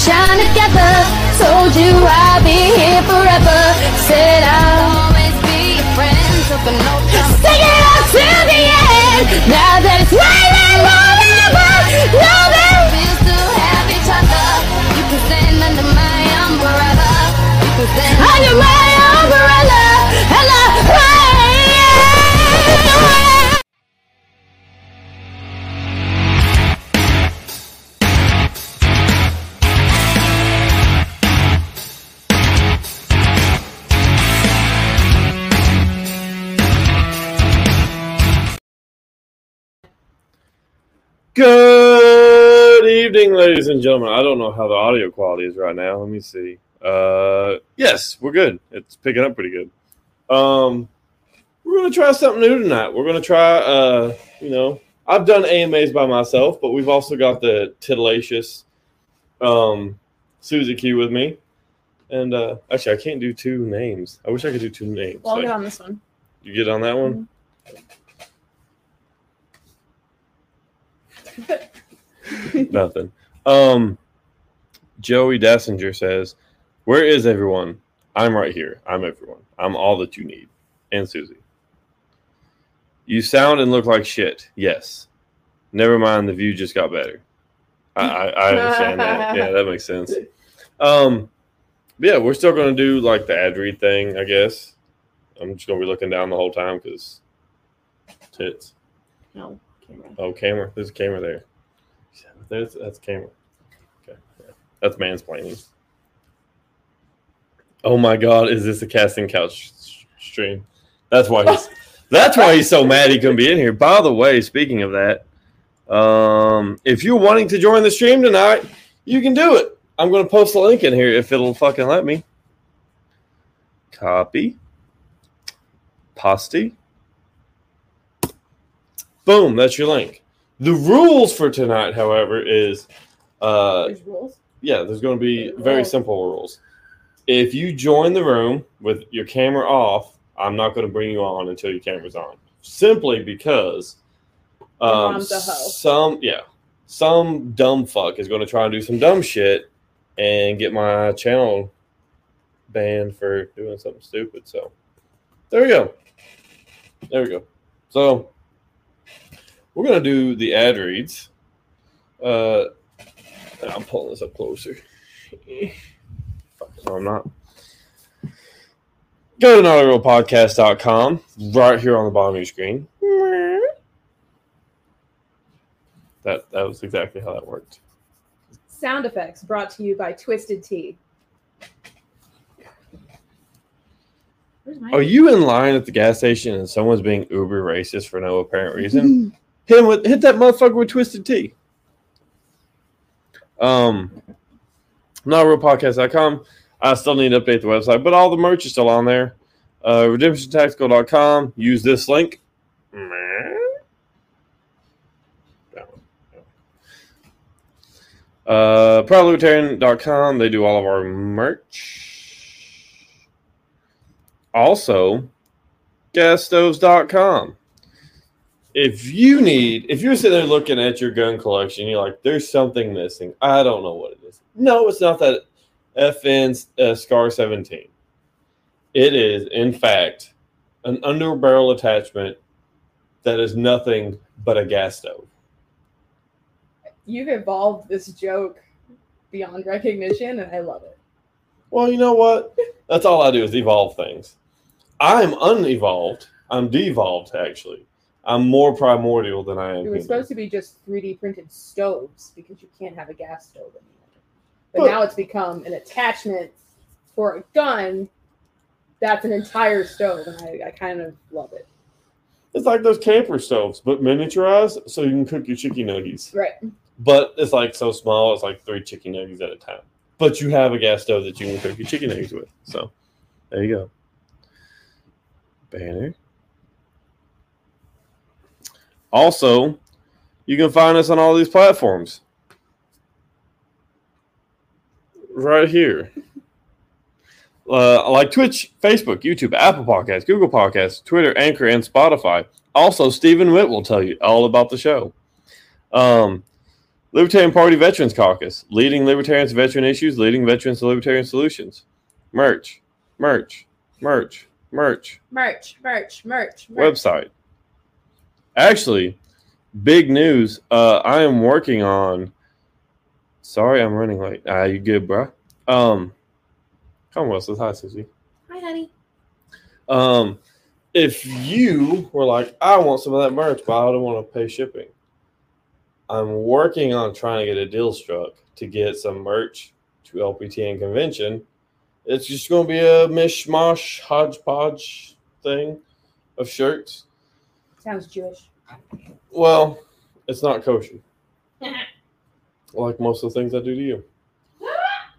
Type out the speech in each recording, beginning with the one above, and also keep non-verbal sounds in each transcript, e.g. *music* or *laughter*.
shine together. Told you I'd be here forever. Said I'll always be your friend. Took an oath, stick it out till the end. Now that it's raining Ladies and gentlemen. I don't know how the audio quality is right now. Let me see. Uh, yes, we're good. It's picking up pretty good. Um, we're gonna try something new tonight. We're gonna try. Uh, you know, I've done AMAs by myself, but we've also got the titillacious, um, Susie Q with me. And uh, actually, I can't do two names. I wish I could do two names. Well, I'll Like, get on this one. you get on that one. *laughs* Nothing. Um, Joey Dassinger says, "Where is everyone? I'm right here. I'm everyone. I'm all that you need." And Susie, you sound and look like shit. Yes. Never mind. The view just got better. I, I, I understand that. *laughs* Yeah, that makes sense. Um, yeah, we're still gonna do like the ad read thing, I guess. I'm just gonna be looking down the whole time because tits. No, camera. Oh, camera. There's a camera there. There's that's camera. Okay, yeah. that's mansplaining. Oh my God, is this a casting couch stream? That's why he's. *laughs* that's why he's so mad he couldn't be in here. By the way, speaking of that, um, if you're wanting to join the stream tonight, you can do it. I'm going to post a link in here if it'll fucking let me. Copy. Posty. Boom, that's your link. The rules for tonight, however, is uh There's rules. yeah, there's going to be very simple rules. If you join the room with your camera off, I'm not going to bring you on until your camera's on. Simply because um, mom's a hoe. some yeah, some dumb fuck is going to try and do some dumb shit and get my channel banned for doing something stupid. So there we go. There we go. So we're gonna do the ad reads. Uh, I'm pulling this up closer. Fuck, no, I'm not. Go to notrealpodcast.com right here on the bottom of your screen. That that was exactly how that worked. Sound effects brought to you by Twisted Tea. Are you in line at the gas station and someone's being uber racist for no apparent reason? *laughs* hit him with hit that motherfucker with twisted tea. Um, notrealpodcast.com. I still need to update the website, but all the merch is still on there. Uh, redemptiontactical.com. Use this link. Uh, ProudLibertarian.com. They do all of our merch. Also, gasstoves.com. If you need, if you're sitting there looking at your gun collection, you're like, there's something missing. I don't know what it is. No, it's not that FN uh, Scar 17. It is, in fact, an under barrel attachment that is nothing but a gas stove. You've evolved this joke beyond recognition, and I love it. Well, you know what? That's all I do is evolve things. I'm unevolved. I'm devolved, actually. I'm more primordial than I am. It was human. supposed to be just 3D printed stoves because you can't have a gas stove anymore. But, But- now it's become an attachment for a gun that's an entire stove, and I, I kind of love it. It's like those camper stoves, but miniaturized, so you can cook your chicken nuggies. Right. But it's like so small, it's like three chicken nuggies at a time. But you have a gas stove that you can cook your chicken nuggies with. So there you go. Banner. Also, you can find us on all these platforms. Right here. *laughs* Uh, like Twitch, Facebook, YouTube, Apple Podcasts, Google Podcasts, Twitter, Anchor, and Spotify. Also, Stephen Witt will tell you all about the show. Um, Libertarian Party Veterans Caucus, leading libertarians to veteran issues, leading veterans to libertarian solutions. Merch, merch, merch, merch. Merch, merch, merch, merch. Website. Actually, big news. Uh, I am working on. Sorry, I'm running late. Ah, you good, bro? Um, come on, says hi, Susie. Hi, honey. Um, if you were like, I want some of that merch, but I don't want to pay shipping. I'm working on trying to get a deal struck to get some merch to LPTN convention. It's just going to be a mishmash, hodgepodge thing of shirts. Sounds Jewish. Well, it's not kosher, *laughs* like most of the things I do to you. *laughs*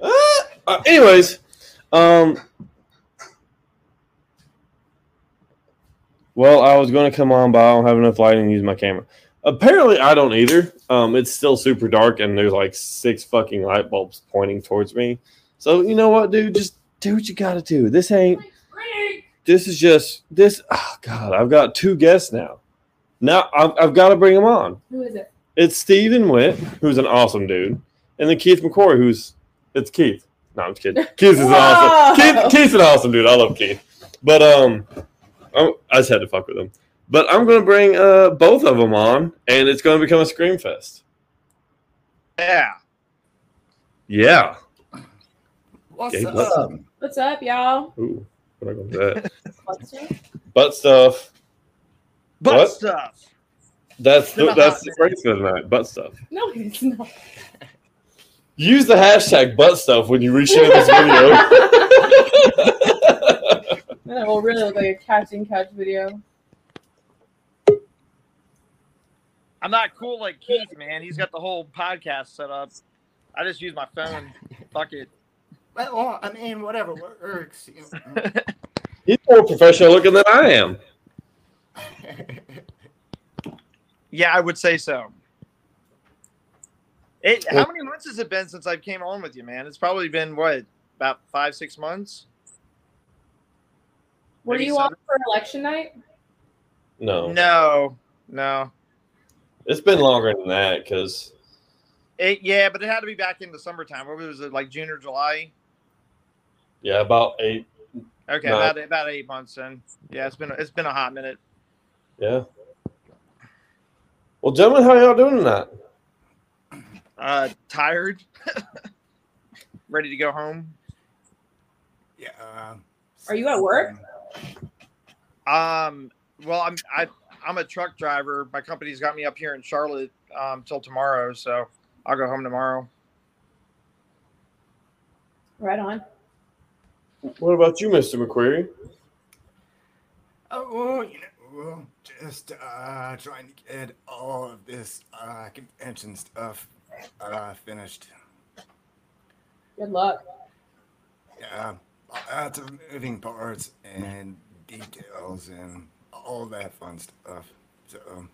Ah! Uh, anyways, um, well, I was going to come on, but I don't have enough lighting to use my camera. Apparently, I don't either. Um, it's still super dark, and there's like six fucking light bulbs pointing towards me. So you know what, dude? Just do what you got to do. This ain't. This is just this. Oh God, I've got two guests now. Now I've, I've got to bring them on. Who is it? It's Stephen Witt, who's an awesome dude, and then Keith McCoy, who's it's Keith. No, I'm just kidding. *laughs* Keith is an awesome. Whoa. Keith, Keith's an awesome dude. I love Keith, but um, I, I just had to fuck with him. But I'm gonna bring uh both of them on, and it's gonna become a scream fest. Yeah. Yeah. What's Gabe, up? what's What's up, y'all? Ooh, what am I gonna do? What's? *laughs* Butt stuff. Butt What? stuff. That's the, that's the phrase for the night. Butt stuff. No, it's not. Use the hashtag butt stuff when you reshare this video. *laughs* *laughs* That will really look like a catching catch video. I'm not cool like Keith, man. He's got the whole podcast set up. I just use my phone. Fuck it. Well, I mean, whatever works. you know. *laughs* He's more professional looking than I am. *laughs* Yeah, I would say so. It, how many months has it been since I came on with you, man? It's probably been what about five, six months. Were Maybe you on for election night? No, No, no. it's been longer than that because It, yeah, but it had to be back in the summertime. What was it like June or July? Yeah, about eight. Okay, No. about about eight months then. Yeah, it's been it's been a hot minute. Yeah. Well, gentlemen, how y'all doing tonight? Uh, tired, *laughs* ready to go home. yeah. uh, Are you at work? Um, well, I'm I I'm a truck driver. My company's got me up here in Charlotte um, till tomorrow, so I'll go home tomorrow. Right on. What about you, Mister McQuarrie? Oh, well, you know, just uh, trying to get all of this uh, convention stuff uh, finished. Good luck. Yeah, lots of moving parts and details and all that fun stuff. So,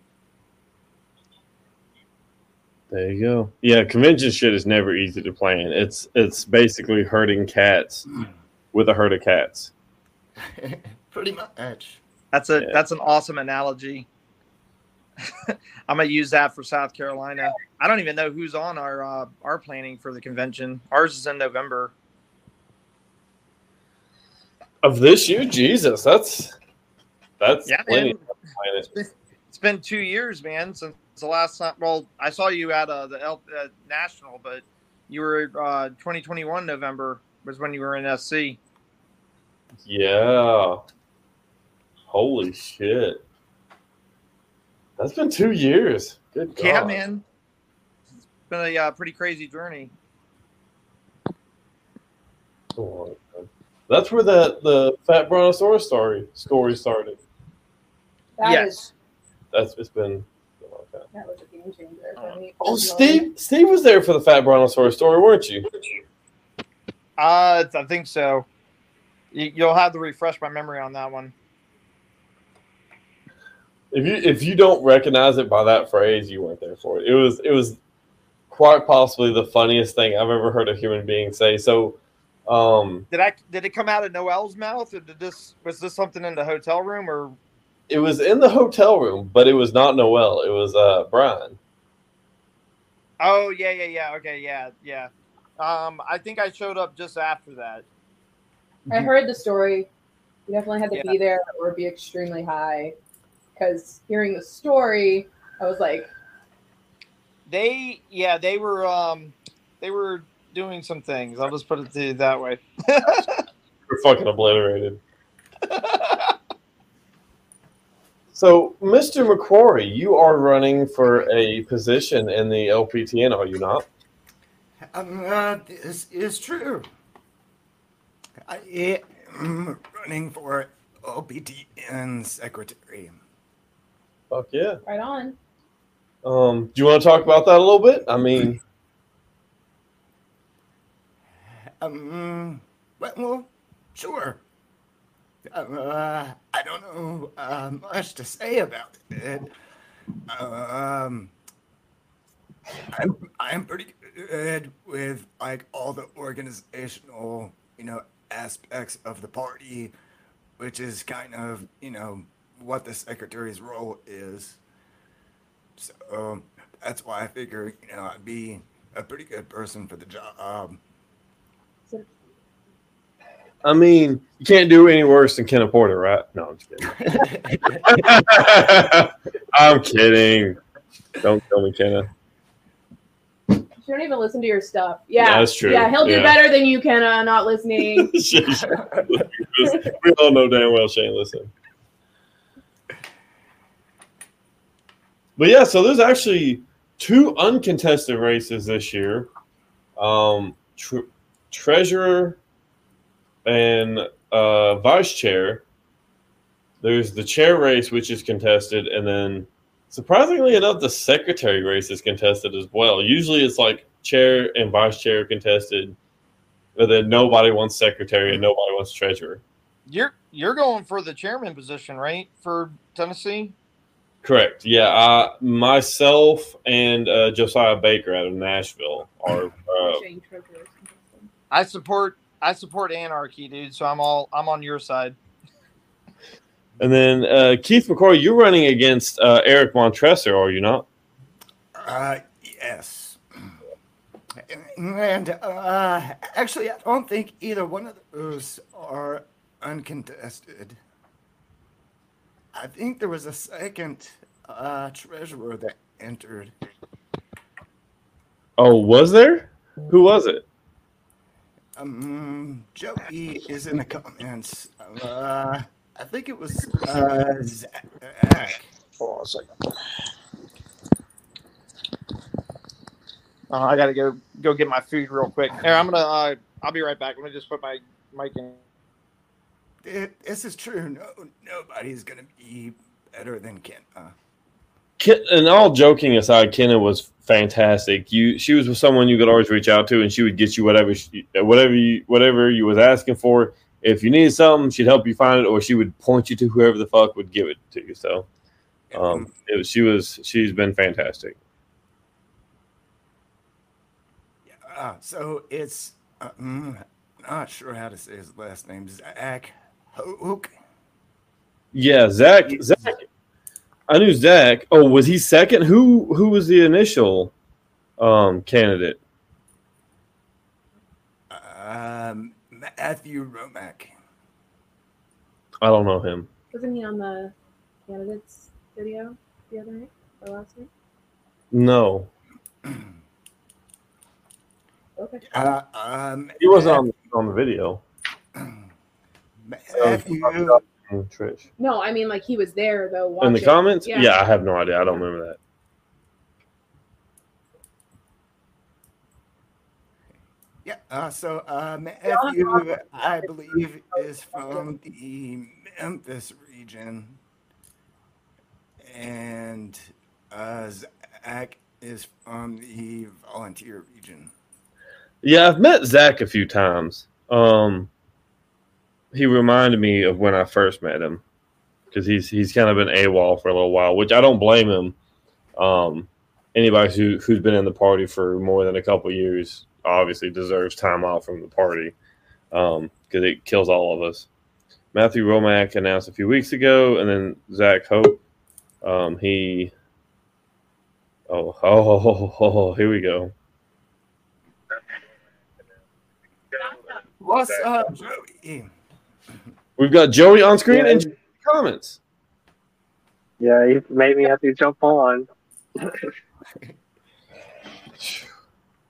There you go. Yeah, convention shit is never easy to plan. It's it's basically herding cats *clears throat* with a herd of cats. *laughs* pretty much. That's a Yeah. that's an awesome analogy. *laughs* I'm gonna use that for South Carolina. I don't even know who's on our uh, our planning for the convention. Ours is in November. Of this year, Jesus, that's that's Yeah, plenty. man. to plan it. It's been two years, man, since the last time. Well, I saw you at uh, the L- uh, national, but you were uh, 2021 November was when you were in SC. Yeah. Holy shit. That's been two years. Good God. Yeah, man. It's been a uh, pretty crazy journey. Oh. That's where that the Fat Brontosaurus story story started. That Yes. is- That's it's been a long time. that was a game changer. for me Oh. Steve, Steve was there for the Fat Brontosaurus story, weren't you? Uh, I think so. You, you'll have to refresh my memory on that one. If you if you don't recognize it by that phrase, you weren't there for it. It was it was quite possibly the funniest thing I've ever heard a human being say. So, um, Did I did it come out of Noel's mouth, or did this was this something in the hotel room, or it was in the hotel room, but it was not Noel. It was uh Brian. Oh yeah, yeah, yeah. Okay, yeah, yeah. Um, I think I showed up just after that. I heard the story. You definitely had to Yeah. be there or be extremely high. Because hearing the story, I was like, They, yeah, they were, um, they were doing some things. I'll just put it to you that way. *laughs* We're fucking obliterated. *laughs* So, Mr. McQuarrie, you are running for a position in the LPTN, are you not? Um, uh, this is true. I am running for LPTN secretary. Fuck yeah. right on. Um, do you want to talk about that a little bit? I mean, Um, well, well sure. Uh, I don't know uh, much to say about it. Um, I'm I'm pretty good with like all the organizational, you know, aspects of the party, which is kind of you know what the secretary's role is. So um, that's why I figure you know I'd be a pretty good person for the job. I mean, you can't do any worse than Kenna Porter, right? No, I'm just kidding. *laughs* *laughs* I'm kidding. Don't kill me, Kenna. You don't even listen to your stuff. Yeah, That's true. Yeah, he'll do Yeah. better than you can uh, not listening. *laughs* we all know damn well Shane listen. But yeah, so there's actually two uncontested races this year. Um, tr- treasurer and uh, vice chair. There's the chair race, which is contested, and then surprisingly enough, the secretary race is contested as well. Usually, it's like chair and vice chair contested, but then nobody wants secretary and nobody wants treasurer. You're you're going for the chairman position, right? For Tennessee. Correct. Yeah, uh, myself and uh, Josiah Baker out of Nashville are. Uh, I support I support anarchy, dude. So I'm all I'm on your side. And then uh, Keith McCoy, you're running against uh, Eric Montresor, are you not? Uh, yes. And uh, actually, I don't think either one of those are uncontested. I think there was a second uh, treasurer that entered. Oh, was there? Who was it? Um, Joey is in the comments. Uh, I think it was uh, Zach. Hold on a second. Uh, I gotta go go get my food real quick. Here, I'm gonna. Uh, I'll be right back. Let me just put my mic in. It, this is true. No, nobody's gonna be better than Ken. Uh, Ken, and all joking aside, Kenna was fantastic. You, she was someone you could always reach out to, and she would get you whatever, she, whatever you, whatever you was asking for. If you needed something, she'd help you find it, or she would point you to whoever the fuck would give it to you. So, um, it was, she was, she's been fantastic. Uh, so it's uh, mm, not sure how to say his last name. Zach Hoke. Yeah, Zach, Zach. I knew Zach. Oh, was he second? Who, who was the initial um, candidate? Um, Matthew Romack. I don't know him. Wasn't he on the candidates video the other night or last night? No, *clears throat* Okay. Uh, um, he wasn't on on the video. *clears throat* Matthew. Trish. No, I mean like he was there though. Watching. In the comments? Yeah. Yeah. I have no idea. I don't remember that. Yeah. Uh, so uh, Matthew, I believe, is from the Memphis region, and uh, Zach is from the volunteer region. Yeah, I've met Zach a few times. Um, he reminded me of when I first met him because he's he's kind of been AWOL for a little while, which I don't blame him. Um, anybody who who's been in the party for more than a couple years obviously deserves time off from the party because it kills all of us. Matthew Romack announced a few weeks ago, and then Zach Hope. Um, he Oh, *laughs* oh, oh, oh, oh, oh, here we go. What's up, Joey? We've got Joey on screen Yeah. and comments. Yeah, you made me have to jump on. *laughs*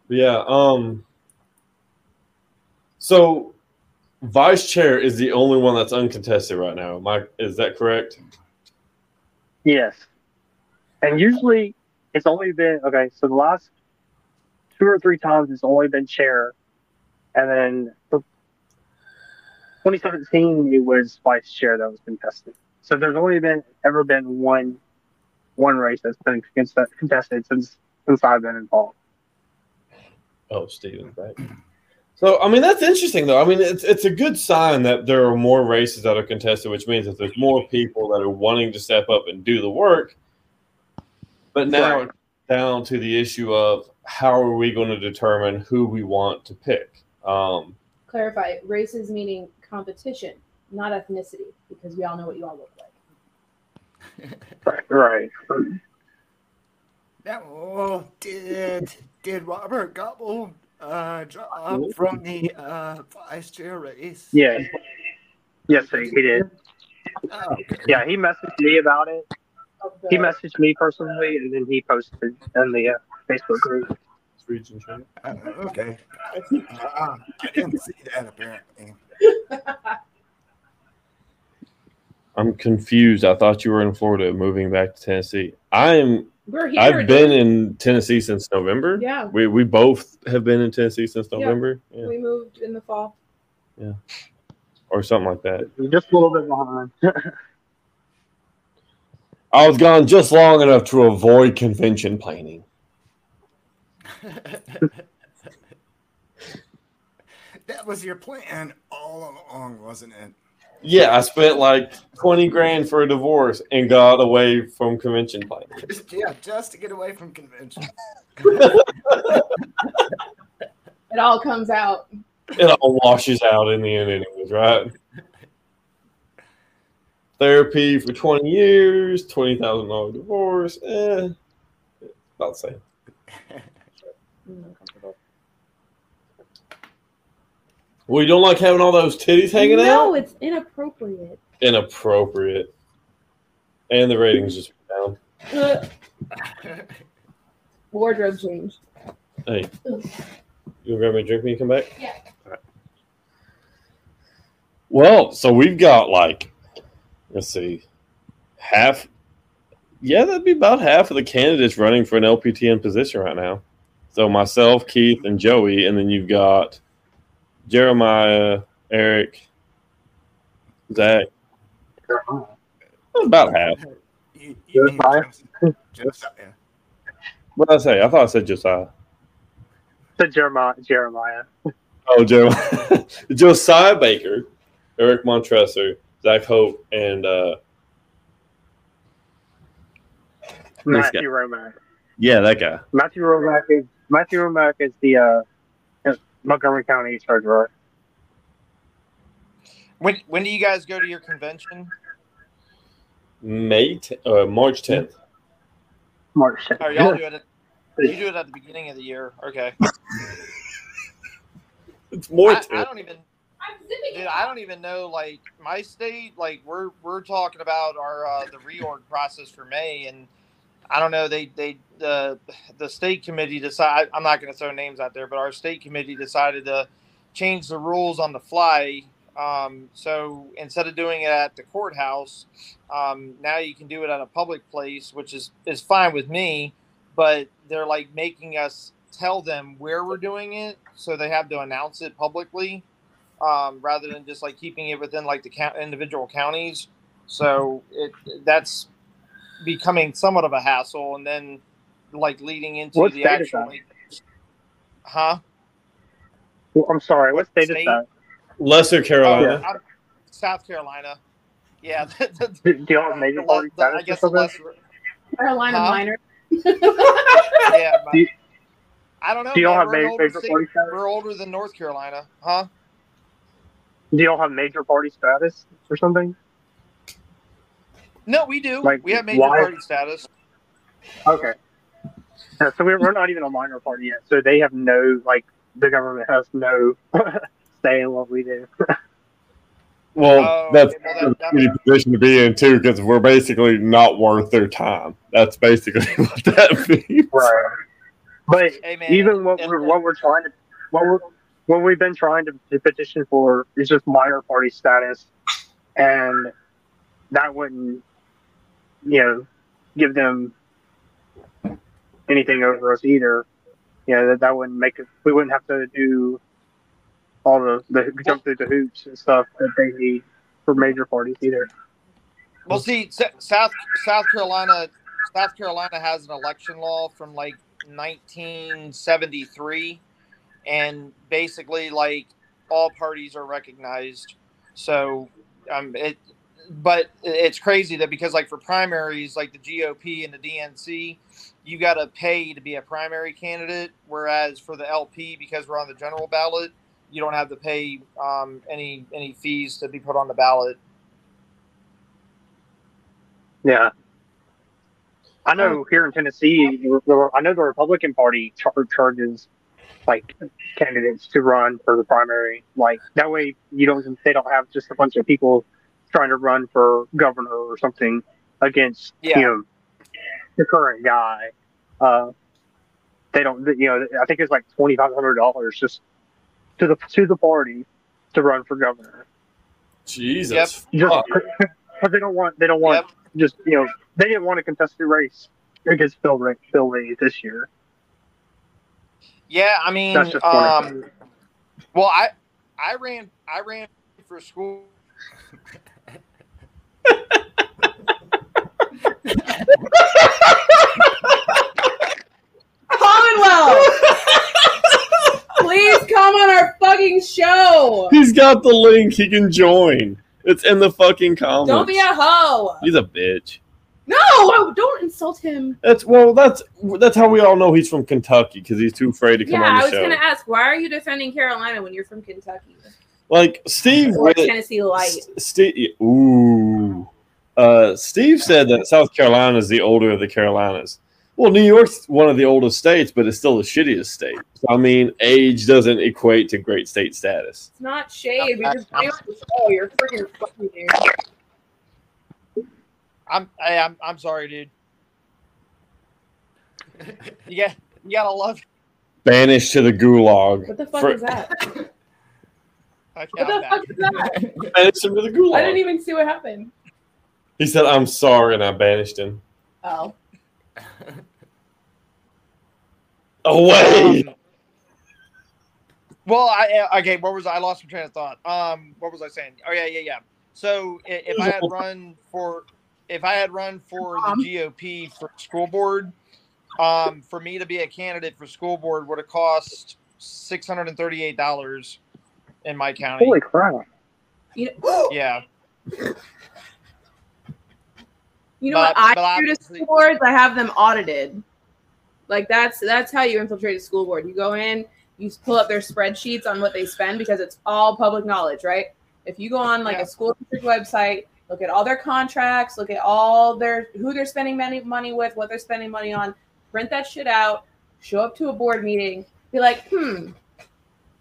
Yeah. Um. So, vice chair is the only one that's uncontested right now. I, is that correct? Yes. And usually it's only been okay, so the last two or three times it's only been chair. And then for 2017 it was vice chair that was contested. So there's only been ever been one one race that's been contested since since I've been involved. Oh, Steven's back. So, I mean, that's interesting, though. I mean, it's it's a good sign that there are more races that are contested, which means that there's more people that are wanting to step up and do the work. But now Right. down to the issue of how are we going to determine who we want to pick? Um, Clarify, races meaning competition, not ethnicity, because we all know what you all look like. *laughs* Right. Right. Now, did did Robert Gobble uh, drop from the uh, vice chair race? Yeah. Yes, he he did. Oh, okay. Yeah, he messaged me about it. He messaged me personally, and then he posted in the uh, Facebook group. region change. Uh, okay. Uh, I didn't see that apparently. I'm confused. I thought you were in Florida, moving back to Tennessee. I am. We're here. I've been in Tennessee since November. Yeah, We we both have been in Tennessee since November, yeah. we moved in the fall. Yeah. Or something like that. Just a little bit behind. *laughs* I was gone just long enough to avoid convention planning. *laughs* that was your plan all along, wasn't it? Yeah, I spent like twenty grand for a divorce and got away from convention planning. yeah, just to get away from convention. *laughs* It all comes out. It all washes out in the end, anyways, right? Therapy for twenty years, twenty thousand dollar divorce. Eh, about the same. *laughs* Mm, uncomfortable. Well, you don't like having all those titties hanging no, out? No, it's inappropriate. Inappropriate. And the ratings just went down. Ugh. *laughs* Wardrobe change. Hey, you gonna grab me a drink when you come back? Yeah. All right. Well, so we've got like, let's see, half. Yeah, that'd be about half of the candidates running for an LPTN position right now. So myself, Keith, and Joey, and then you've got Jeremiah, Eric, Zach. About half. You, you Josiah? Josiah. Josiah. What did I say? I thought I said Josiah. To Jeremiah, Jeremiah. Oh, Jeremiah. *laughs* Josiah Baker, Eric Montresor, Zach Hope, and uh, Matthew guy. Romack. yeah, that guy. Matthew Romack is Matthew Romack is the uh, Montgomery County treasurer. When when do you guys go to your convention? May t- uh, March 10th. March. Oh, y'all do it. At, you do it at the beginning of the year. Okay. *laughs* It's more I, I don't even. Dude, I don't even know. Like my state, like we're we're talking about our uh, the reorg process for May, and I don't know. They they the the state committee decide. I'm not going to throw names out there, but our state committee decided to change the rules on the fly. Um, so instead of doing it at the courthouse, um, now you can do it at a public place, which is is fine with me. But they're like making us tell them where we're doing it, so they have to announce it publicly um, rather than just like keeping it within like the count, individual counties. So it that's becoming somewhat of a hassle, and then like leading into What the state is actual, that? huh? Well, I'm sorry. What What state, state? is that? Lesser Oh, Carolina. I'm- South Carolina. Yeah, the, the, Do, do y'all have major the- party the- I guess the something? less. Carolina Huh? minor. *laughs* Yeah, but Do you- I don't know. do y'all have We're an ma- older major party status? We're older than North Carolina, huh? Do y'all have major party status or something? No, we do. Like, we have major why- party status. Okay. Yeah, so we're, we're not even a minor party yet. So they have no like the government has no *laughs* say in what we do. *laughs* Well, Oh, that's okay, well, that- a shitty position to be in too, because we're basically not worth their time. That's basically *laughs* what that means. right. But Hey man, even what we're what we're trying to what we're what we've been trying to, to petition for is just minor party status, and that wouldn't you know give them anything over us either. You know that that wouldn't make it. We wouldn't have to do all the the jump through the hoops and stuff that they need for major parties either. Well, see, South South Carolina, South Carolina has an election law from like 1973, and basically, like all parties are recognized. So, um, it, but it's crazy that because like for primaries, like the GOP and the DNC, you got to pay to be a primary candidate, whereas for the LP, because we're on the general ballot, you don't have to pay um, any any fees to be put on the ballot. Yeah. I know here in Tennessee, I know the Republican Party char- charges like candidates to run for the primary. Like that way, you don't they don't have just a bunch of people trying to run for governor or something against Yeah. you know the current guy. Uh, they don't, you know, I think it's like twenty five hundred dollars just to the to the party to run for governor. Jesus. Just fuck. *laughs* because they don't want they don't want Yep. just you know they didn't want a contested race against Phil Ray, Bill Lee this year. Yeah, I mean, That's just um, well, I I ran I ran for school. Commonwealth! Please come on our fucking show! He's got the link. He can join. It's in the fucking comments. Don't be a hoe! He's a bitch. No! Don't insult him. That's well. That's that's how we all know he's from Kentucky because he's too afraid to come Yeah, on I was show. gonna ask, why are you defending Carolina when you're from Kentucky? Like Steve, Or really- Tennessee Light? Steve, ooh, uh, Steve said that South Carolina is the older of the Carolinas. Well, New York's one of the oldest states, but it's still the shittiest state. So, I mean, age doesn't equate to great state status. It's not shade. We just putting on the. You're freaking fucking dude. I'm I, I'm I'm sorry, dude. You got you gotta love. Banished to the gulag. What the fuck For- is that? Okay, What I'm the fuck is that? Banished to the gulag. I didn't even see what happened. He said, "I'm sorry," and I banished him Oh. *laughs* away. Um, well, I uh, okay. What was I lost my train of thought? Um, what was I saying? Oh yeah, yeah, yeah. So if I had *laughs* run for, if I had run for the Um. GOP for school board, um, for me to be a candidate for school board would have cost six hundred and thirty-eight dollars in my county. Holy crap! Yeah, *gasps* *laughs* you know But- what I do to school boards? I have them audited. Like that's that's how you infiltrate a school board. You go in, you pull up their spreadsheets on what they spend because it's all public knowledge, right? If you go on like Yeah. a school district website, look at all their contracts, look at all their who they're spending money money with, what they're spending money on, print that shit out, show up to a board meeting, be like, hmm,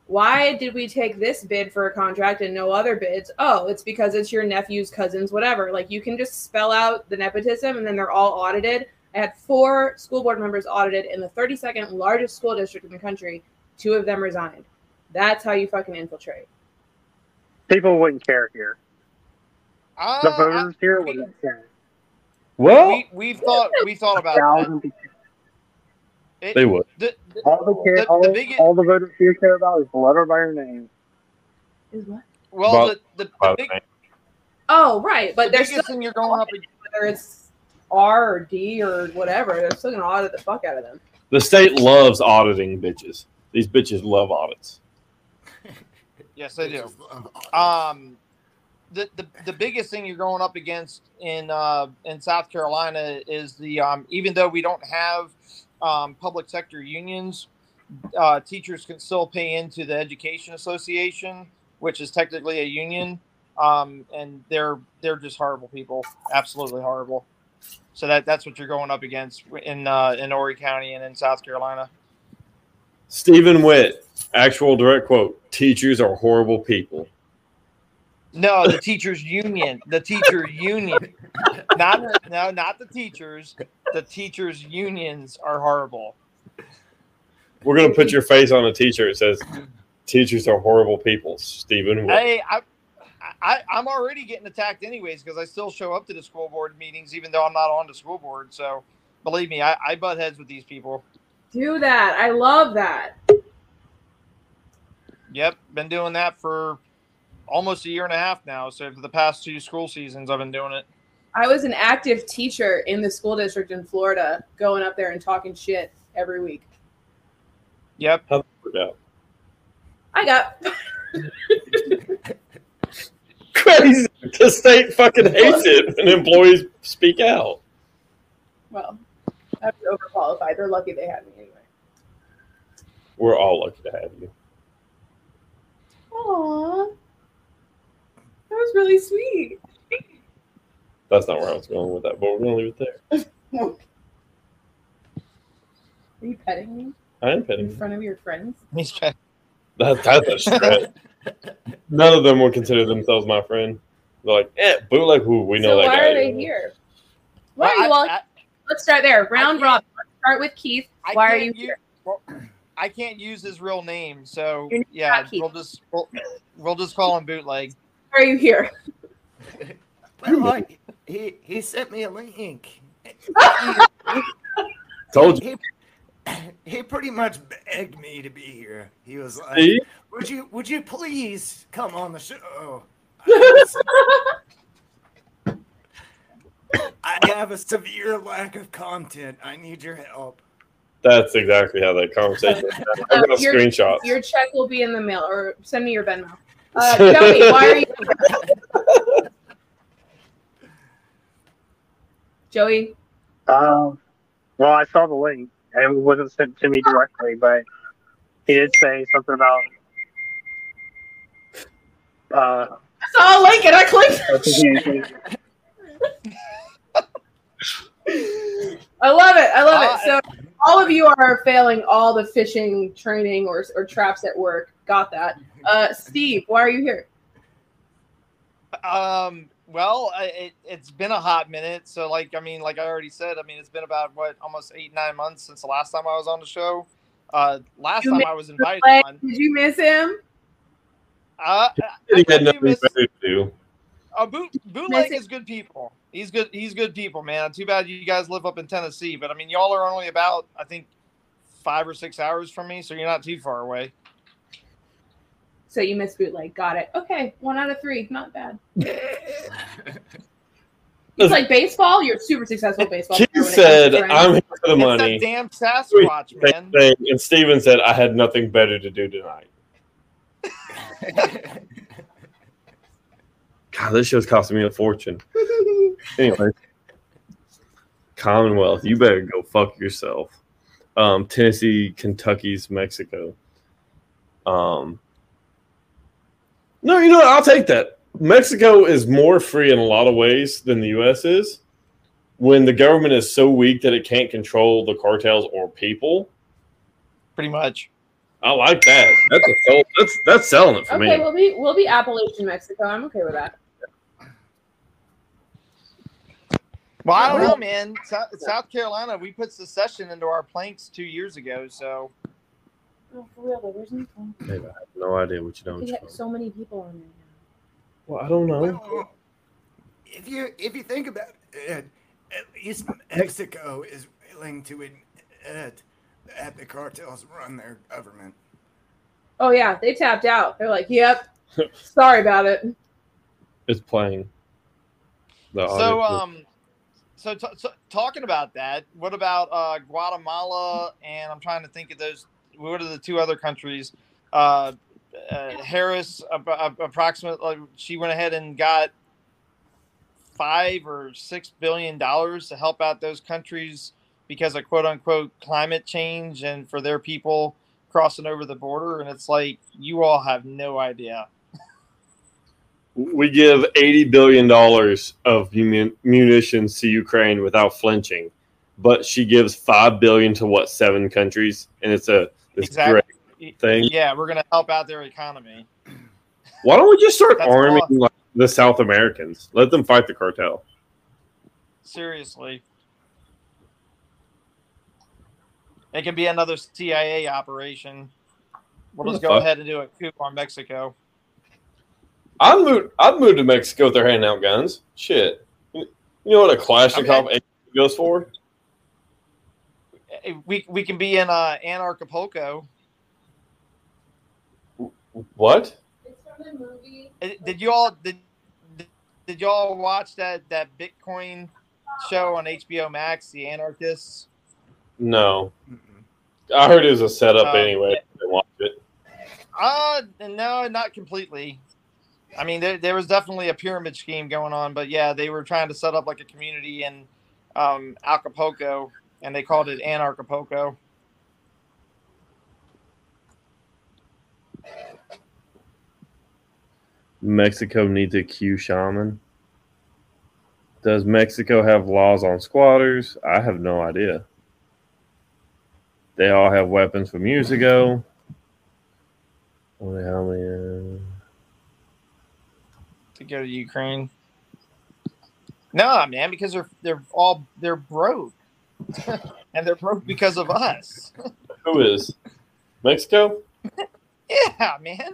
why did we take this bid for a contract and no other bids? Oh, it's because it's your nephew's cousins, whatever. Like you can just spell out the nepotism and then they're all audited. I had four school board members audited in the 32nd largest school district in the country. Two of them resigned. That's how you fucking infiltrate. People wouldn't care here. uh, The I- voters here wouldn't care. Well, we we've thought we thought about that. Thousand people. It- they would. the- the- All the care, The- all, the biggest- all the voters here care about is the letter by your name. Is what? well, About- the, the, the, big, that. Oh, right. But the there's biggest still thing you're going up. ag- whether it's R or D or whatever, they're still gonna audit the fuck out of them. The state loves auditing bitches. These bitches love audits. *laughs* Yes, they do. Um, the, the the biggest thing you're going up against in uh, in South Carolina is the um, even though we don't have um, public sector unions, uh, teachers can still pay into the Education Association, which is technically a union, um, and they're they're just horrible people, absolutely horrible. So that that's what you're going up against in uh, in Horry County and in South Carolina. Stephen Witt, actual direct quote: "Teachers are horrible people." No, the teachers union, the teacher union, not no, not the teachers. The teachers unions are horrible. We're gonna put your face on a T-shirt that says, "Teachers are horrible people." Stephen Hey, I, I I'm already getting attacked anyways because I still show up to the school board meetings even though I'm not on the school board. So believe me, I, I butt heads with these people. Do that. I love that. Yep, been doing that for almost a year and a half now. So for the past two school seasons, I've been doing it. I was an active teacher in the school district in Florida, going up there and talking shit every week. Yep. How worked out? I got *laughs* Crazy. The state fucking hates it when employees speak out. well, I was overqualified. They're lucky they had me anyway. We're all lucky to have you. Aww. That was really sweet. That's not where I was going with that, but we're gonna leave it there. *laughs* Are you petting me I am in petting. you. front of your friends? *laughs* He's trying- *laughs* That, that's a stretch. None of them would consider themselves my friend. They're like, eh, bootleg. Who we know so that why guy. are they here? Why are Well, you all? I- I- let's start there. Round can't- robin. Let's start with Keith. I Why are can't you u- here? well, I can't use his real name, so You're not yeah, Keith. we'll just we'll, we'll just call him bootleg. Why are you here? *laughs* Well, I, he he sent me a link. *laughs* Told you. He, he pretty much begged me to be here. He was like, See? "Would you would you please come on the show?" I *laughs* have a severe lack of content. I need your help. That's exactly how that conversation. went. I've got Uh, your- screenshots. Your check will be in the mail, or send me your Venmo. Uh, Joey, why are you? Joey, Um, well, I saw the link. It wasn't sent to me directly, but he did say something about. Uh, I saw a link and I clicked. I love it. I love it. So all of you are failing all the phishing training or or traps at work. Got that. *laughs* Uh, Steve, why are you here? Um, well, it, it's been a hot minute. So, like, I mean, like I already said, I mean, it's been about what almost eight nine months since the last time I was on the show. Uh, last You time I was invited on. did you miss him? Uh, He I had do nothing miss- better to do. Uh, Boot, Bootleg Miss it. is good people. He's good. He's good people, man. Too bad you guys live up in Tennessee, but I mean, y'all are only about I think five or six hours from me, so you're not too far away. So you missed bootleg. Got it. Okay, one out of three. Not bad. *laughs* It's like baseball. You're super successful at baseball. Keith player when it comes said, "I'm here for the It's money." that damn Sasquatch, Same man. And Steven said, "I had nothing better to do tonight." *laughs* God, this show's costing me a fortune. anyway, Commonwealth, you better go fuck yourself. Um, Tennessee, Kentucky's Mexico. Um, no, you know what? I'll take that. Mexico is more free in a lot of ways than the U.S. is. When the government is so weak that it can't control the cartels or people, Pretty much. I like that. That's a sold, that's that's selling it for Okay, me. we'll be we'll be Appalachian Mexico. I'm okay with that. Well, I don't know, man. South, South Carolina, we put secession into our planks two years ago, so Oh, for real though, where's Nicole? I have no idea what you We don't. have so many people on there now. Well, I don't know. Well, if you if you think about it, at least Mexico is willing to admit that the cartels run their government. Oh yeah, they tapped out. They're like, "Yep, *laughs* sorry about it." It's playing. The so audio- um, so, t- so talking about that, what about uh, Guatemala? And I'm trying to think of those. What are the two other countries? Uh, uh, Harris, ab- approximately, she went ahead and got five or six billion dollars to help out those countries because of quote unquote climate change and for their people crossing over the border. And it's like you all have no idea. We give eighty billion dollars of munitions to Ukraine without flinching, but she gives five billion to what seven countries, and it's a it's Exactly. great thing. Yeah, we're gonna help out their economy. Why don't we just start arming awesome. like, the South Americans? Let them fight the cartel. Seriously. It can be another CIA operation. We'll What just go fuck? ahead and do a coup on Mexico. I'd move. I'd move to Mexico if they're handing out guns. Shit, you you know what a Kalashnikov Okay. goes for? Eh, We we can be in uh, Anarchapulco. What? It's from the movie. Eh, Did you all did did you all watch that that Bitcoin show on HBO Max, The Anarchists? No, Mm-mm. I heard it was a setup Uh, anyway. yeah. I didn't watch it. Uh no, not completely. I mean, there, there was definitely a pyramid scheme going on, but yeah, they were trying to set up like a community in um, Acapulco, and they called it Anarchapulco. Mexico needs a Q shaman. Does Mexico have laws on squatters? I have no idea. They all have weapons from years ago. How many. To go to Ukraine. No, man, because they're they're all they're broke, *laughs* and they're broke because of us. Who is Mexico? *laughs* Yeah, man.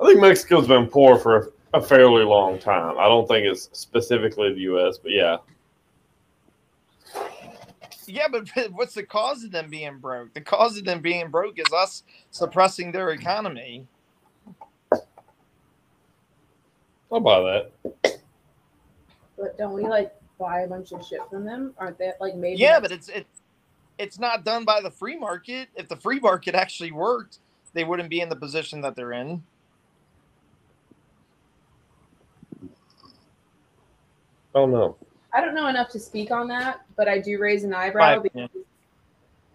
I think Mexico's been poor for a fairly long time. I don't think it's specifically the U.S., but yeah, Yeah, but *laughs* what's the cause of them being broke? The cause of them being broke is us suppressing their economy. I'll buy that. But don't we like buy a bunch of shit from them? Aren't they like made? Yeah, but it's it, it's not done by the free market. If the free market actually worked, they wouldn't be in the position that they're in. Oh no. I don't know enough to speak on that, but I do raise an eyebrow Right, yeah. because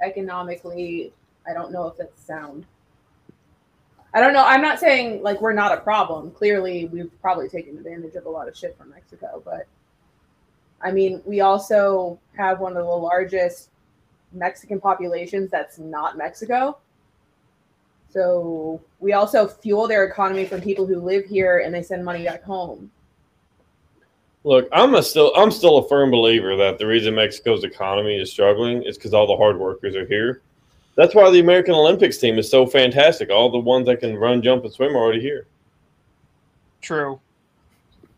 economically, I don't know if that's sound. I don't know. I'm not saying like we're not a problem. Clearly, we've probably taken advantage of a lot of shit from Mexico, but I mean, we also have one of the largest Mexican populations that's not Mexico. So we also fuel their economy from people who live here and they send money back home. Look, I'm a still I'm still a firm believer that the reason Mexico's economy is struggling is because all the hard workers are here. That's why the American Olympics team is so fantastic. All the ones that can run, jump, and swim are already here. True.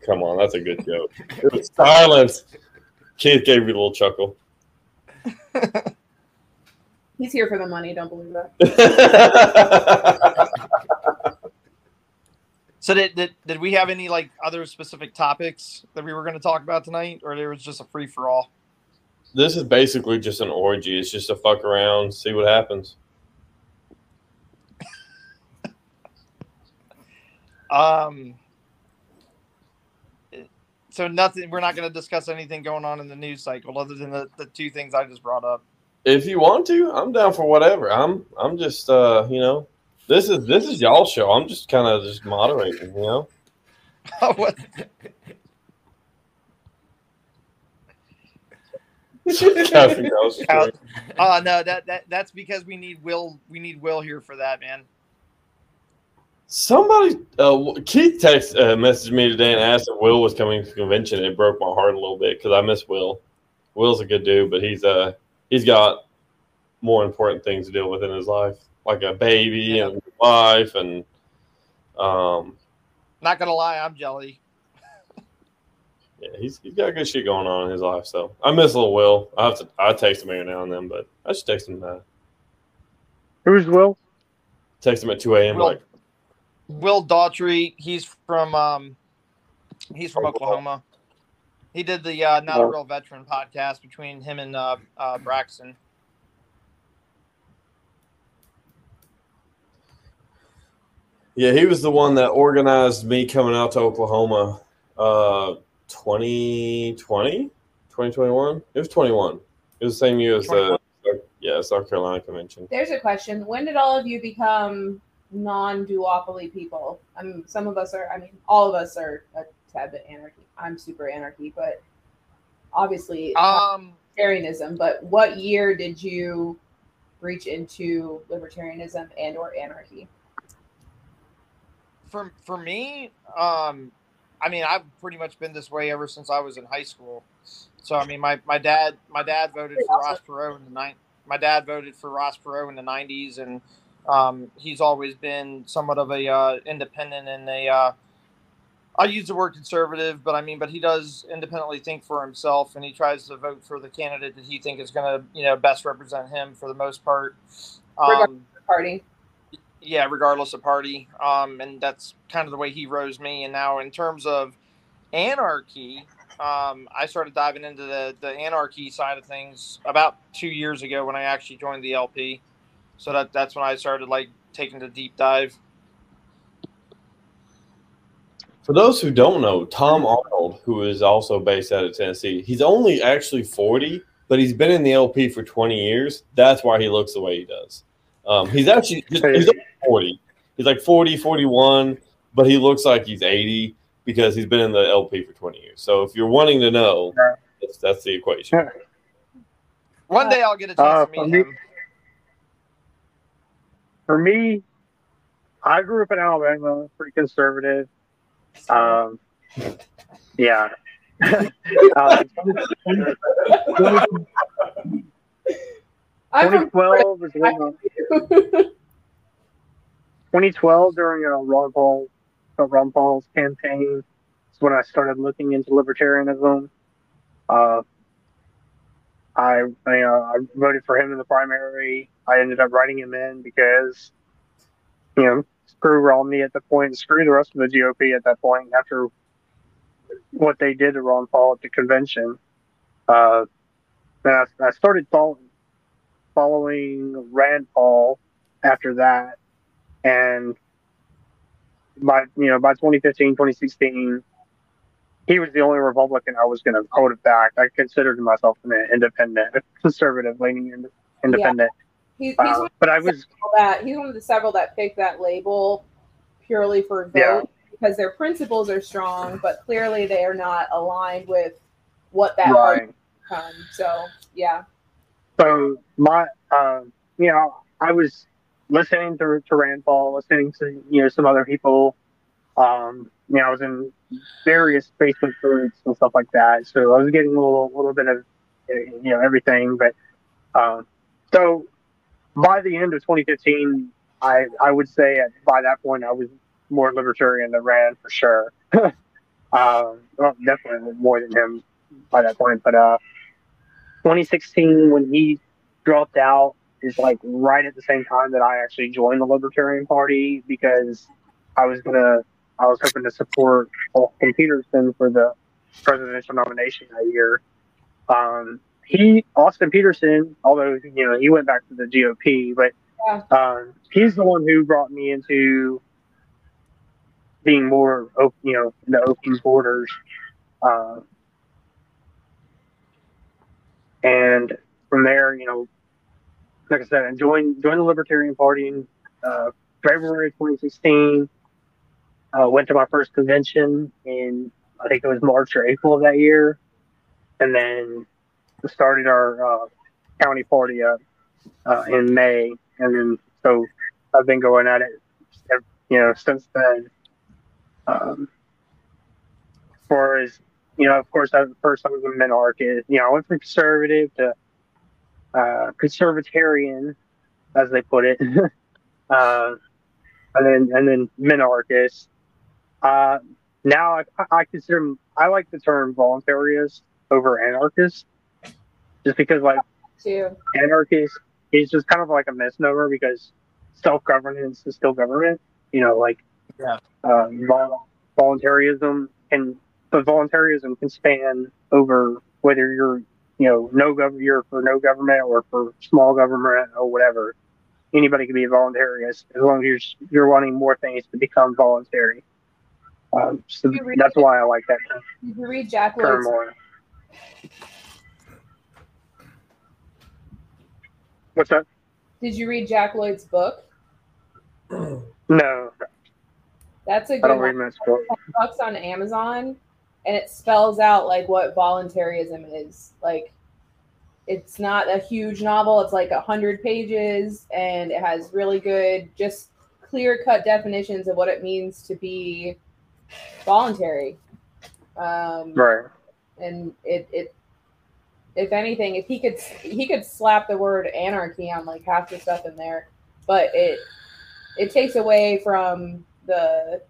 Come on, that's a good joke. It was silence. Keith gave you a little chuckle. *laughs* He's here for the money. Don't believe that. *laughs* So did, did did we have any like other specific topics that we were going to talk about tonight, or there was just a free for all? This is basically just an orgy. It's just a fuck around, see what happens. Um. So nothing. We're not going to discuss anything going on in the news cycle other than the, the two things I just brought up. If you want to, I'm down for whatever. I'm I'm just uh, you know, this is this is y'all show. I'm just kind of just moderating, you know. what? *laughs* *laughs* *laughs* *laughs* Oh no, that, that that's because we need Will. We need Will here for that, man. Somebody, uh, Keith text uh, messaged me today and asked if Will was coming to the convention. It broke my heart a little bit because I miss Will. Will's a good dude, but he's uh he's got more important things to deal with in his life, like a baby Yeah. and wife, and um Not gonna lie, I'm jelly. Yeah, he's he's got good shit going on in his life. So I miss a little Will. I have to I text him every now and then, but I just text him uh, Who's Will? text him at two a.m. Will. like Will Daughtry. He's from um, he's from Oklahoma. He did the uh, Not a Real Veteran podcast between him and uh, uh, Braxton. Yeah, he was the one that organized me coming out to Oklahoma uh 2020, 2021. It was 21. It was the same year as the yeah, South Carolina convention. There's a question. When did all of you become non-duopoly people. I mean, some of us are. I mean, all of us are a tad bit anarchy. I'm super anarchy, but obviously Um, libertarianism. But what year did you reach into libertarianism and or anarchy? for for me, um, I mean, I've pretty much been this way ever since I was in high school. So I mean, my, my dad my dad voted for Ross Perot in the night. My dad voted for Ross Perot in the '90s, and um, he's always been somewhat of a uh, independent and a. Uh, I use the word conservative, but I mean, but he does independently think for himself, and he tries to vote for the candidate that he thinks is going to, you know, best represent him for the most part. Um, Party. Yeah, regardless of party. Um, and that's kind of the way he rose me. And now, in terms of anarchy, um, I started diving into the, the anarchy side of things about two years ago when I actually joined the LP. So that that's when I started like taking the deep dive. For those who don't know, Tom Arnold, who is also based out of Tennessee, he's only actually 40, but he's been in the LP for 20 years. That's why he looks the way he does. Um, he's actually just, he's only 40. He's like 40, 41, but he looks like he's 80 because he's been in the LP for 20 years. So if you're wanting to know, that's, that's the equation. One day I'll get a chance Uh, to for meet me- him. For me, I grew up in Alabama, pretty conservative. Um, yeah. *laughs* uh, 20- I'm from 2012 is when, uh, *laughs* 2012 during uh, Ron Paul, uh, Ron Paul's campaign is when I started looking into libertarianism. Uh, I, I, uh, I voted for him in the primary. I ended up writing him in because, you know, screw Romney at the point, screw the rest of the GOP at that point after what they did to Ron Paul at the convention. Uh, then I, I started following, following Rand Paul after that. And by, you know, by 2015, 2016, he was the only Republican I was going to hold it back. I considered myself an independent, *laughs* conservative leaning ind- independent. He's, he's, Uh, one of but I the was, several that he's one of the several that picked that label purely for vote Yeah. because their principles are strong, but clearly they are not aligned with what that right. becomes. So yeah, So my, uh, you know, I was listening to, to Rand Paul, listening to you know some other people. Um, you know, I was in various Facebook groups and stuff like that, so I was getting a little, little bit of you know everything. But um, so by the end of 2015, I I would say at, by that point I was more libertarian than Rand for sure. *laughs* um, well, definitely more than him by that point, but uh. 2016 when he dropped out is like right at the same time that I actually joined the Libertarian Party because I was gonna I was hoping to support Austin Petersen for the presidential nomination that year. Um, he Austin Petersen, although you know he went back to the GOP, but um, he's the one who brought me into being more open, you know, the open borders. Uh, and from there, you know, like I said, I joined joined the Libertarian Party in uh, February 2016. Uh, went to my first convention in I think it was March or April of that year, and then started our uh, county party up uh, in May, and then so I've been going at it, you know, since then. Um, as far as you know, of course, I, first I was a minarchist. You know, I went from conservative to uh, conservatarian, as they put it, *laughs* uh, and then and then minarchist. Uh, now I, I consider I like the term voluntarist over anarchist, just because like too. anarchist is just kind of like a misnomer because self governance is still government. You know, like Yeah. uh, vol- voluntarism and but voluntarism can span over whether you're you know no gov you're for no government or for small government or whatever. Anybody can be a voluntarist as long as you're you're wanting more things to become voluntary. Um, so that's why I like that Did you read Jack Lloyd's? What's that? Did you read Jack Lloyd's book? No, That's a good don't one. read bucks on Amazon, and it spells out like what voluntarism is. Like, it's not a huge novel. It's like a hundred pages, and it has really good, just clear cut definitions of what it means to be voluntary. Um, Right. and it, it if anything if he could he could slap the word anarchy on like half the stuff in there but it it takes away from the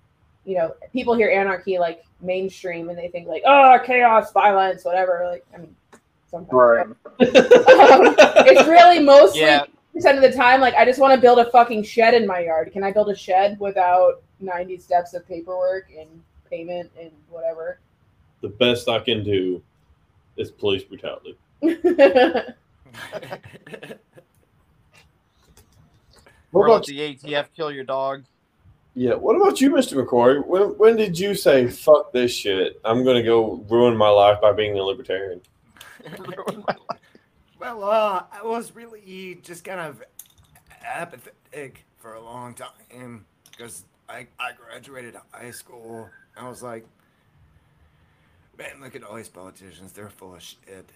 you know people hear anarchy like mainstream and they think like oh chaos violence whatever like i mean sometimes Right. *laughs* Um, it's really *laughs* mostly Yeah. percent of the time like i just want to build a fucking shed in my yard can i build a shed without 90 steps of paperwork and payment and whatever the best I can do is police brutality. *laughs* What about the ATF kill your dog. Yeah. What about you, Mr. McCoy? When when did you say fuck this shit? I'm gonna go ruin my life by being a libertarian. *laughs* Well, uh, I was really just kind of apathetic for a long time because I, I graduated high school. I was like, man, look at all these politicians. They're full of shit.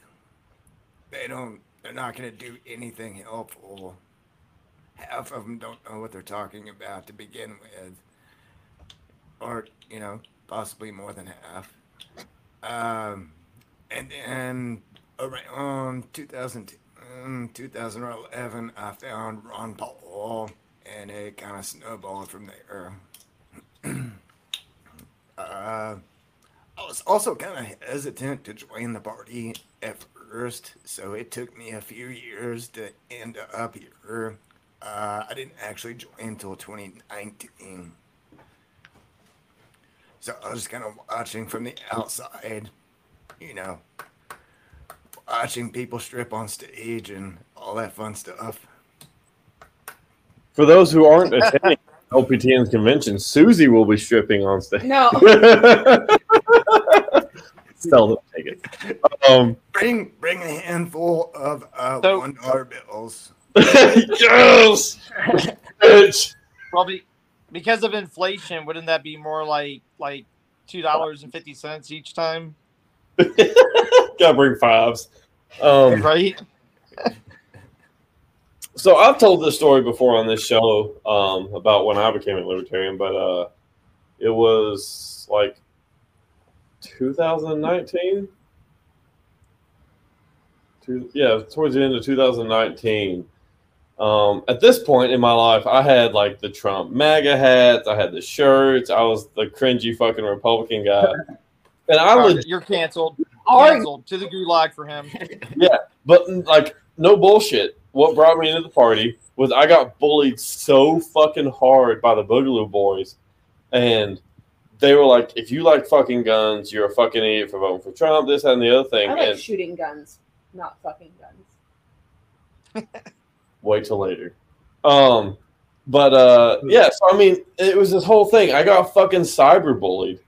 They don't, they're not going to do anything helpful. Half of them don't know what they're talking about to begin with. Or, you know, possibly more than half. Um, and then around 2000, um, 2011, I found Ron Paul, and it kind of snowballed from there. *clears throat* uh, I was also kind of hesitant to join the party at first, so it took me a few years to end up here. Uh, I didn't actually join until 2019. So I was just kind of watching from the outside, you know, watching people strip on stage and all that fun stuff. For those who aren't attending *laughs* LPTN's convention, Susie will be stripping on stage. no *laughs* Seldom take it. Um, Bring bring a handful of uh, So- one dollar bills. *laughs* yes, bitch. Probably because of inflation, wouldn't that be more like like two dollars and fifty cents each time? *laughs* Gotta bring fives. Um, Right? so I've told this story before on this show um, about when I became a libertarian, but uh, it was like 2019. Two, yeah, towards the end of 2019. Um, at this point in my life, I had like the Trump MAGA hats, I had the shirts, I was the cringy fucking Republican guy, *laughs* and I All right, legit you're canceled. Canceled to the gulag for him. *laughs* Yeah, but like, no bullshit. What brought me into the party was I got bullied so fucking hard by the Boogaloo boys, and they were like, "If you like fucking guns, you're a fucking idiot for voting for Trump." This that, and the other thing. I like and shooting guns, not fucking guns. *laughs* wait till later. Um, but uh, yeah. So I mean, it was this whole thing. I got fucking cyber bullied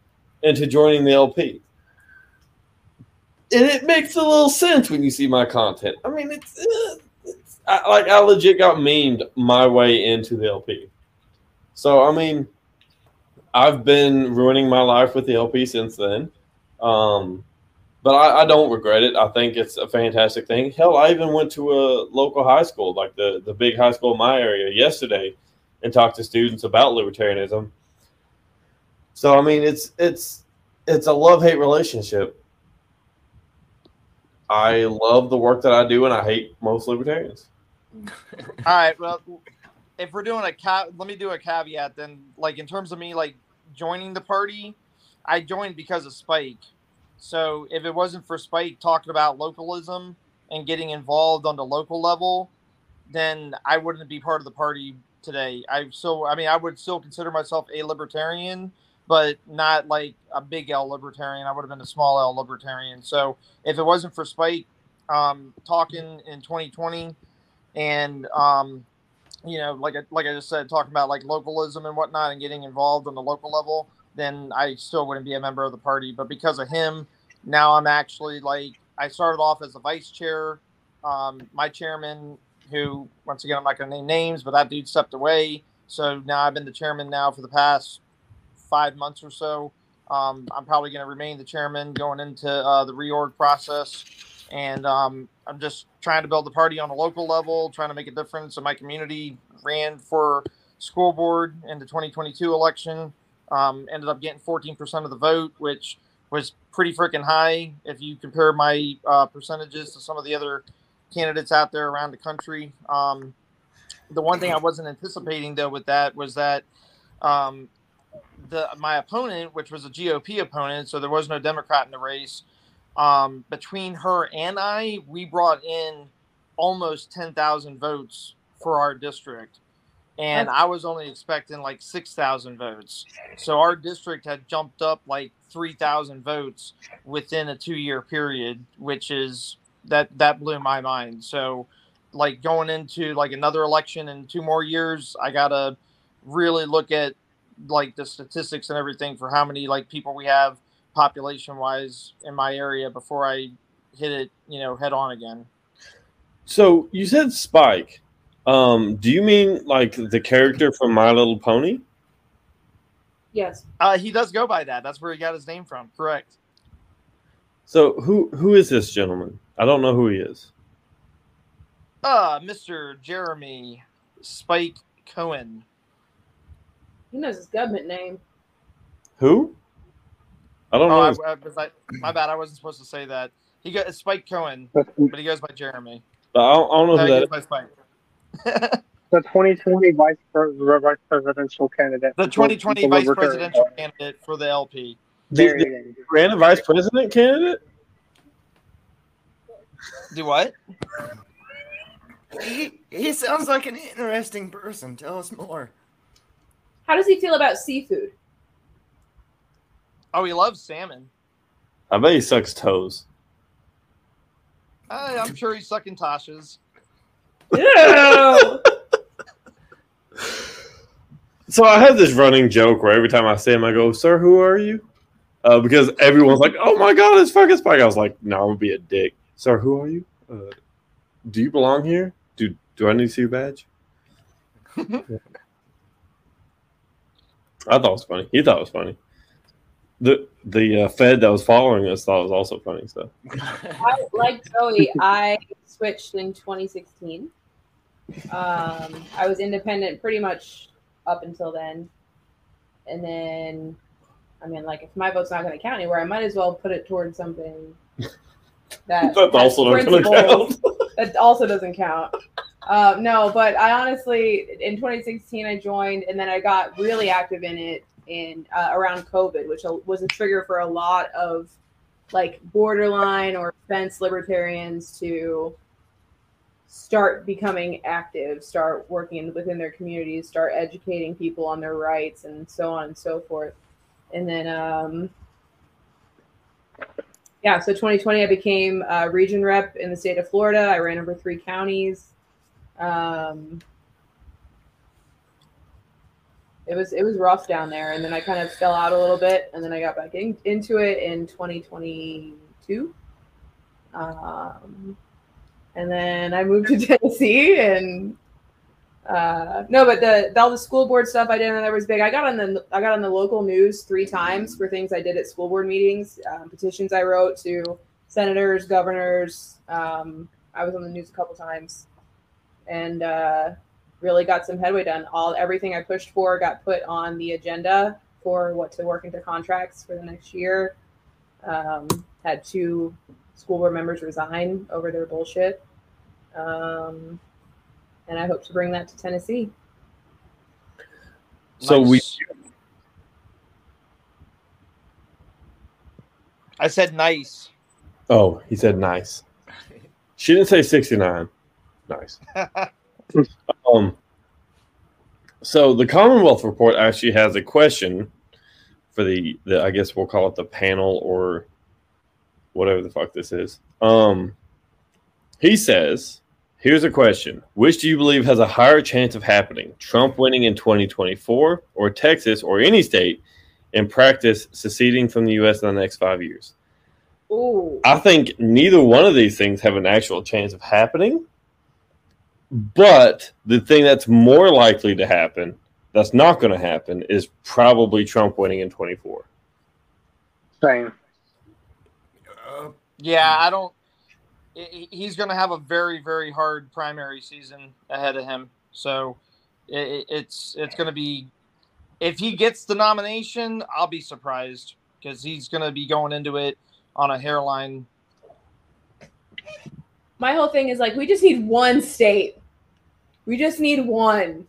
into joining the LP. And it makes a little sense when you see my content. I mean, it's, uh, it's I, like I legit got memed my way into the LP. So I mean, I've been ruining my life with the LP since then. Um, but I, I don't regret it. I think it's a fantastic thing. Hell, I even went to a local high school, like the the big high school in my area, yesterday, and talked to students about libertarianism. So I mean, it's it's it's a love hate relationship. I love the work that I do, and I hate most libertarians. *laughs* All right. Well, if we're doing a let me do a caveat then. Like in terms of me like joining the party, I joined because of Spike. So if it wasn't for Spike talking about localism and getting involved on the local level, then I wouldn't be part of the party today. I so I mean I would still consider myself a libertarian, but not like a big L libertarian. I would have been a small L libertarian. So if it wasn't for Spike um, talking in 2020 and um, you know, like I, like I just said, talking about like localism and whatnot, and getting involved on the local level, then I still wouldn't be a member of the party. But because of him, now I'm actually like I started off as the vice chair. Um, my chairman, who once again I'm not going to name names, but that dude stepped away. So now I've been the chairman now for the past five months or so. Um, I'm probably going to remain the chairman going into uh, the reorg process, and um, I'm just trying to build the party on a local level, trying to make a difference. in my community ran for school board in the 2022 election. Um, ended up getting 14% of the vote, which was pretty freaking high if you compare my uh, percentages to some of the other candidates out there around the country. Um, the one thing I wasn't anticipating though with that was that um, the my opponent, which was a GOP opponent, so there was no Democrat in the race. Um, between her and I, we brought in almost ten thousand votes for our district, and I was only expecting like six thousand votes. So our district had jumped up like three thousand votes within a two-year period, which is that that blew my mind. So like going into like another election in two more years, I gotta really look at like the statistics and everything for how many like people we have population wise in my area before I hit it, you know, head on again. So you said Spike. Um, do you mean like the character from My Little Pony? Yes. Uh, he does go by that. That's where he got his name from. Correct. So who who is this gentleman? I don't know who he is. Uh, Mr. Jeremy Spike Cohen. He knows his government name. Who? I don't Oh, know. I, his- I, I, my bad. I wasn't supposed to say that. He got Spike Cohen, but he goes by Jeremy. I don't, I don't know No, who he that goes is. by Spike. The 2020 vice, pres- vice presidential candidate. The 2020 for vice Libertarian. presidential candidate for the LP. There Did- you go. Ran a vice president candidate? Do what? He, he sounds like an interesting person. Tell us more. How does he feel about seafood? Oh, he loves salmon. I bet he sucks toes. Uh, I'm sure he's sucking Tasha's. Ew. So I have this running joke where every time I see him, I go, "Sir, who are you?" Uh, because everyone's like, "Oh my god, it's fucking Spike." I was like, "No, I'm gonna be a dick." Sir, who are you? Uh, do you belong here? Do Do I need to see your badge? I thought it was funny. He thought it was funny. The the uh, Fed that was following us thought it was also funny. So I, *laughs* like Joey, I switched in 2016. Um, I was independent pretty much up until then, and then, I mean, like if my vote's not going to count anywhere, I might as well put it towards something *laughs* that that's also principles. count. *laughs* that also doesn't count. Uh, no, but I honestly, in 2016, I joined, and then I got really active in it in uh, around COVID, which was a trigger for a lot of like borderline or fence libertarians to start becoming active, start working within their communities, start educating people on their rights, and so on and so forth. And then, um, yeah, so 2020, I became a region rep in the state of Florida. I ran over three counties. Um, it was it was rough down there, and then I kind of fell out a little bit, and then I got back in, into it in 2022. Um, and then I moved to *laughs* Tennessee, and uh, no, but the, all the school board stuff I did that was big. I got on the I got on the local news three times for things I did at school board meetings, um, petitions I wrote to senators, governors. Um, I was on the news a couple times, and uh, really got some headway done. All everything I pushed for got put on the agenda for what to work into contracts for the next year. Um, had two school board members resign over their bullshit. Um, and I hope to bring that to Tennessee. So we I said nice. Oh, he said nice. She didn't say 69. Nice. *laughs* um so the Commonwealth report actually has a question for the, the I guess we'll call it the panel or whatever the fuck this is. Um he says, here's a question. Which do you believe has a higher chance of happening? Trump winning in 2024 or Texas or any state in practice seceding from the US in the next 5 years? Ooh. I think neither one of these things have an actual chance of happening. But the thing that's more likely to happen that's not going to happen is probably Trump winning in 24. Same. Yeah, hmm. I don't. He's going to have a very, very hard primary season ahead of him. So it's it's going to be. If he gets the nomination, I'll be surprised because he's going to be going into it on a hairline. My whole thing is like we just need one state. We just need one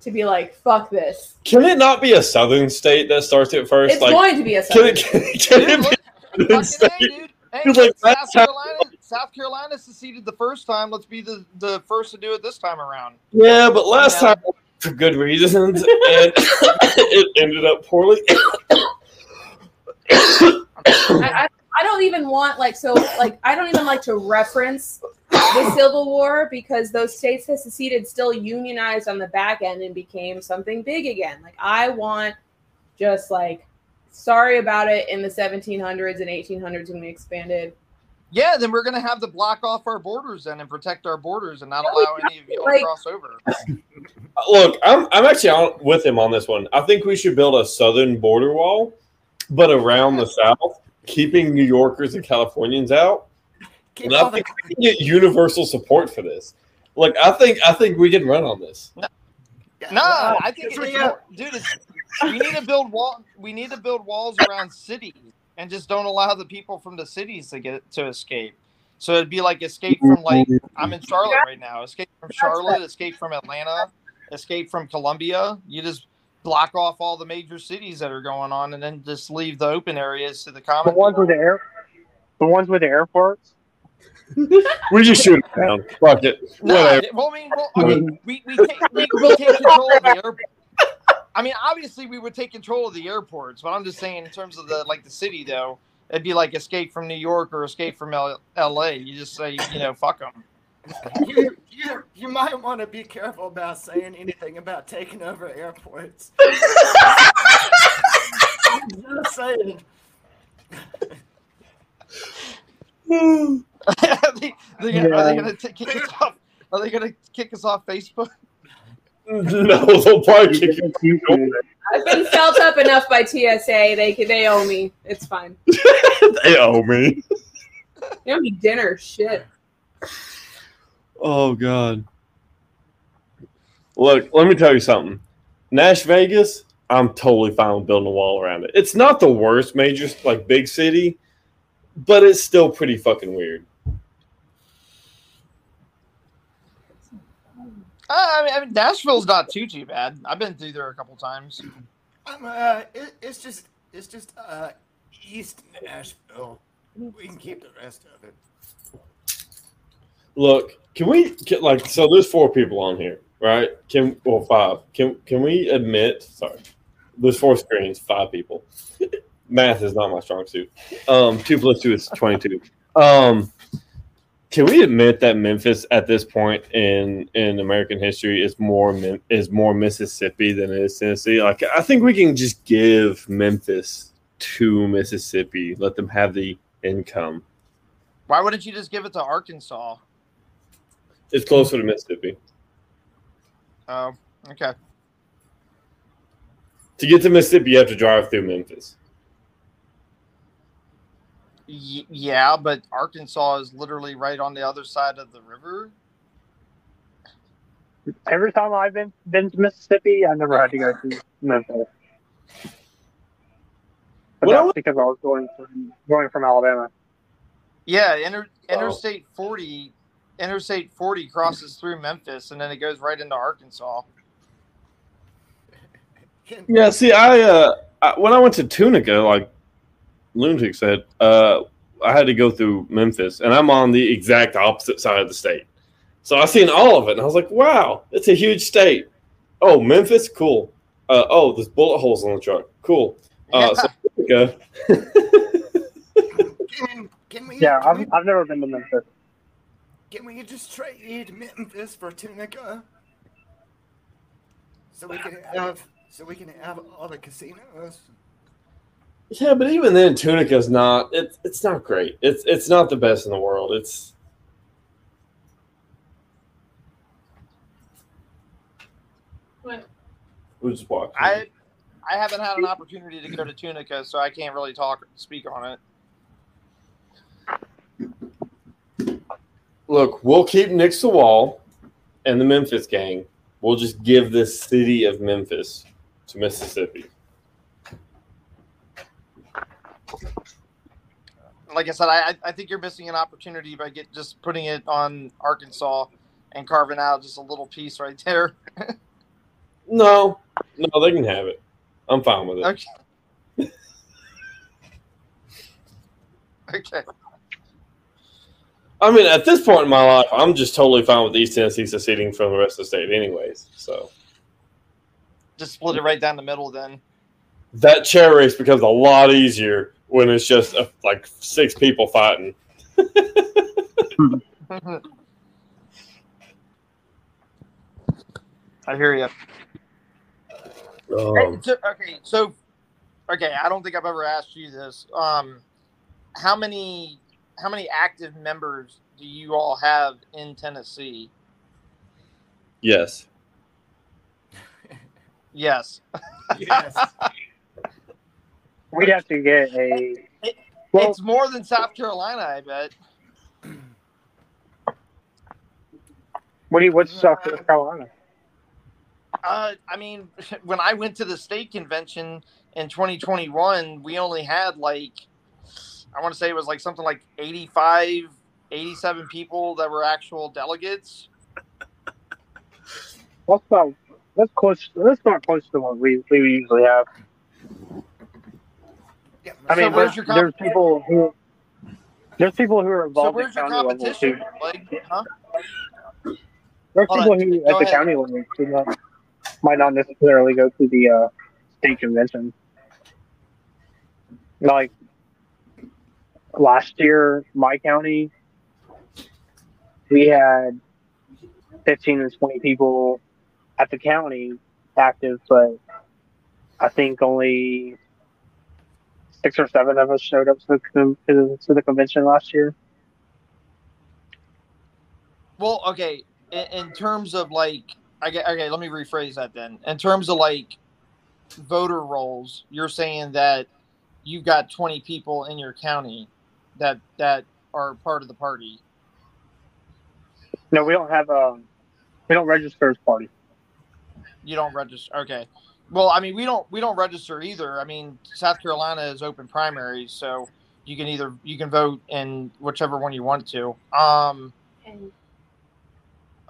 to be like, fuck this. Can it not be a southern state that starts it first? It's like, going to be a can it, southern. can, can it be a southern fucking A, state? dude. Hey, It's like, South Carolina, South Carolina seceded the first time. Let's be the, the first to do it this time around. Yeah, but last Yeah. time for good reasons, and *laughs* it ended up poorly. *coughs* I, I, I don't even want like so like I don't even like to reference the Civil War because those states that seceded still unionized on the back end and became something big again. Like I want just like sorry about it in the 1700s and 1800s when we expanded. Yeah, then we're gonna have to block off our borders then and protect our borders and not Yeah, allow any of you like- to cross over. Look, I'm I'm actually on with him on this one. I think we should build a southern border wall, but around the south, keeping New Yorkers and Californians out. keep And all I the think we can get universal support for this. Like I think I think we can run on this. Yeah, No, I think it's it's really, uh, more, dude. It's, we need to build wall. We need to build walls around cities and just don't allow the people from the cities to get to escape. So it'd be like escape from like I'm in Charlotte right now. Escape from Charlotte. Escape from Atlanta. Escape from Columbia. You just block off all the major cities that are going on, and then just leave the open areas to the common. The common. ones with the air, the ones with the airports. *laughs* We just shoot it down. Fuck it. No, Whatever. well, I mean, well, okay, we, we, take, we, we take control of the airport. I mean, obviously, we would take control of the airports, but I'm just saying, in terms of the like the city, though, it'd be like escape from New York or escape from L- L.A. You just say, you know, fuck them. *laughs* you, you, you might want to be careful about saying anything about taking over airports. *laughs* Just saying. *laughs* are they, they, gonna- are they gonna t- kick us off? Are they gonna kick us off Facebook? *laughs* No, they'll probably kick it. I've been felt up enough by TSA. They they owe me. It's fine. *laughs* They owe me. They owe me dinner. Shit. Oh God. Look, let me tell you something. Nash Vegas, I'm totally fine with building a wall around it. It's not the worst major like big city, but it's still pretty fucking weird. I mean, I mean, Nashville's not too too bad. I've been through there a couple times. I'm, uh, it, it's just, it's just, uh, East Nashville. We can keep the rest of it. Look, can we get like so there's four people on here, right? Can well five. Can can we admit sorry. There's four screens, five people. *laughs* Math is not my strong suit. Um two plus two is twenty two. Um can we admit that Memphis at this point in in American history is more is more Mississippi than it is Tennessee? Like I think we can just give Memphis to Mississippi, let them have the income. Why wouldn't you just give it to Arkansas? It's closer to Mississippi. Oh, okay. To get to Mississippi, you have to drive through Memphis. Y- yeah, but Arkansas is literally right on the other side of the river. Every time I've been been to Mississippi, I never had to go to Memphis. But Well, that's because I was going from going from Alabama. Yeah, inter- Oh. Interstate 40, Interstate 40 crosses through Memphis, and then it goes right into Arkansas. Yeah, see, I, uh, I when I went to Tunica, like Lunatic said, uh, I had to go through Memphis, and I'm on the exact opposite side of the state. So I seen all of it, and I was like, "Wow, it's a huge state." Oh, Memphis, cool. Uh, oh, there's bullet holes on the truck, cool. Uh, so *laughs* Tunica, Can, can we? Yeah, can, I've, I've never been to Memphis. can we just trade Memphis for Tunica? So we can have, so we can have all the casinos. Yeah, but even then, Tunica's not. It's it's not great. It's it's not the best in the world. It's We'll just watch. I I haven't had an opportunity to go to Tunica, so I can't really talk speak on it. Look, we'll keep Nick's the wall and the Memphis gang. We'll just give the city of Memphis to Mississippi. Like I said, I I think you're missing an opportunity by get just putting it on Arkansas and carving out just a little piece right *laughs* there. No, no, they can have it. I'm fine with it. Okay. *laughs* okay. I mean, at this point in my life, I'm just totally fine with East Tennessee seceding from the rest of the state, anyways. So Just split it right down the middle then. that chair race becomes a lot easier when it's just uh, like six people fighting. *laughs* I hear you. Um, so, okay, so okay, I don't think I've ever asked you this. Um, how many how many active members do you all have in Tennessee? yes. Yes. Yes. We'd have to get a. Well, it's more than South Carolina, I bet. what do you, what's South Carolina? Uh, I mean, *laughs* when I went to the state convention in 2021, we only had like, I want to say it was like something like 85, 87 people that were actual delegates. What's about? That's close. That's not close to what we, we usually have. Yeah, I So mean, where's there's, your there's people who there's people who are So involved where's at your county level too. competition? Like, huh? There's Hold people on, who at the ahead. county level who not, might not necessarily go to the uh, state convention. Like last year, my county, we had 15 or 20 people at the county active, but I think only six or seven of us showed up to the, to the, convention last year. Well, okay. In, in terms of like, I get, okay. Let me rephrase that then. In terms of like voter rolls, you're saying that you've got 20 people in your county that that are part of the party. No, we don't have um, we don't register as party. You don't register. Okay. Well, I mean, we don't we don't register either. I mean, South Carolina is open primaries, so you can either you can vote in whichever one you want to. Um.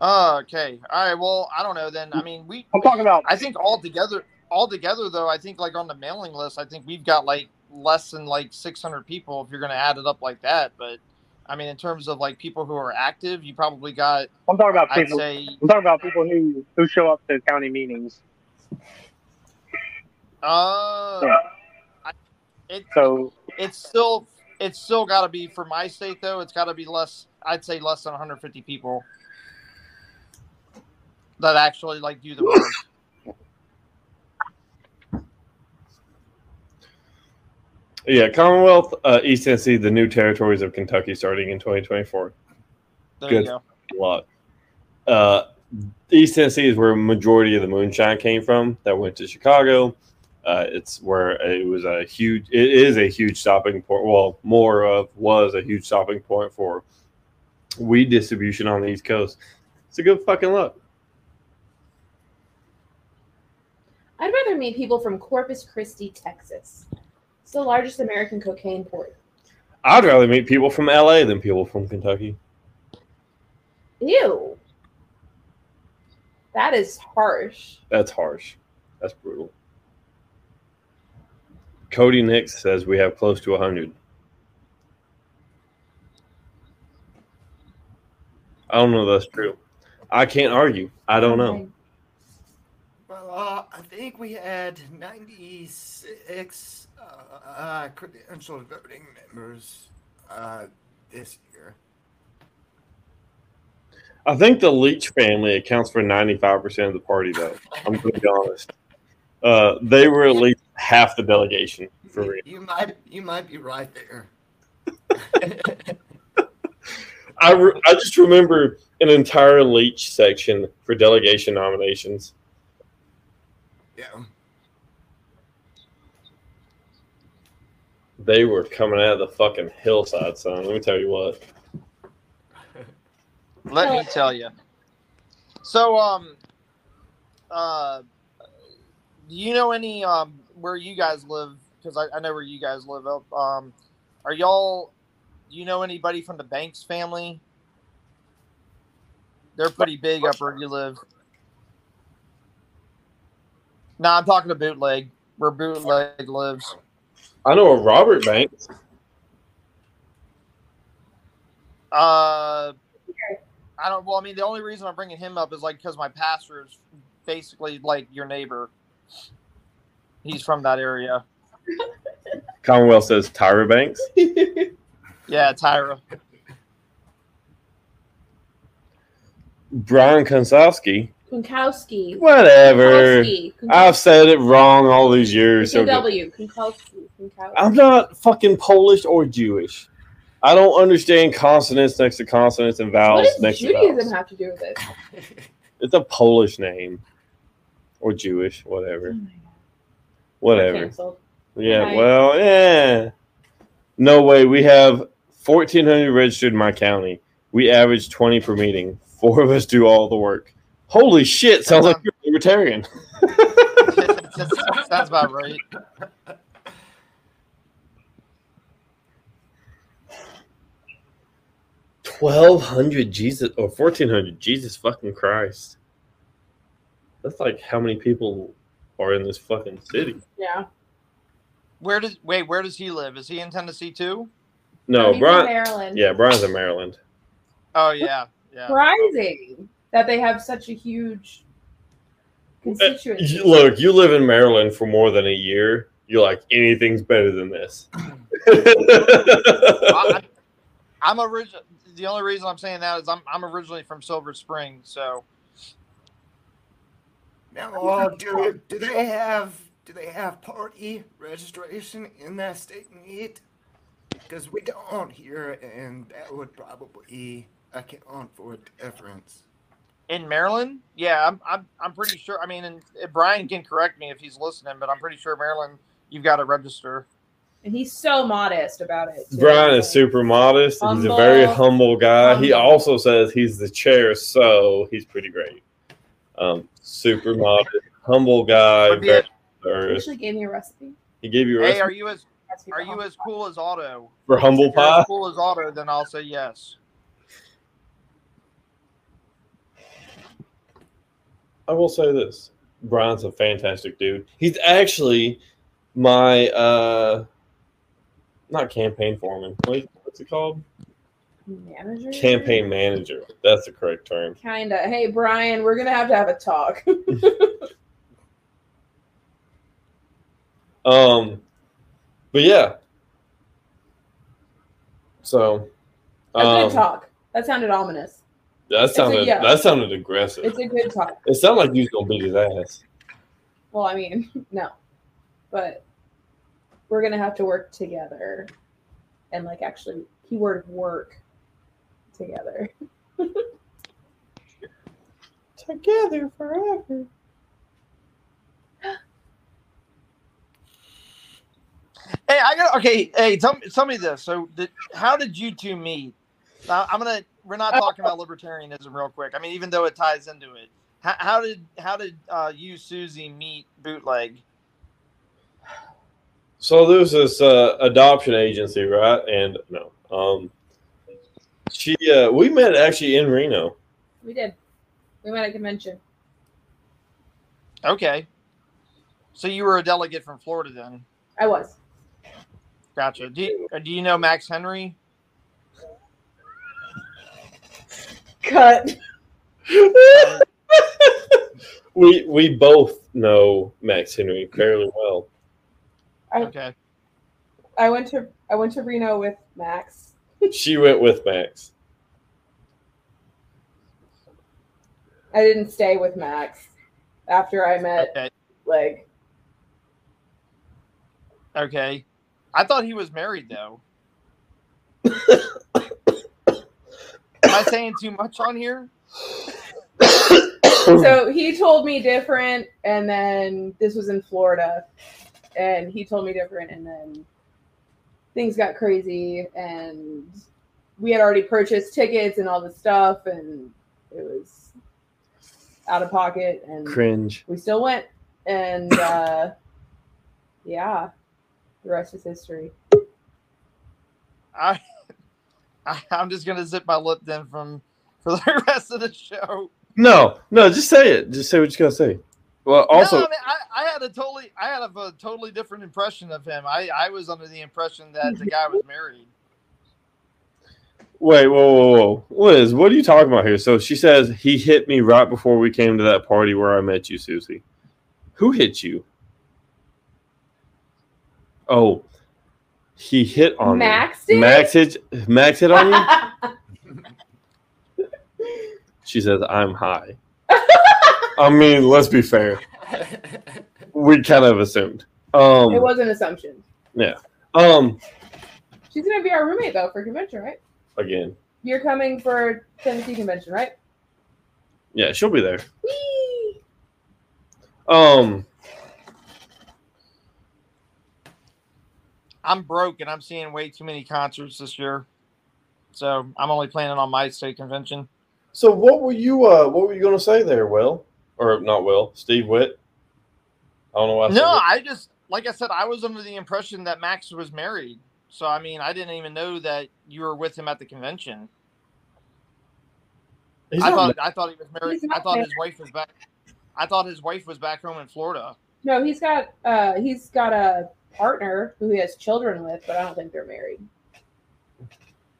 Okay. All right. Well, I don't know. Then I mean, we I'm talking about I think all together, all together though, I think like on the mailing list, I think we've got like less than like 600 people if you're going to add it up like that. But I mean, in terms of like people who are active, you probably got, I'm talking about I'd people. say, I'm talking about people who who show up to county meetings. Uh, Yeah. it, So it's still, it's still got to be for my state though. It's got to be less. I'd say less than 150 people that actually like do the work. Yeah, Commonwealth, uh, East Tennessee, the new territories of Kentucky starting in 2024. There Good. you go. Lot. Uh, East Tennessee is where a majority of the moonshine came from that went to Chicago. Uh, it's where it was a huge, it is a huge stopping point. Well, more of was a huge stopping point for weed distribution on the East Coast. It's a good fucking look. I'd rather meet people from Corpus Christi, Texas. It's the largest American cocaine port. I'd rather meet people from LA than people from Kentucky. Ew. That is harsh. That's harsh. That's brutal. Cody Nix says we have close to 100. I don't know if that's true. I can't argue. I don't know. Well, uh, I think we had 96 uh, uh, credentialed voting members uh, this year. I think the Leach family accounts for 95% of the party, though. I'm going to be honest. Uh, they were at least half the delegation for You, real. you might you might be right there. *laughs* I, re- I just remember an entire Leach section for delegation nominations. Yeah. They were coming out of the fucking hillside, son. Let me tell you what. Let me tell you. So, um, uh, do you know any um where you guys live? Because I, I know where you guys live. Up, um, are y'all? Do you know anybody from the Banks family? They're pretty big up where you live. No, I'm talking to bootleg. Where bootleg lives. I know a Robert Banks. Uh, I don't. Well, I mean, the only reason I'm bringing him up is like because my pastor is basically like your neighbor. He's from that area. Commonwealth says Tyra Banks. *laughs* Yeah, Tyra. Brian Konsowski. Kunkowski. Whatever. Kunkowski. I've said it wrong all these years. So good. W. Kunkowski. Kunkowski. I'm not fucking Polish or Jewish. I don't understand consonants next to consonants and What vowels does next to Judaism vowels. have to do with it? It's a Polish name or Jewish, whatever. Oh Whatever. Yeah, Right. well, yeah. No way. We have 1,400 registered in my county. We average 20 per meeting. Four of us do all the work. Holy shit! Sounds like you're a libertarian. Sounds about right. Twelve hundred Jesus or fourteen hundred Jesus fucking Christ. That's like how many people are in this fucking city. Yeah. Where does wait? Where does he live? Is he in Tennessee too? No, He's in Brian. Maryland. Yeah, Brian's in Maryland. Oh yeah, yeah. Surprising that they have such a huge constituency. Eh, you- Look, you live in Maryland for more than a year. You're like anything's better than this. *laughs* I, I'm original. The only reason I'm saying that is I'm I'm originally from Silver Spring, so Now, uh, do, do they have do they have party registration in that state meet? Because we don't here, and that would probably account for a difference. in Maryland, yeah, I'm I'm I'm pretty sure. I mean, and Brian can correct me if he's listening, but I'm pretty sure Maryland, you've got to register. and he's so modest about it. too. Brian is super modest. He's a very Humble. humble guy. He also says he's the chair, so he's pretty great. Um, super modest, humble guy. Would be Very a- He actually gave me a recipe. He gave you a recipe. Hey, are you as are you as cool as Otto? for humble If you're pie. as cool as Otto, then I'll say yes. I will say this: Brian's a fantastic dude. He's actually my uh, not campaign foreman. What, what's it called? Manager. Campaign manager. That's the correct term. Kinda. Hey, Brian, we're gonna have to have a talk. *laughs* Um, but yeah. So, a um, good talk. That sounded ominous. that sounded yeah. that sounded aggressive. It's a good talk. It sounded like you was gonna beat his ass. Well, I mean, *laughs* no, but we're gonna have to work together, and like actually, keyword work together. Together forever. Hey, I got okay. Hey, tell me tell me this. So, did, how did you two meet? Now, I'm gonna. We're not talking about libertarianism real quick. I mean, even though it ties into it. How, how did how did uh, you Susie meet Bootleg? So there's this uh, adoption agency, right? And no, um, she uh, we met actually in Reno. We did. We met at convention. Okay. So you were a delegate from Florida then. I was. Gotcha. Do you, uh, do you know Max Henry? Cut. *laughs* we we both know Max Henry fairly well. Okay. I went to I went to Reno with Max. She went with Max. I didn't stay with Max after I met Okay. Leg. Okay. I thought he was married though. Am I saying too much on here? *coughs* so he told me different, and then this was in Florida, and he told me different, and then things got crazy, and we had already purchased tickets and all this stuff, and it was out of pocket, and Cringe. we still went, and uh, yeah, the rest is history. I, I I'm just gonna zip my lip then from for the *laughs* rest of the show. No, no, just say it. Just say what you gotta say. Well, also, no, I, mean, I, I had a totally I had a, a totally different impression of him. I I was under the impression that the guy was married. wait, whoa, whoa, whoa, Liz, what are you talking about here? So she says he hit me right before we came to that party where I met you, Susie. Who hit you? Oh, he hit on Max me. did? Max hit. Max hit on you. *laughs* She says I'm high. I mean, let's be fair. We kind of assumed. Um, it was an assumption. Yeah. Um, She's gonna be our roommate though for convention, right? again, You're coming for Tennessee convention, right? yeah, she'll be there. Whee! Um, I'm broke and I'm seeing way too many concerts this year, so I'm only planning on my state convention. so what were you? Uh, what were you gonna say there, Will? Or not Will? Steve Witt? I don't know why. I No, Witt. I just like I said, I was under the impression that Max was married. So I mean, I didn't even know that you were with him at the convention. He's I not thought I thought he was married. I thought his wife was back. I thought his wife was back home in Florida. No, he's got uh he's got a partner who he has children with, but I don't think they're married.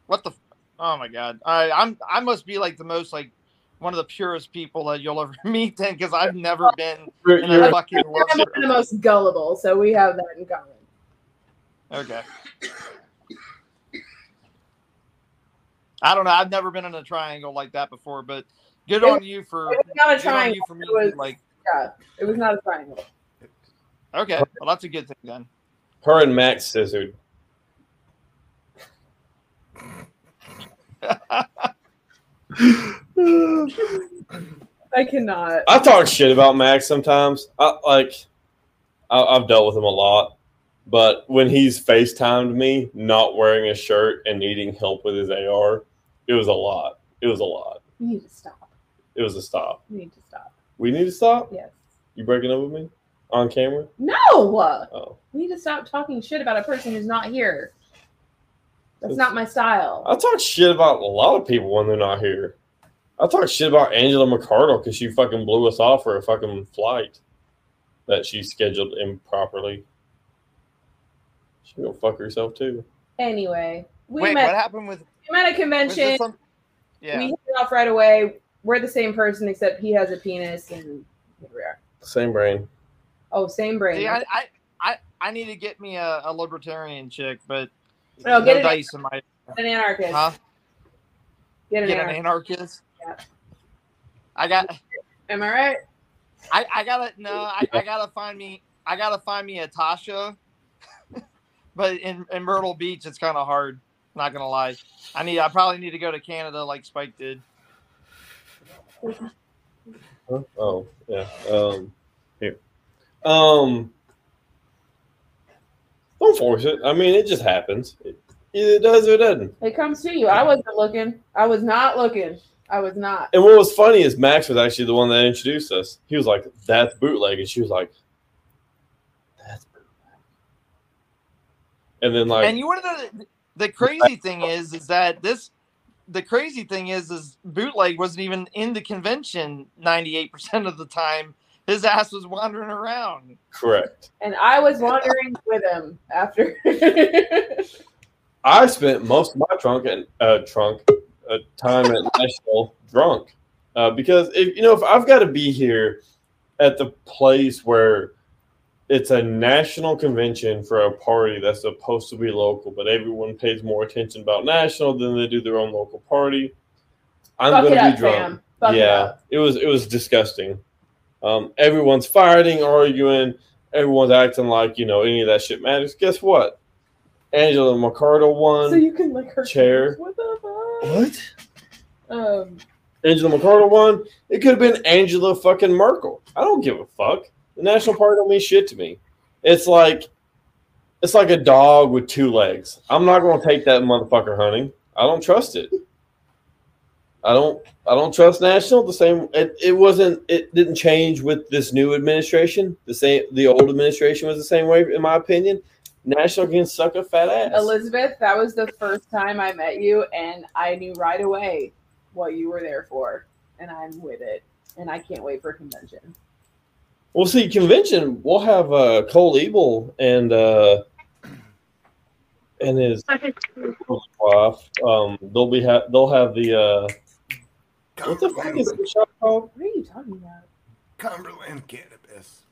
What the? f- Oh my god! I I'm I must be like the most like one of the purest people that you'll ever *laughs* meet then because I've never been You're- in you're- a fucking love. I'm one of the most gullible, so we have that in common. Okay. I don't know. I've never been in a triangle like that before, but good It- on you for It was not a triangle. you for It me. was Like yeah, it was not a triangle. okay, well that's a good thing then. her and Max scissored. *laughs* I cannot. I talk shit about Max sometimes. I like. I, I've dealt with him a lot, but when he's FaceTimed me not wearing a shirt and needing help with his AR, it was a lot. It was a lot. You need to stop. It was a stop. You need to stop. We need to stop. Yes. You breaking up with me on camera? No. Oh, We need to stop talking shit about a person who's not here. That's not my style. I talk shit about a lot of people when they're not here. I talk shit about Angela McArdle because she fucking blew us off for a fucking flight that she scheduled improperly. She can go fuck herself too. Anyway, we Wait, met. what happened with? We met at a convention. some- yeah. We hit it off right away. We're the same person, except he has a penis, and here we are. Same brain. Oh, same brain. See, I, I, I, I need to get me a, a libertarian chick, but No, no get it- dice in my an anarchist. huh? Get an Get an anarchist. anarchist. Yeah. I got. Am I right? I, I gotta no. I, I gotta find me. I gotta find me a Tasha. *laughs* but in, in Myrtle Beach, it's kind of hard. Not gonna lie. I need. I probably need to go to Canada like Spike did. *laughs* Oh, yeah. Um, here. Um, don't force it. I mean, it just happens. It either does or it doesn't. It comes to you. I wasn't looking. I was not looking. I was not. And what was funny is Max was actually the one that introduced us. He was like, "That's bootleg," and she was like, "That's bootleg." And then like, and you want to know the, the crazy thing is, is that this. The crazy thing is, is bootleg wasn't even in the convention ninety eight percent of the time. His ass was wandering around. correct. And I was wandering with him after. I spent most of my trunk and uh, trunk uh, time at Nashville drunk uh, because if you know if I've got to be here at the place where it's a national convention for a party that's supposed to be local, but everyone pays more attention about national than they do their own local party. I'm going to be drunk. fam. Fuck it yeah, it was it was disgusting. Um, everyone's fighting, arguing. Everyone's acting like you know any of that shit matters. Guess what? Angela McArdle won. So you can like her Chair. What the fuck? what? Um, Angela McArdle won. It could have been Angela fucking Merkel. I don't give a fuck. The National Party don't mean shit to me. It's like it's like a dog with two legs. I'm not going to take that motherfucker hunting. I don't trust it. I don't. I don't trust National the same. It, it wasn't. It didn't change with this new administration. The same. The old administration was the same way, in my opinion. National can suck a fat ass. Elizabeth, that was the first time I met you, and I knew right away what you were there for, and I'm with it, and I can't wait for convention. We'll see. Convention. We'll have uh, Cole Ebel and uh, and his wife. Um, they'll be ha- they'll have the uh, what the fuck is the shop called? What are you talking about? Cumberland cannabis.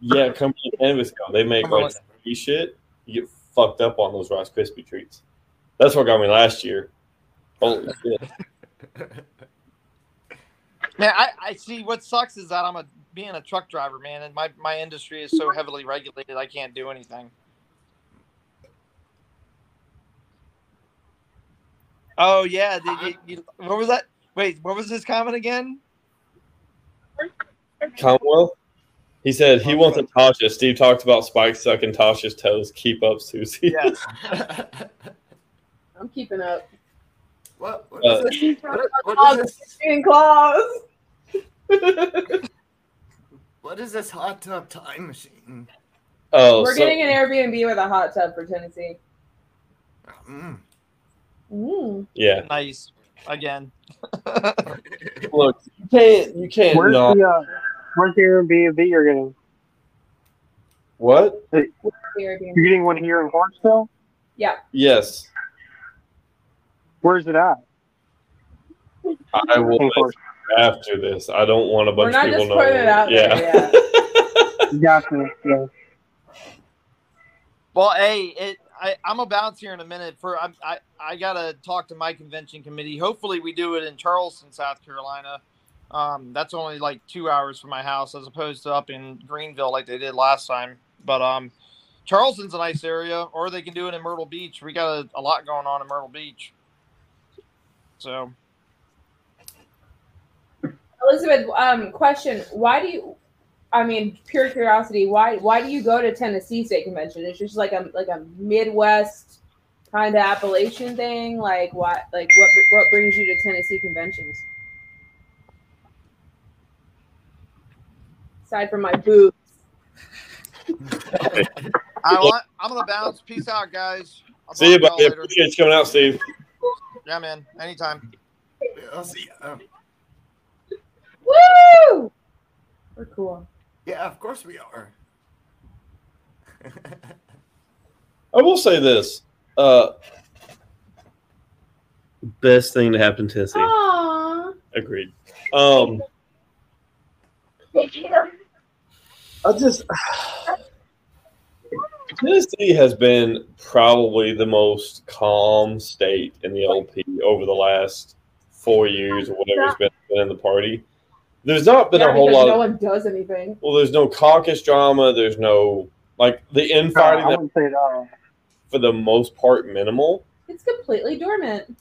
Yeah, Cumberland Cannabis Co. They make like free shit. You get fucked up on those Rice Krispie treats. That's what got me last year. Holy *laughs* shit. Man, I, I see. What sucks is that I'm a being a truck driver, man, and my my industry is so heavily regulated. I can't do anything. Oh yeah, did you, you, what was that? Wait, what was his comment again? Commonwealth. He said he wants a Tasha. Steve talked about Spike sucking Tasha's toes. Keep up, Susie. Yes. *laughs* I'm keeping up. what? What Uh, is this? What, what is this? claws. What is this hot tub time machine? Oh, We're so- getting an Airbnb with a hot tub for Tennessee. Mm. Mm. yeah. Nice. Again. Look, you can't. You can't. Where's not- the uh, where's the Airbnb you're getting? what? You're getting one here in Clarksville. Yes, Where's it at? I will. After this, I don't want a We're bunch not of people just putting knowing. it out yeah. there. Yeah. Gotcha. Yeah. Well, hey, it. I, I'm a bounce here in a minute. For I, I, I gotta talk to my convention committee. Hopefully, we do it in Charleston, South Carolina. Um, that's only like two hours from my house, as opposed to up in Greenville like they did last time. But um, Charleston's a nice area, or they can do it in Myrtle Beach. We got a, a lot going on in Myrtle Beach. So Elizabeth, um, question: Why do you? I mean, pure curiosity. Why? Why do you go to Tennessee State Convention? It's just like a like a Midwest kind of Appalachian thing. Like what? Like what? What brings you to Tennessee conventions? Aside from my boobs. *laughs* I, want- I'm gonna bounce. Peace out, guys. I'll See you, talk buddy. later. Appreciate you coming out, Steve. Yeah, man. Anytime. I'll see. ya. Woo! We're cool. Yeah, of course we are. *laughs* I will say this. Uh, best thing to happen to Tennessee. Aww. Agreed. Um, I just *sighs* Tennessee has been probably the most calm state in the LP over the last four years or whatever's been, been in the party. There's not been Yeah, a whole lot. no Of, one does anything. well, there's no caucus drama. There's no like the infighting I wouldn't say that. for the most part minimal. It's completely dormant.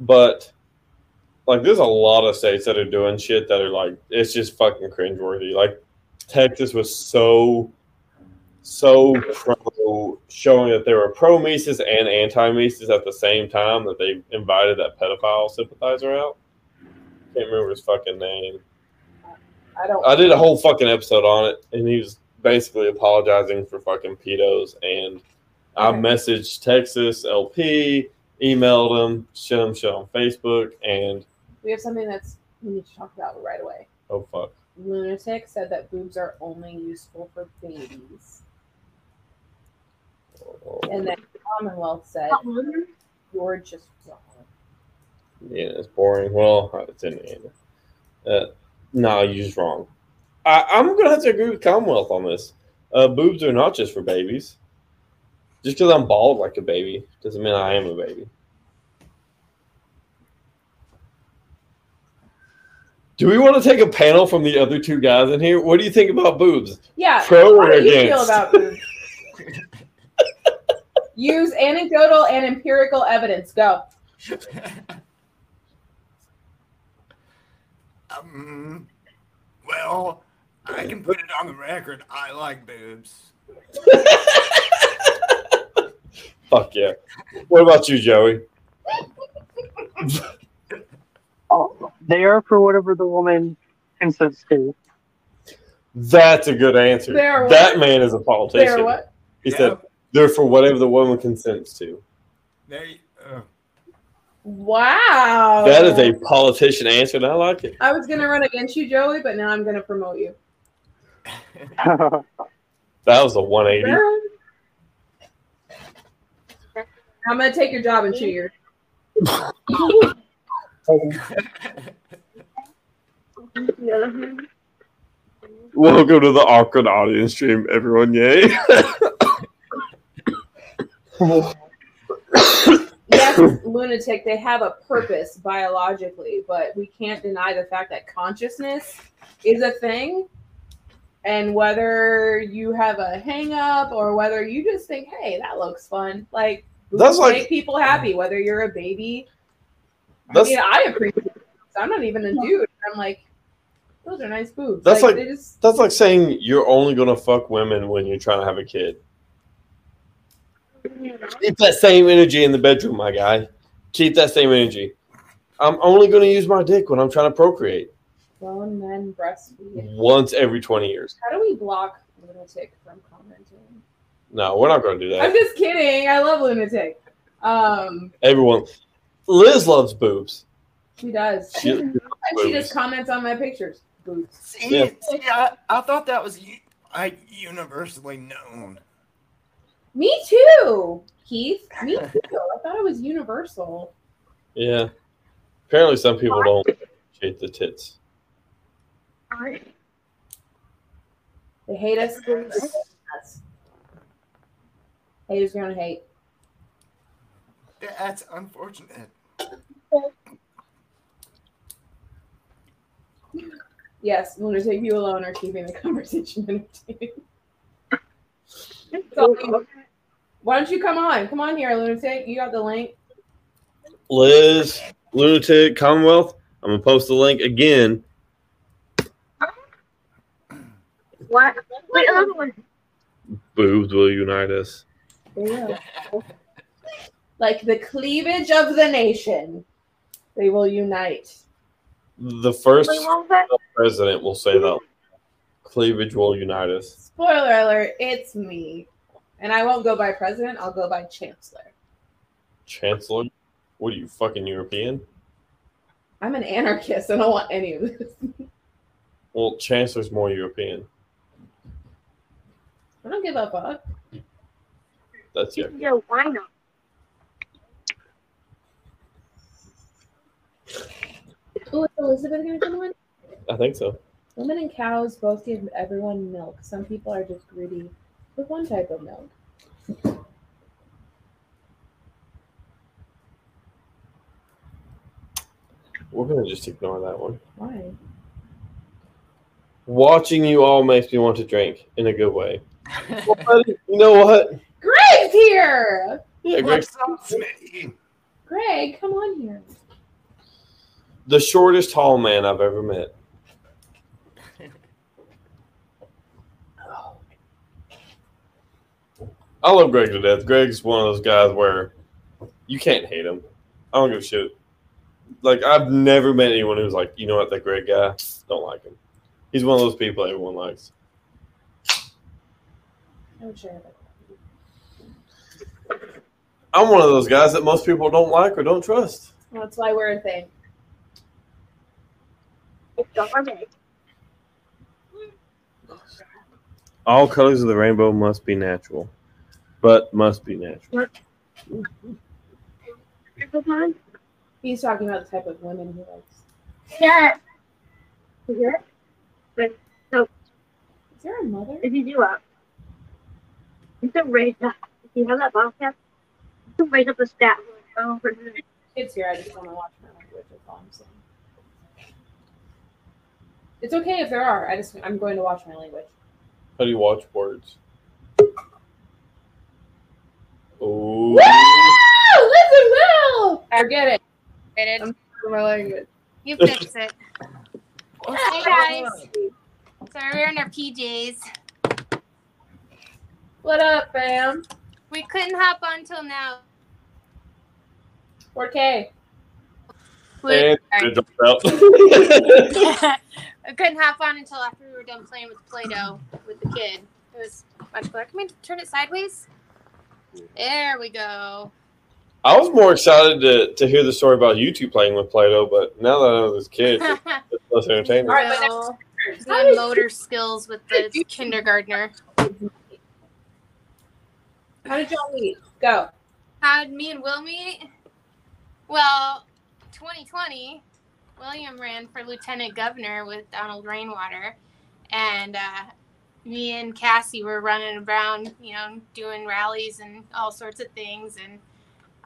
but like there's a lot of states that are doing shit that are like it's just fucking cringeworthy. Like Texas was so so pro showing that they were pro Mises and anti Mises at the same time that they invited that pedophile sympathizer out. Can't remember his fucking name. I don't. I did a whole fucking episode on it, and he was basically apologizing for fucking pedos. And I Okay. messaged Texas LP, emailed him, sent him shit on Facebook, and We have something that's we need to talk about right away. oh fuck, Lunatic said that boobs are only useful for babies, and then Commonwealth said you're just wrong. Yeah, it's boring. Well, it's in the. Uh, no, you're just wrong. I, I'm gonna have to agree with Commonwealth on this. Uh, boobs are not just for babies. Just because I'm bald like a baby doesn't mean I am a baby. Do we want to take a panel from the other two guys in here? What do you think about boobs? Yeah. Pro or How do you feel against? about boobs? *laughs* Use anecdotal and empirical evidence. Go. *laughs* Um, well, I can put it on the record. I like boobs. *laughs* Fuck yeah. What about you, Joey? Oh, *laughs* they are for whatever the woman consents to. That's a good answer. That man is a politician. There, what? He said they're for whatever the woman consents to. They, uh, Wow. That is a politician answer, and I like it. I was gonna run against you, Joey, but now I'm gonna promote you. *laughs* That was a 180. I'm gonna take your job in two years. Welcome to the awkward audience stream, everyone. Yay. *laughs* yes, lunatic, they have a purpose biologically, but we can't deny the fact that consciousness is a thing. And whether you have a hang up or whether you just think, hey, that looks fun, like That's boobs like- make people happy, whether you're a baby. That's I mean, I appreciate it. I'm not even a dude. I'm like, those are nice boobs. That's like- they just that's like saying you're only gonna fuck women when you're trying to have a kid. Keep that same energy in the bedroom, my guy. Keep that same energy. I'm only gonna use my dick when I'm trying to procreate grown men breastfeed. once every 20 years. How do we block lunatic from commenting? No, we're not gonna do that. I'm just kidding. I love lunatic. Um, Everyone, Liz loves boobs. she does. She, *laughs* And she just comments on my pictures. Boobs. see, Yeah. see I, I thought that was u- like universally known. Me too, Keith. Me *laughs* too. I thought it was universal. yeah. Apparently, some people don't appreciate the tits. They hate us. Us. Haters gonna hate. That's unfortunate. Yes, lunatic, you alone are keeping the *laughs* conversation *laughs* entertaining. So, why don't you come on? Come on here, lunatic. You got the link. Liz, Lunatic, Commonwealth. I'm gonna post the link again. What? Wait, another one. Boobs will unite us. There you go. Like the cleavage of the nation, they will unite. The first Wait, what was that? president will say that. Cleavage will unite us. Spoiler alert, it's me. And I won't go by president, I'll go by chancellor. Chancellor? What are you, fucking European? I'm an anarchist. I don't want any of this. *laughs* Well, Chancellor's more European. I don't give a fuck. That's yeah. Yo, why not? Oh, is Elizabeth gonna come on? I think so. Women and cows both give everyone milk. Some people are just greedy with one type of milk. We're gonna just ignore that one. Why? Watching you all makes me want to drink in a good way. *laughs* But you know what? Greg's here! Yeah, Greg, What's up, Smitty? Greg, come on here. the shortest tall man I've ever met. I love Greg to death. Greg's one of those guys where you can't hate him. I don't give a shit. Like I've never met anyone who's like, you know what, that Greg guy, don't like him. He's one of those people everyone likes. I would share that. I'm one of those guys that most people don't like or don't trust. Well, that's why we're a thing. It's garbage. All colors of the rainbow must be natural, but must be natural. He's talking about the type of women he likes. Yeah. Is it? Is there a mother? If you do up, you can raise up. If you have that podcast, you can raise up the stat. Oh, for the- Kids here, I just want to watch my language. That's all I'm saying. It's okay if there are. I just I'm going to watch my language. How do you watch words? Oh, Woo! Listen, Will. Forget it. It is. I'm for my language. You fix it. Hey guys. Sorry, we're in our PJs. What up, fam? We couldn't hop on till now. 4K. *laughs* We, And it dropped out. *laughs* I couldn't hop on until after we were done playing with Play-Doh with the kid. It was much better. Can we turn it sideways? There we go. I was more excited to, to hear the story about you two playing with Play-Doh, but now that I know this kid, it's, *laughs* it's less entertaining. All right, but So, How doing did motor skills with the kindergartner. How did y'all meet? Go. How did me and Will meet? Well, 2020, William ran for lieutenant governor with Donald Rainwater, and uh, me and Cassie were running around, you know, doing rallies and all sorts of things, and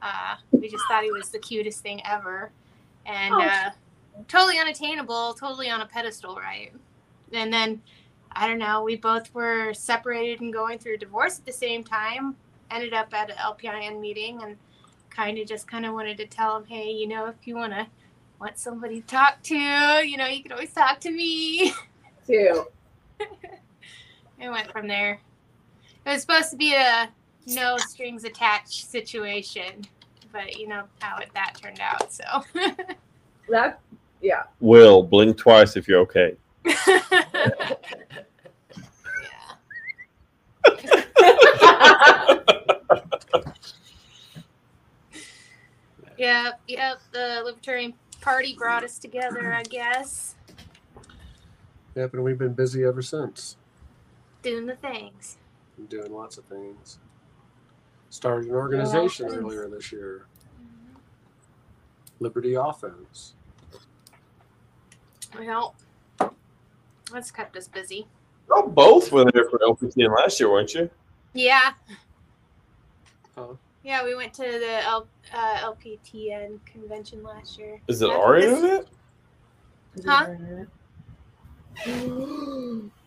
uh, we just thought he was the cutest thing ever, and Oh. uh, totally unattainable, totally on a pedestal, right? And then. I don't know. We both were separated and going through a divorce at the same time. Ended up at an LPIN meeting and kind of just kind of wanted to tell him, hey, you know, if you want to want somebody to talk to, you know, you can always talk to me. Two. *laughs* I went from there. It was supposed to be a no strings attached situation, but you know how it, that turned out. So. *laughs* That. Yeah. Will, blink twice if you're okay. *laughs* yeah. *laughs* Yep, yep. The Libertarian Party brought us together, I guess. Yep, and we've been busy ever since. Doing the things. Been doing lots of things. Started an organization Yeah. earlier this year. Liberty Offense. Well, that's kept us busy. Y'all both were there for LPTN last year, weren't you? Yeah. Huh? Yeah, we went to the L, uh, LPTN convention last year. Is it That- Aria this- in it? Huh? *gasps* *gasps* *gasps*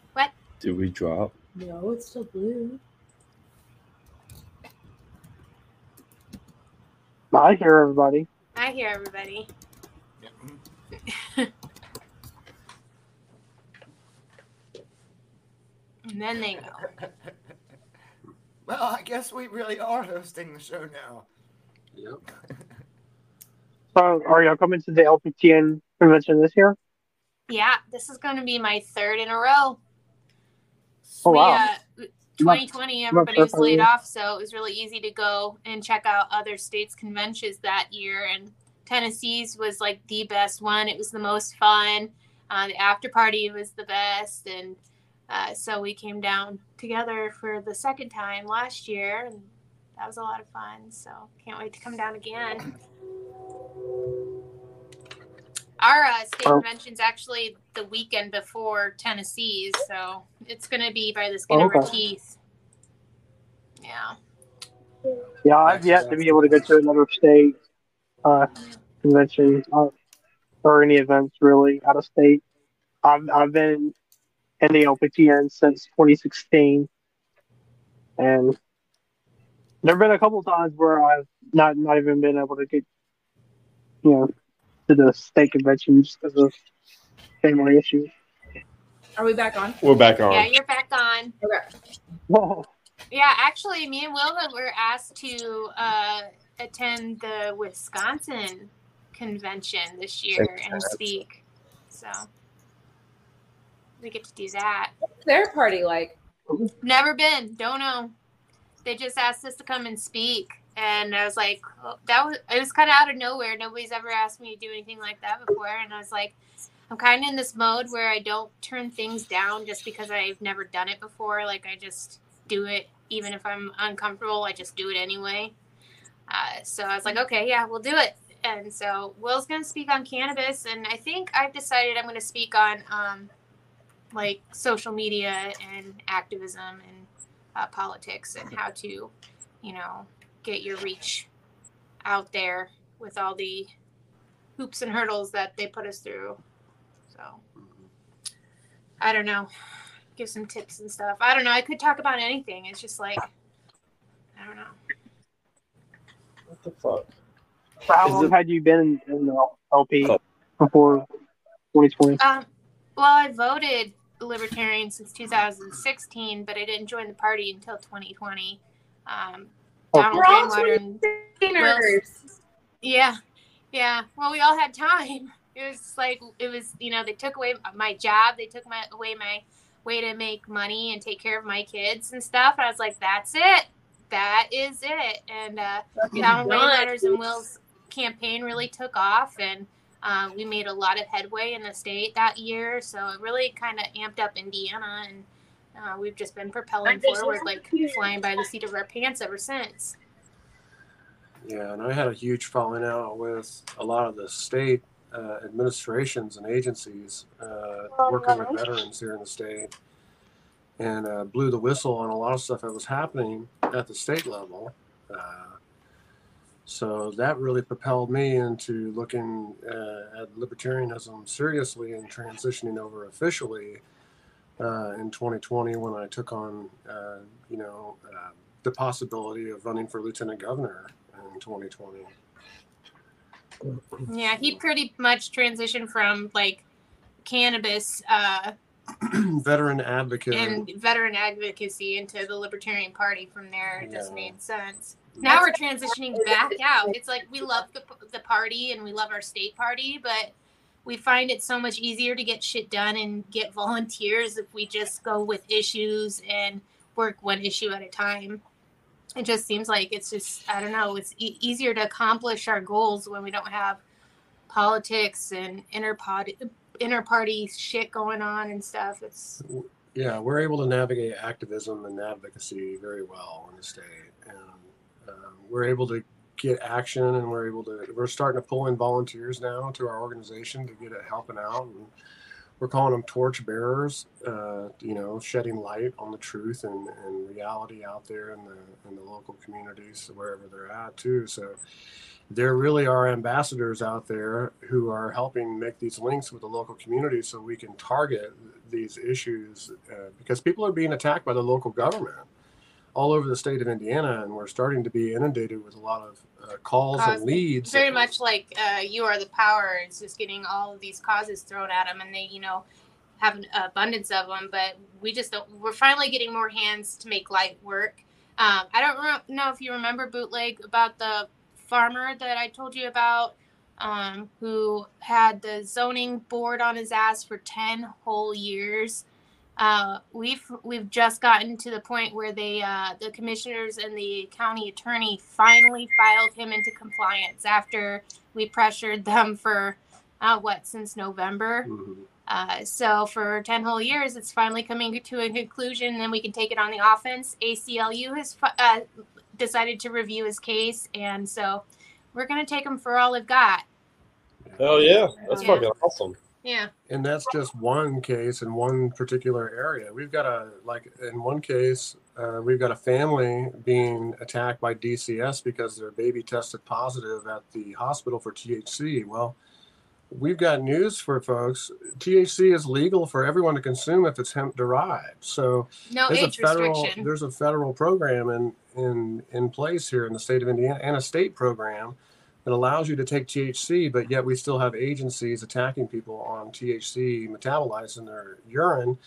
What? Did we drop? No, it's still blue. I hear everybody. I hear everybody. *laughs* And then they go. *laughs* Well, I guess we really are hosting the show now. Yep. So, are y'all coming to the LPTN convention this year? Yeah, this is going to be my third in a row. Oh, we, wow. uh, 2020, everybody much was laid off, so it was really easy to go and check out other states' conventions that year. And Tennessee's was like the best one. It was the most fun. Uh, the after party was the best, and uh, so we came down together for the second time last year, and that was a lot of fun. So can't wait to come down again. *clears throat* Our uh, state Oh. convention's actually the weekend before Tennessee's, so it's gonna be by the skin of our teeth. Yeah. Yeah, I've yet to be able to go to another state uh, convention uh, or any events really out of state. I've I've been in the LPTN since 2016, and there've been a couple times where I've not not even been able to get you know to the state convention just because of family issues. Are we back on? We're back on. Yeah, you're back on. Okay. Whoa. Yeah, actually, me and Wilma were asked to uh, attend the Wisconsin convention this year and speak. So we get to do that. What's their party like? Never been. Don't know. They just asked us to come and speak, and I was like, oh, that was it was kind of out of nowhere. Nobody's ever asked me to do anything like that before, and I was like, I'm kind of in this mode where I don't turn things down just because I've never done it before. Like I just do it, even if I'm uncomfortable. I just do it anyway. Uh, so I was like, okay, yeah, we'll do it. And so Will's gonna speak on cannabis, and I think I've decided I'm gonna speak on um, like social media and activism and uh, politics and how to, you know, get your reach out there with all the hoops and hurdles that they put us through. So I don't know. Give some tips and stuff. I don't know. I could talk about anything. It's just like I don't know. What the fuck? So how Is long it- had you been in, in the LP Oh. before 2020? Um, Well, I voted Libertarian since 2016, but I didn't join the party until 2020. Um. Donald We're all yeah, yeah. Well, we all had time. *laughs* It was like it was, you know, they took away my job, they took my away my way to make money and take care of my kids and stuff. And I was like, that's it. That is it. And uh, Donald. Rainwater's and Will's campaign really took off, and uh, we made a lot of headway in the state that year. So it really kind of amped up Indiana, and uh, we've just been propelling forward like flying by the seat of our pants ever since. Yeah, and I had a huge falling out with a lot of the state uh, administrations and agencies uh, working with veterans here in the state, and uh, blew the whistle on a lot of stuff that was happening at the state level. Uh, so that really propelled me into looking uh, at libertarianism seriously and transitioning over officially uh, in 2020 when I took on, uh, you know, uh, the possibility of running for lieutenant governor in 2020. Yeah, he pretty much transitioned from like cannabis uh, *clears throat* Veteran advocate. and veteran advocacy into the Libertarian Party from there. It just Yeah. made sense. Now we're transitioning back out. It's like we love the, the party and we love our state party, but we find it so much easier to get shit done and get *laughs* volunteers if we just go with issues and work one issue at a time. It just seems like it's just, I don't know, it's e- easier to accomplish our goals when we don't have politics and inter-party, shit going on and stuff. It's yeah, we're able to navigate activism and advocacy very well in the state, and um, we're able to get action, and we're able to. We're starting to pull in volunteers now to our organization to get it helping out, and we're calling them torch bearers. Uh, you know, shedding light on the truth and, and reality out there in the in the local communities wherever they're at too. So there really are ambassadors out there who are helping make these links with the local community so we can target these issues uh, because people are being attacked by the local government all over the state of Indiana, and we're starting to be inundated with a lot of uh, calls Cause- and leads. very much like uh, you are the power. It's just getting all of these causes thrown at them, and they, you know, have an abundance of them. But we just don't. We're finally getting more hands to make light work. Um, I don't re- know if you remember bootleg about the farmer that I told you about, um, who had the zoning board on his ass for ten whole years. Uh, we've we've just gotten to the point where they uh, the commissioners and the county attorney finally filed him into compliance after we pressured them for uh, what since November. Mhm. Uh, so for 10 whole years, it's finally coming to a conclusion. Then we can take it on the offense. ACLU has fi- uh, decided to review his case, and so we're going to take him for all they've got. Hell yeah, that's Yeah. fucking awesome. Yeah. And that's just one case in one particular area. We've got a like in one case, uh, we've got a family being attacked by DCS because their baby tested positive at the hospital for THC. Well, we've got news for folks. THC is legal for everyone to consume if it's hemp derived. So No there's a federal there's a federal program in in in place here in the state of Indiana and a state program that allows you to take THC, but yet we still have agencies attacking people on THC metabolites in their urine,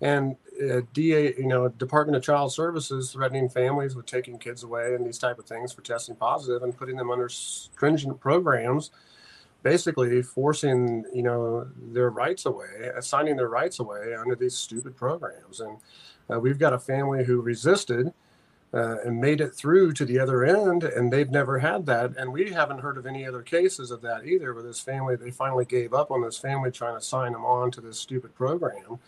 and uh, DA, you know, Department of Child Services threatening families with taking kids away and these type of things for testing positive and putting them under stringent programs, basically forcing you know their rights away, assigning their rights away under these stupid programs, and uh, we've got a family who resisted uh, and made it through to the other end, and they've never had that. And we haven't heard of any other cases of that either. Where this family, they finally gave up on this family trying to sign them on to this stupid program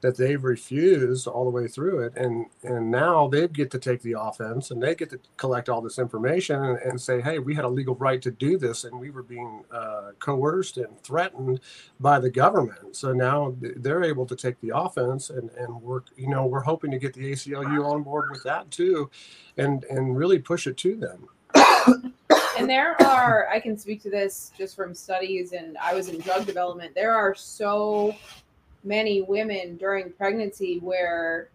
that they've refused all the way through it, and and now they get to take the offense and they get to collect all this information and, and say, hey, we had a legal right to do this, and we were being uh, coerced and threatened by the government. So now they're able to take the offense and and work. You know, we're hoping to get the ACLU on board with that too, and and really push it to them. and there are i can speak to this just from studies and i was in drug development there are so many women during pregnancy where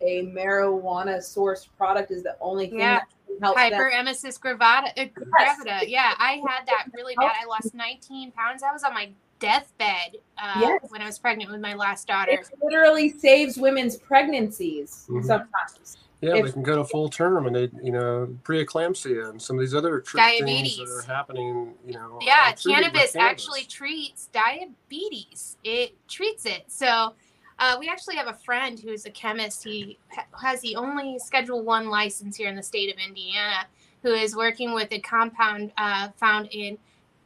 a marijuana sourced product is the only thing Yeah. that can help them. Hyperemesis gravata, uh, gravida. Yeah, I had that really bad. I lost 19 pounds. I was on my deathbed uh, Yes. when I was pregnant with my last daughter. It literally saves women's pregnancies Mhm. sometimes. Yeah, If- they can go to full term and they, you know, preeclampsia and some of these other tr- things Diabetes. that are happening, you know. yeah, are treated with cannabis, cannabis. actually treats diabetes. It treats it. So uh, we actually have a friend who's a chemist. He has the only Schedule One license here in the state of Indiana, who is working with a compound uh, found in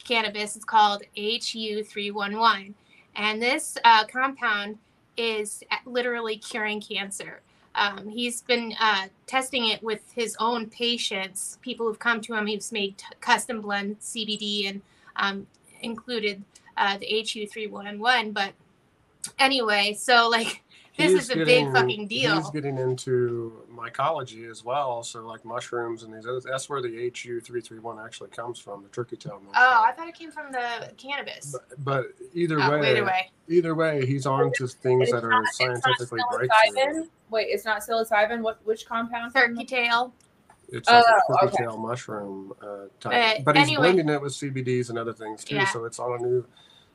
cannabis. It's called HU311, and this uh, compound is literally curing cancer. Um, he's been uh, testing it with his own patients, people who've come to him. He's made t- custom blend CBD and um, included uh, the HU311. But anyway, so like this is a getting- big fucking deal. He's getting into mycology as well, so like mushrooms and these other. That's where the HU three three one actually comes from, the turkey tail mushroom. Oh, I thought it came from the cannabis. But, but either Oh, way, either way. either way, he's on to things It's that are not- it's not scientifically breakthrough. psilocybin. Wait, it's not psilocybin. What? Which compound? Turkey tail. It's like Oh, a turkey okay. tail mushroom uh, type, Uh, but he's anyway. blending it with CBDs and other things too. Yeah. So it's on a new,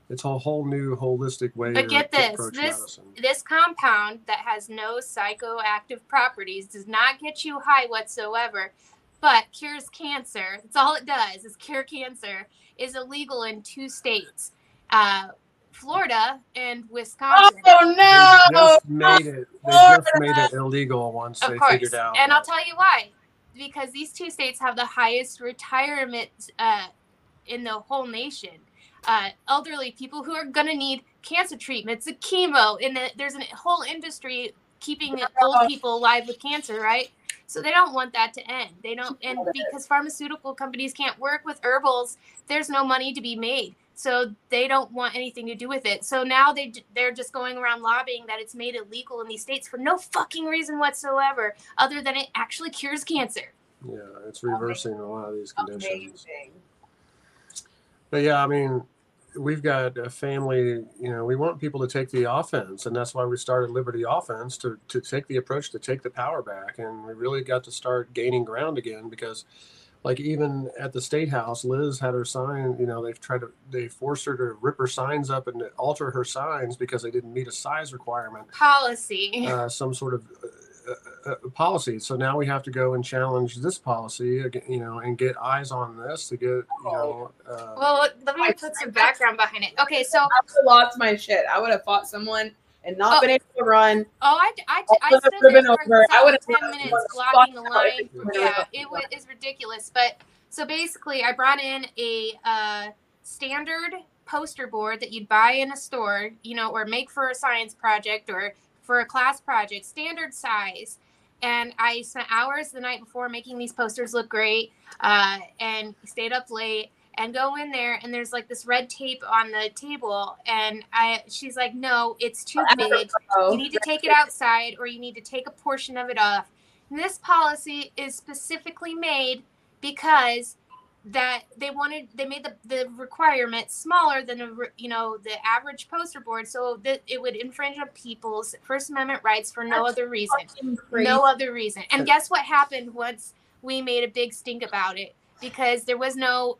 it's a whole new holistic way But to, get to this, this medicine. this compound that has no psychoactive properties does not get you high whatsoever, but cures cancer. That's all it does is cure cancer. Is illegal in two states, uh, Florida and Wisconsin. Oh They no! just made it. They just made it illegal once of they course, figured out. and I'll tell you why. Because these two states have the highest retirement uh, in the whole nation. Uh, elderly people who are going to need cancer treatments, the chemo, and the, there's a whole industry keeping old people alive with cancer, right? So they don't want that to end. They don't, and because pharmaceutical companies can't work with herbals, there's no money to be made. So they don't want anything to do with it. So now they they're just going around lobbying that it's made illegal in these states for no fucking reason whatsoever, other than it actually cures cancer. yeah, it's reversing a lot of these conditions. Amazing. But yeah, I mean, we've got a family, you know, we want people to take the offense, and that's why we started Liberty Offense to, to take the approach to take the power back. And we really got to start gaining ground again because, like, even at the State House, Liz had her sign, you know, they've tried to, they forced her to rip her signs up and alter her signs because they didn't meet a size requirement Policy. uh, some sort of uh, policy. So now we have to go and challenge this policy, you know, and get eyes on this to get, you know. Uh, well, let me put some background behind it. Okay, so I lost my shit. I would have fought someone and not Oh. been able to run. Oh, I, I, All I the stood ribbon there for over. I would've 10 run- minutes blocking the line. Yeah, it was it's ridiculous. But so basically, I brought in a uh, standard poster board that you'd buy in a store, you know, or make for a science project or for a class project, standard size. And I spent hours the night before making these posters look great uh, and stayed up late and go in there and there's like this red tape on the table and I she's like no it's too big you need to take it outside or you need to take a portion of it off. And this policy is specifically made because that they wanted they made the, the requirement smaller than a you know the average poster board so that it would infringe on people's first amendment rights for no other reason. no other reason. And guess what happened once we made a big stink about it? Because there was no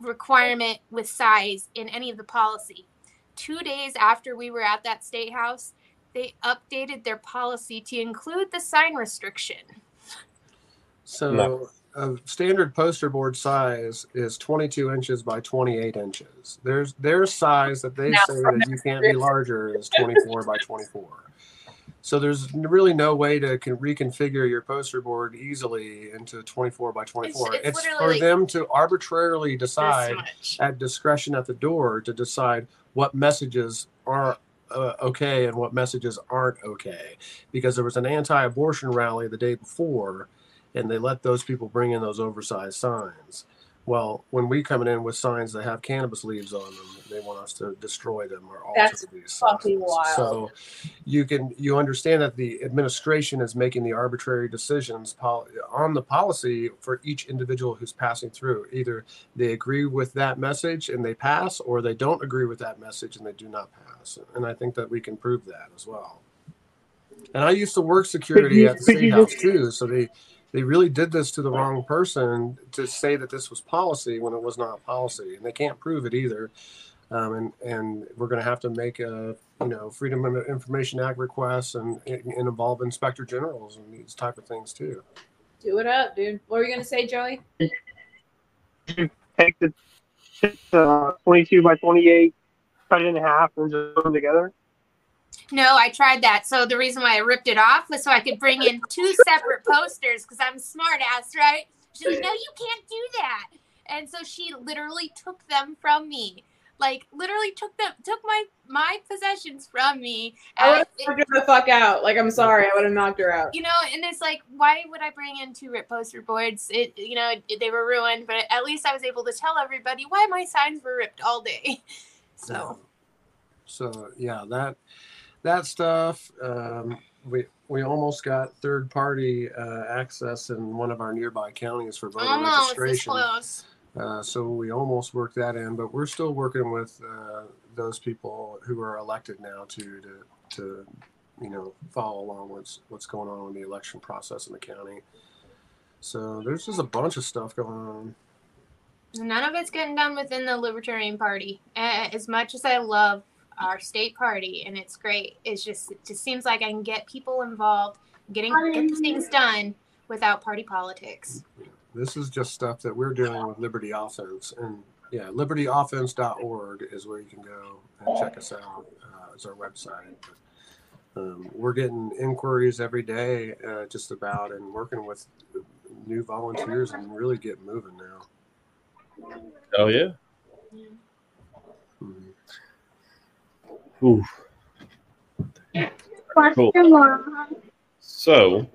requirement with size in any of the policy. Two days after we were at that state house they updated their policy to include the sign restriction. So No. A standard poster board size is 22 inches by 28 inches. There's their size that they Now, say that you can't be larger is 24 by 24. So there's really no way to con- reconfigure your poster board easily into 24 by 24. it's It's, literally for them to arbitrarily decide at discretion at the door to decide what messages are uh, okay and what messages aren't okay because there was an anti-abortion rally the day before and they let those people bring in those oversized signs well when we coming in with signs that have cannabis leaves on them they want us to destroy them or alter That's these fucking signs. wild. so you can you understand that the administration is making the arbitrary decisions pol- on the policy for each individual who's passing through either they agree with that message and they pass or they don't agree with that message and they do not pass and i think that we can prove that as well and i used to work security you- at the could state house too so they they really did this to the wrong person to say that this was policy when it was not policy and they can't prove it either um, and and we're going to have to make a you know Freedom of Information Act requests and, and involve inspector generals and these type of things too. Do it up, dude. What were you gonna say, Joey? Take the uh, 22 by 28, cut it in half, and just put them together. No, I tried that. So the reason why I ripped it off was so I could bring in two separate posters because I'm smart ass, right? She's like, no, you can't do that. And so she literally took them from me. Like literally took them took my my possessions from me. I would have knocked her the fuck out. Like, I'm sorry, I would have knocked her out. you know, and it's like, why would I bring in two rip poster boards? It, you know, it, they were ruined, but at least I was able to tell everybody why my signs were ripped all day. *laughs* So So yeah, that that stuff. Um, we we almost got third party uh, access in one of our nearby counties for voter almost registration. close. Uh, so we almost worked that in, but we're still working with uh, those people who are elected now to to, to you know follow along what's what's going on in the election process in the county. So there's just a bunch of stuff going on. None of it's getting done within the Libertarian Party. As much as I love our state party and it's great, it's just it just seems like I can get people involved, getting get things done without party politics. This is just stuff that we're doing with Liberty Offense, and yeah, libertyoffense.org is where you can go and check us out. Uh, it's our website. Um, we're getting inquiries every day, uh, just about, and working with new volunteers and really get moving now. Oh yeah. Mhm. Ooh. Cool. So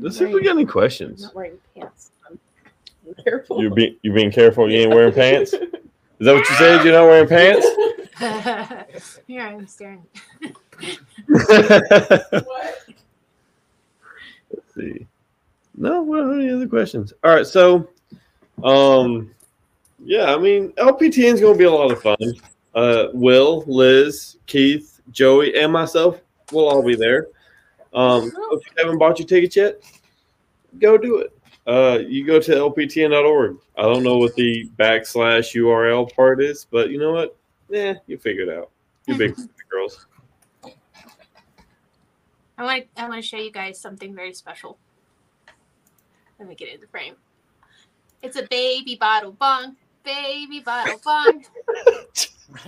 let's see if we got any questions. I'm questions. not wearing pants. I'm I'm careful. You're being you're being careful. You ain't wearing pants. *laughs* Is that what you said? You're not wearing pants. *laughs* Here I'm staring. what? Let's see. No, we don't have any other questions. All right, so, um, yeah, I mean, LPTN is going to be a lot of fun. Uh, Will, Liz, Keith, Joey, and myself will all be there. Um, if you haven't bought your tickets yet, go do it. Uh, you go to lptn.org. I don't know what the backslash URL part is, but you know what? Yeah, you figure it out. You big *laughs* girls. I want to I want to show you guys something very special. Let me get in the frame. It's a baby bottle bong, baby bottle bong. *laughs* *laughs*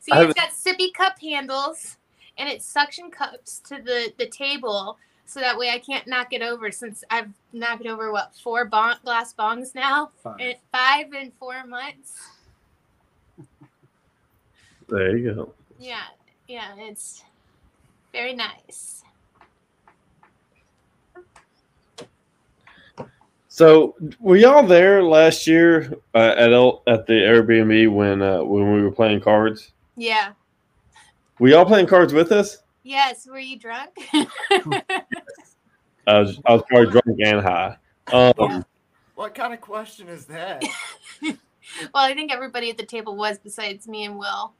See, it's got sippy cup handles, and it suction cups to the the table, so that way I can't knock it over. Since I've knocked over what four bong, glass bongs now, Five. in five in four months. There you go. Yeah, yeah, it's very nice. So, were y'all there last year uh, at L- at the Airbnb when uh, when we were playing cards? Yeah. Were y'all playing cards with us? Yes. Were you drunk? *laughs* I was I was probably drunk and high. Um, *laughs* What kind of question is that? *laughs* well, I think everybody at the table was besides me and Will.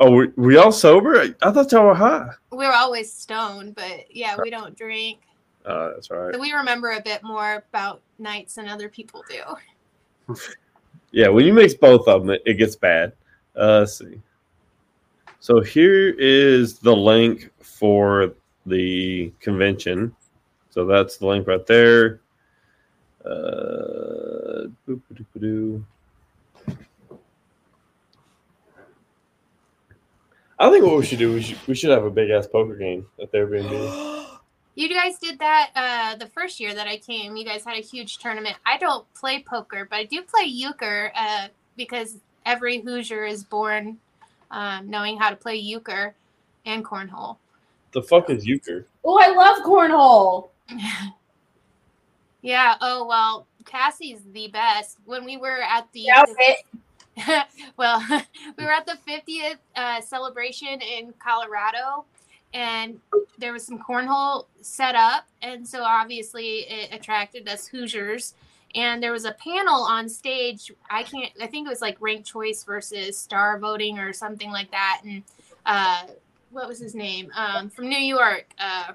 oh, were, were y'all sober? I thought y'all were high. We're always stoned, but yeah, we don't drink. Uh, that's all right. So we remember a bit more about nights than other people do. *laughs* Yeah, when you mix both of them, it, it gets bad. Uh, let's see. So here is the link for the convention. So that's the link right there. Uh. I think what we should do we should we should have a big ass poker game at the Airbnb. *gasps* *gasps* You guys did that uh, the first year that I came. You guys had a huge tournament. I don't play poker, but I do play euchre uh, because every Hoosier is born um, knowing how to play euchre and cornhole. The fuck is euchre? Oh, I love cornhole. *laughs* Yeah. Oh well, Cassie's the best. When we were at the Yeah, *laughs* well, *laughs* we were at the 50th uh, celebration in Colorado, and there was some cornhole set up, and so obviously it attracted us Hoosiers. And there was a panel on stage. I can't. I think it was like ranked choice versus star voting or something like that. And uh, what was his name um, from New York? Uh,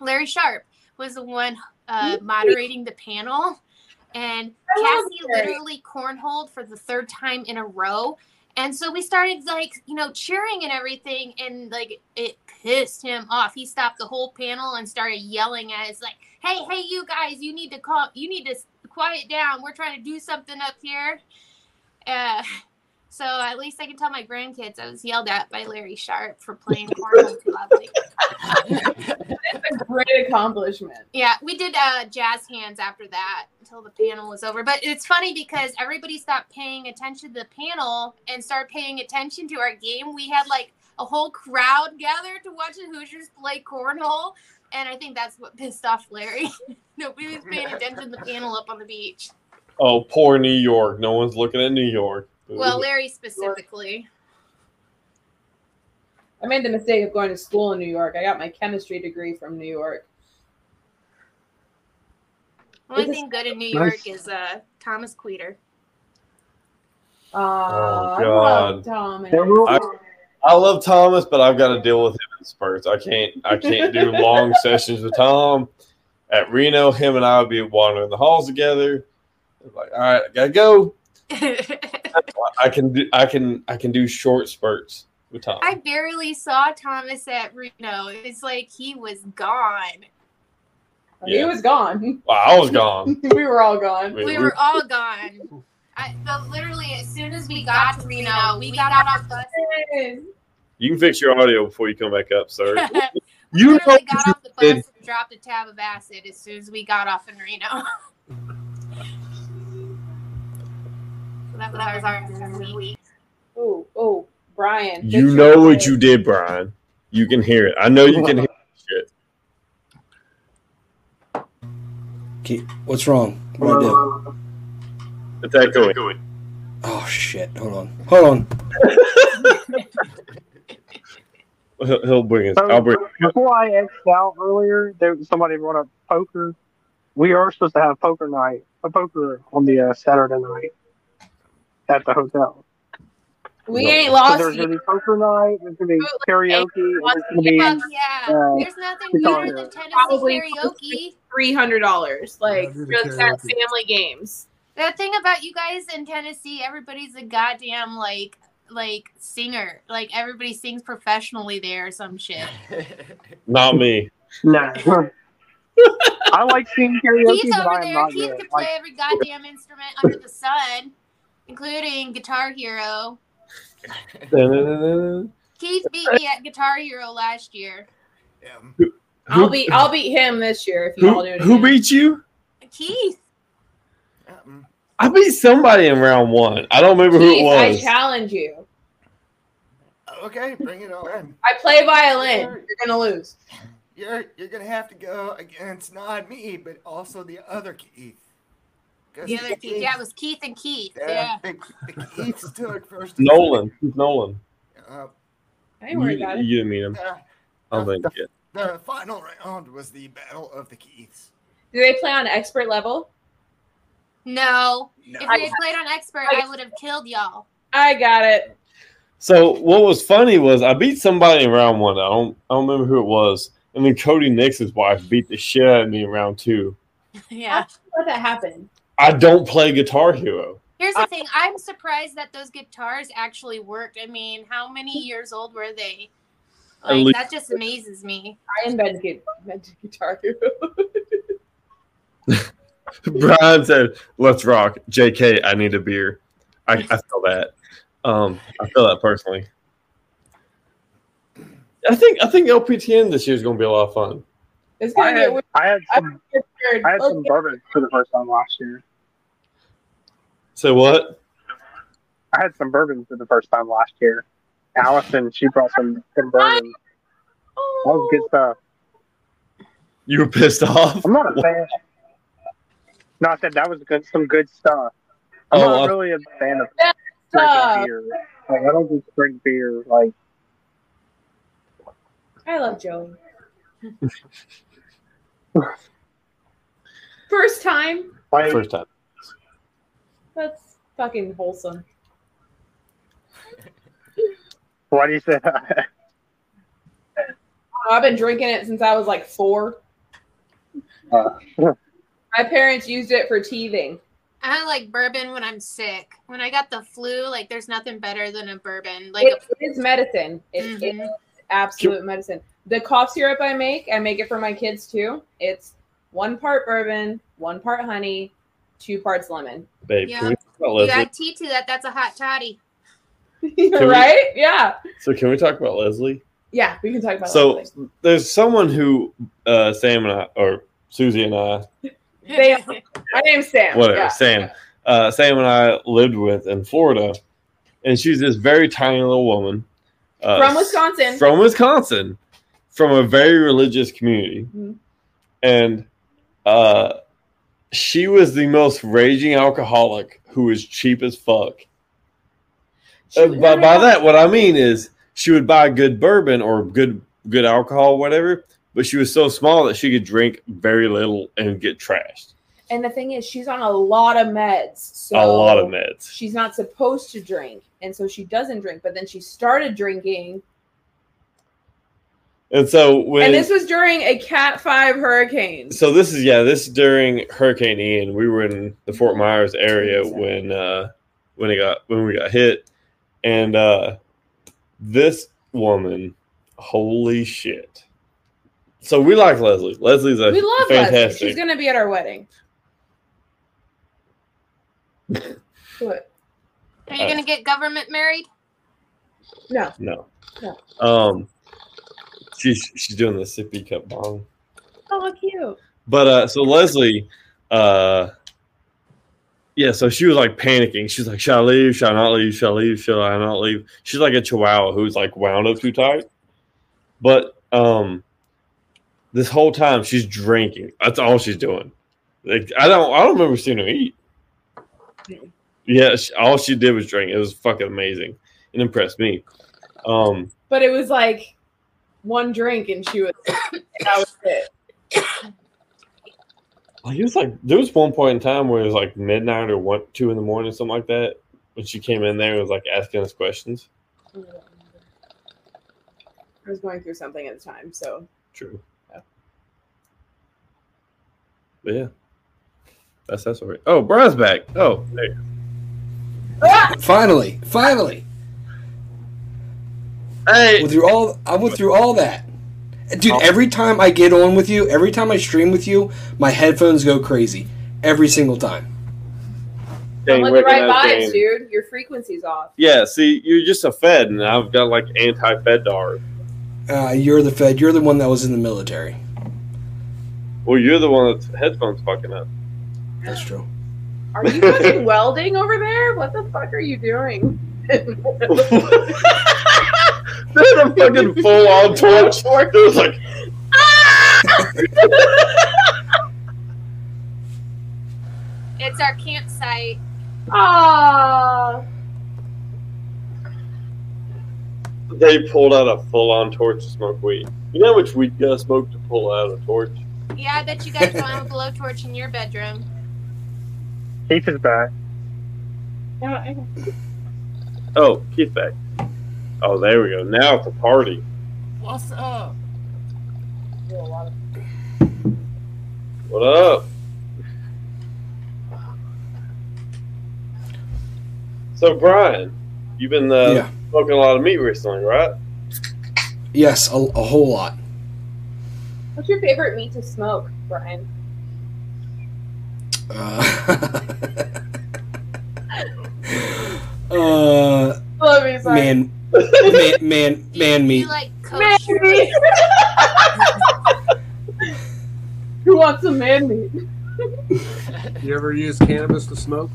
Larry Sharpe was the one uh, moderating the panel, and Cassie literally cornholed for the third time in a row. And so we started like you know cheering and everything, and like it pissed him off. He stopped the whole panel and started yelling at us like, "Hey, hey, you guys, you need to calm, you need to quiet down. We're trying to do something up here." Uh, so at least I can tell my grandkids I was yelled at by Larry Sharpe for playing cornhole too loudly. It's a great accomplishment. Yeah, we did uh, jazz hands after that until the panel was over. But it's funny because everybody stopped paying attention to the panel and started paying attention to our game. We had like a whole crowd gathered to watch the Hoosiers play cornhole. And I think that's what pissed off Larry. *laughs* Nobody was paying attention to the panel up on the beach. Oh, poor New York. No one's looking at New York. Well, Larry specifically. I made the mistake of going to school in New York. I got my chemistry degree from New York. Only It's a- thing good in New Nice. York is uh, Thomas Queter. Uh, I God. love Thomas. I- I love Thomas, but I've got to deal with him in spurts. I can't. I can't do *laughs* long sessions with Tom. At Reno, him and I would be wandering the halls together. Like, all right, I gotta go. I can do. I can. I can do short spurts with Tom. I barely saw Thomas at Reno. It's like he was gone. He was gone. Well, I was gone. *laughs* we were all gone. We- We we- were all gone. I, but literally, as soon as we got to Reno, we got out of the bus. You can fix your audio before you come back up, sir. we *laughs* You know got off the bus did. and dropped a tab of acid as soon as we got off in Reno. *laughs* so that that was our week. Oh, oh, Brian. You know what voice. you did, Brian. You can hear it. I know you can hear *laughs* shit. Ke- What's wrong? What I do? It's echoing. Oh shit! Hold on. Hold on. *laughs* He'll, he'll bring us. So, I'll bring. It. before I X'd out earlier, there somebody brought up poker. We are supposed to have poker night, a poker on the uh, Saturday night at the hotel. We No. ain't So lost. there's gonna be poker night. There's gonna be karaoke. There's gonna be yeah. Uh, There's nothing it's better than. Tennessee Probably karaoke. three hundred dollars, like Yeah, do for the the that karaoke. family games. The thing about you guys in Tennessee, everybody's a goddamn like like singer. Like everybody sings professionally there or some shit. *laughs* Not me. nah. *laughs* I like singing karaoke, Keith's but over I am there. not Keith good. can play Like, every goddamn instrument under the sun, including Guitar Hero. *laughs* Keith beat me at Guitar Hero last year. Yeah. I'll beat I'll beat him this year if you all do it. who again. beat you? Keith, Um, I beat somebody in round one. I don't remember who it was. I challenge you. okay, bring it on. I play violin. You're gonna lose. You're you're gonna have to go against not me, but also the other Keith. 'Cause the other Keith. Yeah, it was Keith and Keith. Yeah, Yeah. the, the Keiths took first. Nolan. Keith Nolan. Uh, I ain't worried You, about it. you didn't meet him. uh, I don't think the final round was the battle of the Keiths. Do they play on expert level? No. No. If we had played on expert, I would have killed y'all. I got it. So what was funny was I beat somebody in round one. I don't I don't remember who it was. And then Cody Nix's wife beat the shit out of me in round two. *laughs* yeah. Let that happen. I don't play Guitar Hero. Here's the thing. I'm surprised that those guitars actually worked. I mean, how many years old were they? Like least- that just amazes me. I invented, invented Guitar Hero. *laughs* Brian said, "Let's rock." J.K. I need a beer. I, I feel that. Um, I feel that personally. I think I think LPTN this year is going to be a lot of fun. It's I gonna get had, weird. I had some, I had some bourbon for the first time last year. So what? I had some bourbon for the first time last year. Allison, she brought some, some bourbon. That was good oh. stuff. You were pissed off? I'm not a fan. No, I said that was good, some good stuff. I'm Oh, not I- really a fan of Stuff. drinking beer. Like, I don't just drink beer. Like, I love Joey. First time. like First time. That's fucking wholesome. Why do you say? That? *laughs* I've been drinking it since I was like four. *laughs* My parents used it for teething. I like bourbon when I'm sick. When I got the flu, like there's nothing better than a bourbon. Like It is medicine. It Mhm. is absolute medicine. The cough syrup I make, I make it for my kids too. It's one part bourbon, one part honey, two parts lemon. Babe, Yeah. can we talk about you add tea to that, that's a hot toddy. *laughs* we- right? Yeah. So can we talk about Leslie? Yeah, we can talk about Leslie. So Leslie. there's someone who uh, Sam and I, or Susie and I, Sam. My name's Sam. whatever, Yeah. Sam, uh, Sam and I lived with in Florida, and she's this very tiny little woman uh, From Wisconsin. From Wisconsin, from a very religious community, Mhm. and uh, she was the most raging alcoholic who was cheap as fuck. Uh, by, by that, what I mean is she would buy good bourbon or good good alcohol, whatever. But she was so small that she could drink very little and get trashed. And the thing is, she's on a lot of meds. So a lot of meds. She's not supposed to drink. And so she doesn't drink. But then she started drinking. And so when and this was during a Cat 5 hurricane. so this is yeah, this is during Hurricane Ian. We were in the Fort Myers area when uh when it got when we got hit. And uh this woman, holy shit. So we like Leslie. Leslie's a we love fantastic. Leslie. She's going to be at our wedding. What? Are you gonna get government married? No. No. No. Um she's she's doing the sippy cup bong. Oh, cute. But uh so Leslie uh yeah, so she was like panicking. She's like, Shall I leave? Shall I not leave? Shall I leave? Shall I not leave? She's like a chihuahua who's like wound up too tight. But um this whole time she's drinking. That's all she's doing. Like I don't I don't remember seeing her eat. Yeah, she, all she did was drink. It was fucking amazing. It impressed me. Um But it was like one drink and she was, *coughs* that was it. Like it was like there was one point in time where it was like midnight or one two in the morning, something like that. When she came in there and was like asking us questions. I was going through something at the time. So True. Yeah. But yeah. That's that story. Oh, Brian's back. Oh, there. Finally, finally. Hey, went through all. I went through all that, dude. Every time I get on with you, every time I stream with you, my headphones go crazy. Every single time. I'm with the right vibes, dude. Your frequency's off. Yeah, see, you're just a Fed, and I've got like anti-Fed dart. Uh, you're the Fed. You're the one that was in the military. Well, you're the one that's headphones fucking up. That's true. Are you fucking *laughs* welding over there? What the fuck are you doing? There's a fucking full-on *laughs* torch. It was like, *laughs* It's our campsite. Ah. they pulled out a full-on torch to smoke weed. You know how much weed you gotta smoke to pull out a torch? Yeah, I bet you guys don't have a blowtorch in your bedroom. Keith is back. Oh, Keith back. Oh, there we go. Now it's a party. What's up? What up? So, Brian, you've been uh, Yeah. smoking a lot of meat recently, right? Yes, a, a whole lot. What's your favorite meat to smoke, Brian? Uh, *laughs* uh, Love you, sorry. man, man, man, *laughs* man meat. Like Man kosher? meat. Who wants some man meat? You ever use cannabis to smoke?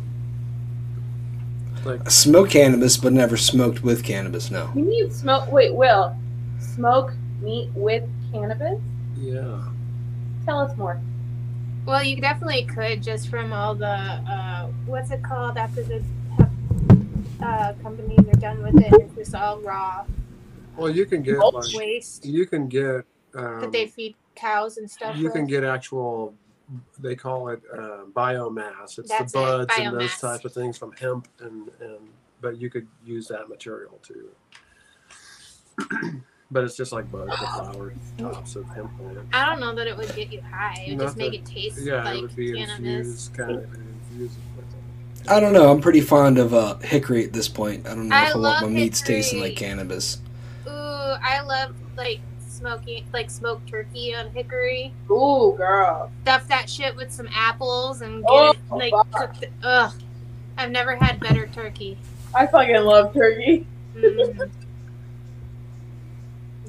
Like Smoke cannabis, but never smoked with cannabis. No. You need smoke. Wait, Will. Smoke meat with cannabis? yeah. Tell us more. Well, you definitely could just from all the uh, what's it called after the uh, companies are done with it. It's just all raw Well, you can get like waste you can get um, that they feed cows and stuff. you with. can get actual they call it uh, biomass it's That's the it, buds and those type of things from hemp and, and but you could use that material too *clears throat* But it's just like bugs, the flower tops of hemp oil. I don't know that it would get you high. It would just make it taste Yeah, like it would be cannabis. infused, kind of infused. with I don't know. I'm pretty fond of uh, hickory at this point. I don't know I if I want love my meats tasting like cannabis. Ooh, I love like smoking, like smoked turkey on hickory. Ooh, girl. Stuff that shit with some apples and get Oh, it like fuck. cooked. Ugh, I've never had better turkey. I fucking love turkey. Mm.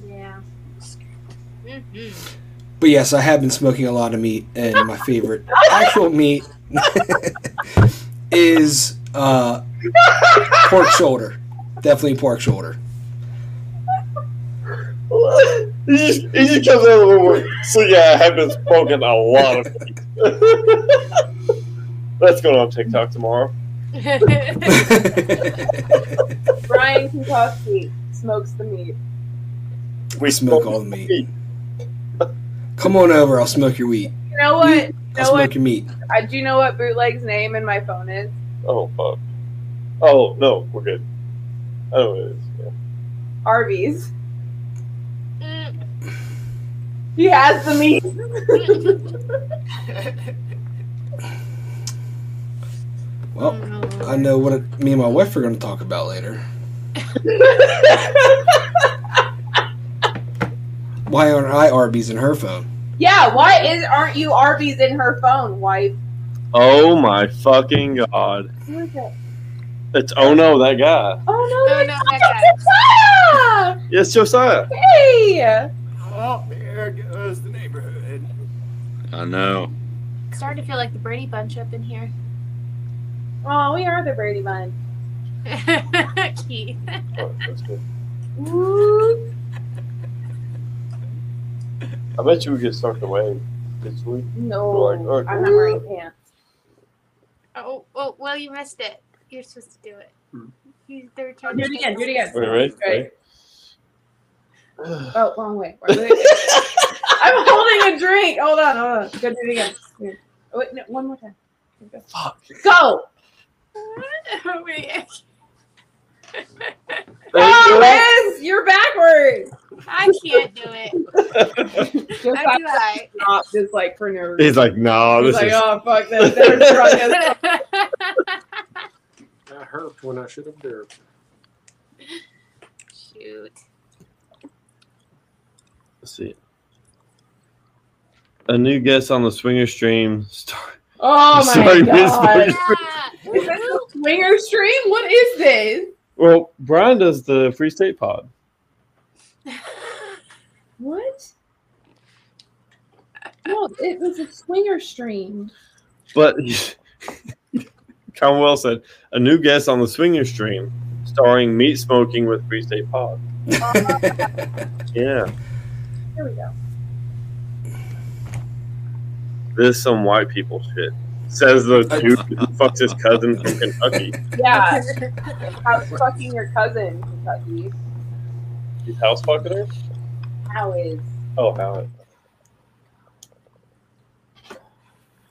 yeah. But yes, I have been smoking a lot of meat, and my favorite actual meat *laughs* is uh, pork shoulder. Definitely pork shoulder. he, just, he just comes out of the woodwork. So yeah, I have been smoking a lot of meat. *laughs* That's going on TikTok tomorrow. *laughs* Brian Kukowski smokes the meat. We Smoke all the meat. Come on over. I'll smoke your weed. You know what? You I'll know what? smoke your meat. I do know what bootleg's name in my phone is. Oh fuck. Oh no, we're good. I know what it is. Yeah. Arby's. Mm. He has the meat. *laughs* Well, I know what it, me and my wife are going to talk about later. *laughs* Why aren't I Arby's in her phone? yeah, why is aren't you Arby's in her phone, wife? Oh my fucking god. Who is it? It's oh no, that guy. Oh no, Oh, no, that Josiah! Yes, Josiah. Hey! Oh, there goes the neighborhood. I know. Starting to feel like the Brady Bunch up in here. Oh, we are the Brady Bunch. *laughs* Keith. Oh, that's good. Ooh. I bet you we could start the wave this week. No, Like, like, I'm not wearing pants. Oh, oh, well, you missed it. You're supposed to do it. Hmm. You, they're trying Do it again, do it again. Wait, ready? Ready? Oh, wrong way. Wrong way. *laughs* I'm holding a drink. Hold on, hold on. Go do it again. Oh, wait, no, one more time. Go. Fuck. Go! *laughs* Wait, Oh, Liz, you're backwards. I can't do it. Just How like do I? *laughs* not just like for no reason. He's like, no, He's this like, is. oh fuck this. They're drunk as I herped when I should have derped. Shoot. Let's see. A new guest on the Swinger stream. Star- Oh my Sorry, god. Yeah. Is this a swinger stream? What is this? Well, Brian does the Free State Pod. *laughs* What? *laughs* No, it was a swinger stream. But *laughs* Conwell said a new guest on the Swinger stream, starring meat smoking with Free State Pod. Yeah, Here we go. this is some white people shit. Says the *laughs* dude who fucks his cousin from Kentucky. Yeah. How's fucking your cousin, Kentucky? He's house fucking her. How is? Oh, how?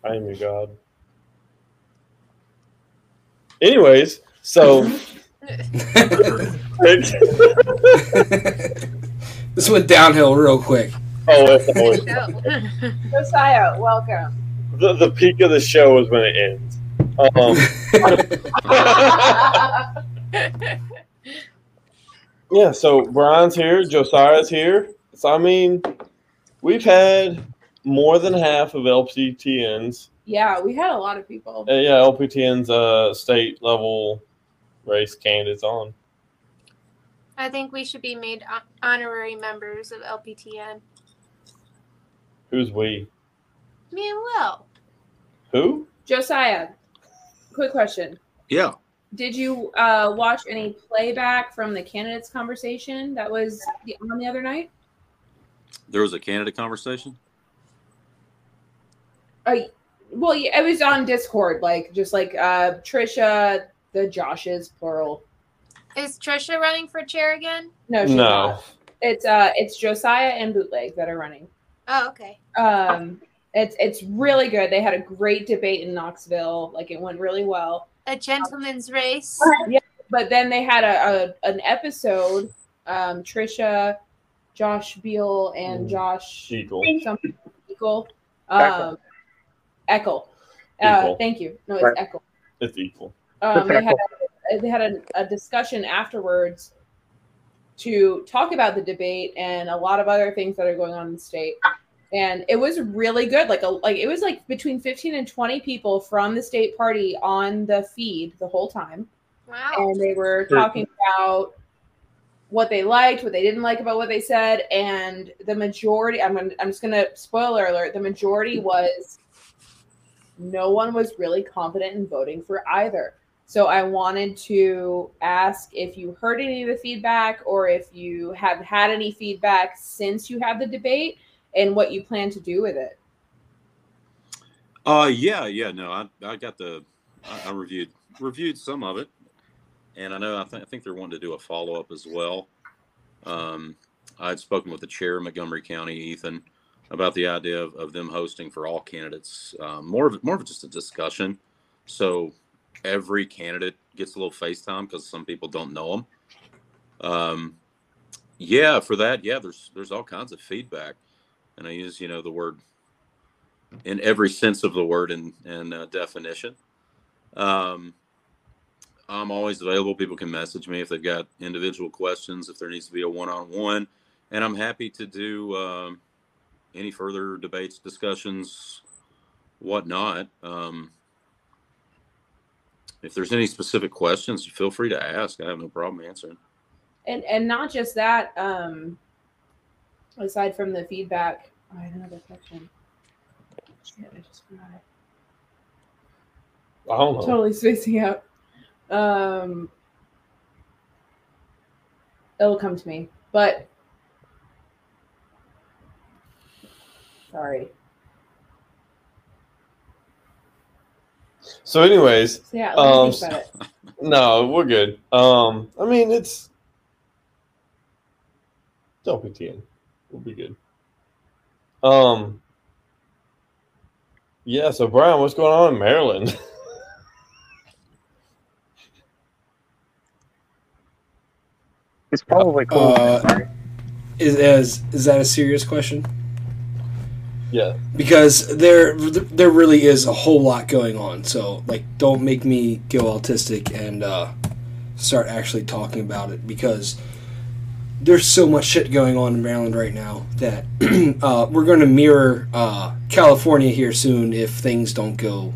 I am your god. Anyways, so *laughs* this went downhill real quick. oh, it's always, *laughs* No. Josiah, welcome. The, the peak of the show is when it ends. Um, *laughs* yeah, so Brian's here, Josiah's here. So I mean, we've had more than half of LPTN's, yeah, we had a lot of people. uh, yeah, LPTN's uh, state level race candidates on. I think we should be made honorary members of LPTN. Who's we? Me and Will. Who? Josiah, quick question. Yeah. Did you uh, watch any playback from the candidates conversation that was the- on the other night? There was a Canada conversation. Uh, well, yeah, it was on Discord, like just like uh, Trisha, the Joshes plural. Is Trisha running for chair again? No, she's No. not. It's uh, it's Josiah and Bootleg that are running. Oh, okay. Um, it's it's really good. They had a great debate in Knoxville. Like it went really well. A gentleman's race. Yeah, but then they had a, a an episode. Um, Trisha Josh Beal and Mm. Josh Eagle. something Eagle. Eckel. Um, Eckel. Uh, thank you. No, it's Right. Eckel. It's equal. Um, they had a, they had a, a discussion afterwards to talk about the debate and a lot of other things that are going on in the state. And it was really good. Like a like it was like between fifteen and twenty people from the state party on the feed the whole time Wow. and they were talking about what they liked, what they didn't like about what they said, and the majority. I'm gonna, I'm just gonna spoiler alert. The majority was no one was really confident in voting for either. So I wanted to ask if you heard any of the feedback, or if you have had any feedback since you had the debate, and what you plan to do with it. Uh, yeah, yeah, no, I, I got the, I, I reviewed reviewed some of it, and I know I, th- I think they're wanting to do a follow up as well. Um, I had spoken with the chair of Montgomery County, Ethan, about the idea of, of them hosting for all candidates, um, more of more of just a discussion, so every candidate gets a little FaceTime because some people don't know them. Um, yeah, for that, yeah, there's there's all kinds of feedback, and I use you know the word in every sense of the word and and uh, definition. Um, I'm always available. People can message me if they've got individual questions, if there needs to be a one-on-one, and I'm happy to do um, any further debates, discussions, whatnot. Um, if there's any specific questions, feel free to ask. I have no problem answering. and and not just that um aside from the feedback i had another question Shit, I just forgot it. I don't know. totally spacing out um it'll come to me but sorry So, anyways, so yeah um, think about it *laughs* no, we're good. Um, I mean, it's don't be WTN. We'll be good. Um, yeah. So, Brian, what's going on in Maryland? *laughs* It's probably cool. Uh, is, is is that a serious question? yeah. Because there there really is a whole lot going on. So like, don't make me go autistic and uh, start actually talking about it because there's so much shit going on in Maryland right now that *clears throat* uh, we're going to mirror uh, California here soon if things don't go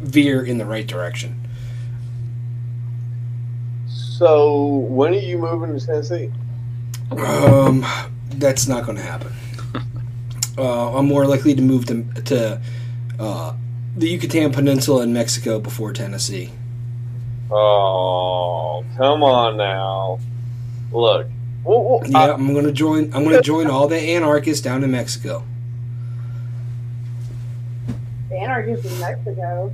veer in the right direction. So, when are you moving to Tennessee? Um, that's not going to happen. *laughs* Uh, I'm more likely to move to, to uh, the Yucatan Peninsula in Mexico before Tennessee. Oh, come on now. Look. Well, well, Yeah, I'm gonna join. I'm gonna join all the anarchists down in Mexico. the anarchists in mexico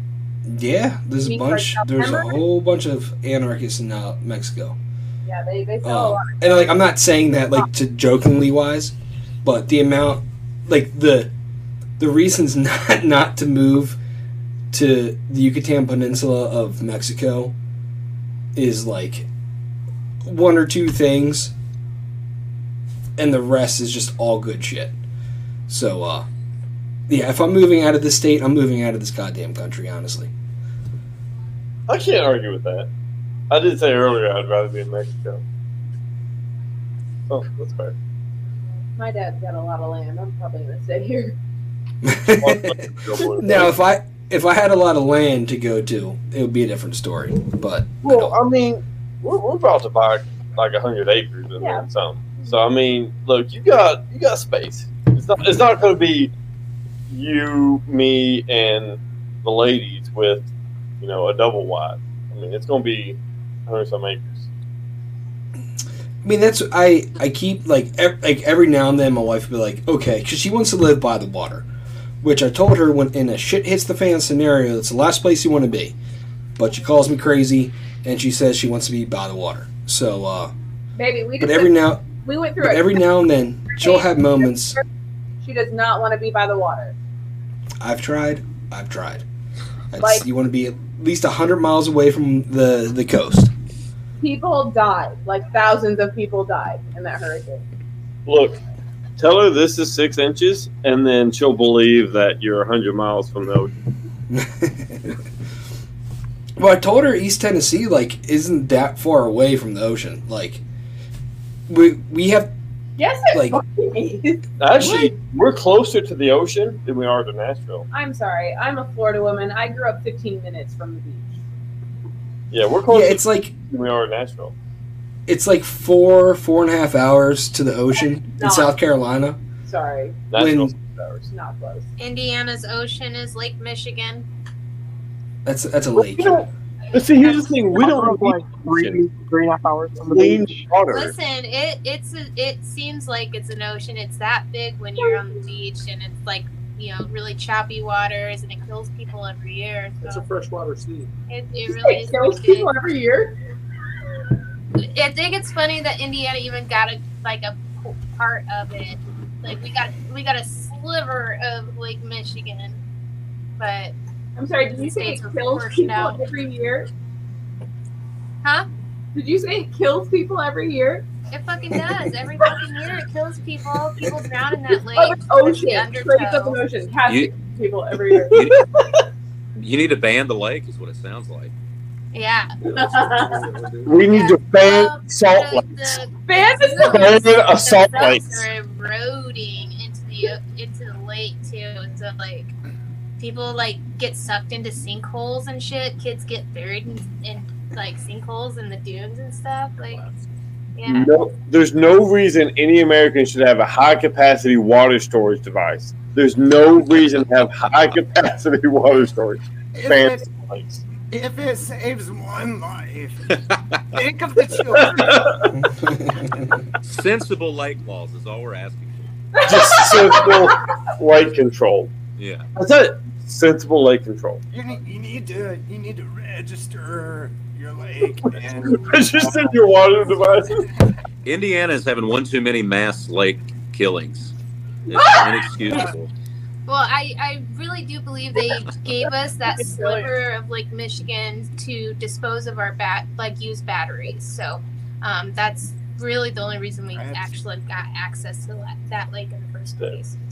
Yeah, there's a bunch. There's a whole bunch of anarchists in uh, Mexico. yeah they, they sell a Um, lot and like, I'm not saying that like to jokingly wise, but the amount, like the, the reasons *laughs* not not to move to the Yucatan Peninsula of Mexico is like one or two things, and the rest is just all good shit. So, uh, yeah, if I'm moving out of this state, I'm moving out of this goddamn country, honestly. I can't argue with that. I did say earlier I'd rather be in Mexico. Oh, that's fair. my dad's got a lot of land i'm probably gonna stay here *laughs* now, if I if I had a lot of land to go to, it would be a different story. But Well, I mean, we're, we're about to buy like a hundred acres and Yeah. then some. So I mean, look, you got you got space. It's not it's not going to be you, me, and the ladies with you know a double wide. I mean, it's going to be hundred some acres. I mean, that's I I keep like ev- like every now and then my wife will be like, okay, because she wants to live by the water, which I told her when in a shit hits the fan scenario, that's the last place you want to be. But she calls me crazy, and she says she wants to be by the water. So, uh, baby we but every went- now we went through but it every now and then she'll have moments. she does not want to be by the water I've tried. I've tried. That's, Like- you want to be at least hundred miles away from the the coast. people died like thousands of people died in that hurricane Look, tell her this is six inches, and then she'll believe that you're hundred miles from the ocean. *laughs* well, I told her East Tennessee like isn't that far away from the ocean. Like we we have Yes, it Like- fucking is. Actually, we're closer to the ocean than we are to Nashville. I'm sorry. I'm a Florida woman. I grew up 15 minutes from the beach. Yeah, we're closer yeah, it's like than we are to Nashville. it's like four four and a half hours to the ocean in South Carolina. Sorry, Nashville's When- hours. not close. Indiana's ocean is Lake Michigan. That's that's a lake. But see, here's the thing: we don't have like need three, three and a half hours from the clean beach. water. Listen, it it's a, it seems like it's an ocean. It's that big when you're on the beach, and it's like you know really choppy waters, and it kills people every year. It's a freshwater sea. it, it really It is kills pretty people every year. I think it's funny that Indiana even got a like a part of it. Like we got we got a sliver of Lake Michigan, but I'm sorry. Did you say it kills people every year? huh? Did you say it kills people every year? It fucking does. Every fucking year it kills people. People drown in that *laughs* lake. Oh, it's That's the ocean. Straight up undertow. an ocean. Has You- people every year. You, *laughs* you need to ban the lake, is what it sounds like. Yeah. *laughs* We need to ban Well, salt lakes. the- Ban the the- Ban the a salt cells lake. are eroding into the into the lake too. So like people like get sucked into sinkholes and shit. Kids get buried in, in like sinkholes in the dunes and stuff. Like yeah. No, there's no reason any American should have a high capacity water storage device. There's no reason to have high capacity *laughs* water storage. If Ban it, salt if it saves one life, *laughs* think of the children. *laughs* Sensible light laws is all we're asking for. Just sensible light control. Yeah. That's it. Sensible lake control. You need, you need to you need to register your lake *laughs* and Register your water devices. Indiana is having one too many mass lake killings. It's inexcusable. Well, I, I really do believe they gave us that *laughs* sliver of Lake Michigan to dispose of our bat like used batteries. So um, that's really the only reason we actually got access to that, that lake in the first place was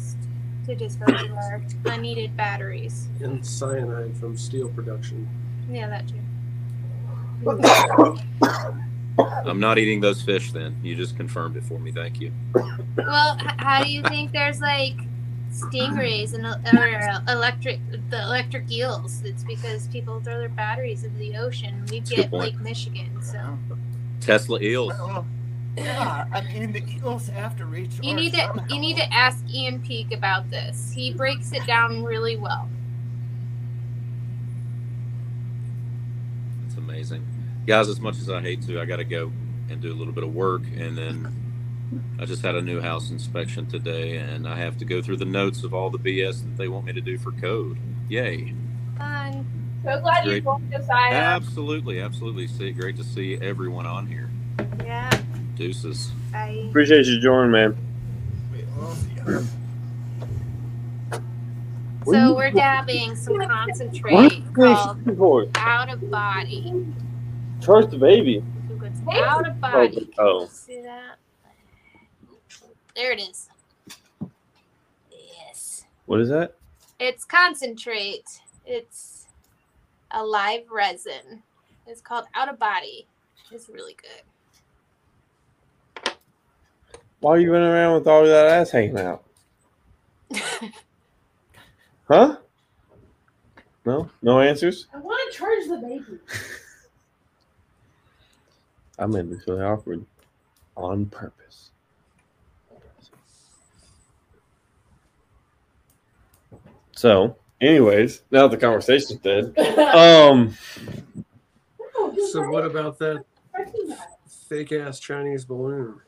to dispose of our unneeded batteries. And cyanide from steel production. Yeah, that too. I'm not eating those fish then. You just confirmed it for me. Thank you. Well, h- how do you think there's like stingrays and or electric the electric eels? It's because people throw their batteries into the ocean. We a get. Lake Michigan, so. Tesla eels. Oh. Well, yeah, I mean the eels have to reach. You need to you need to ask Ian Peak about this. He breaks it down really well. It's amazing. Guys, as much as I hate to, I got to go and do a little bit of work. And then I just had a new house inspection today, and I have to go through the notes of all the BS that they want me to do for code. Yay. Fun. So glad you Great. joined Josiah. Absolutely, absolutely. See, great to see everyone on here. Yeah. Deuces. Bye. Appreciate you joining, man. So we're dabbing some concentrate called out of body. Trust the baby. Who gets out of body? Oh, oh. See that? There it is. Yes. What is that? It's concentrate. It's a live resin. It's called out of body. It's really good. Why are you running around with all that ass hanging out? *laughs* Huh? No? No answers? I want to charge the baby. I made this really awkward on purpose. So, anyways, now the conversation's dead. *laughs* Um, So what about that fake ass Chinese balloon?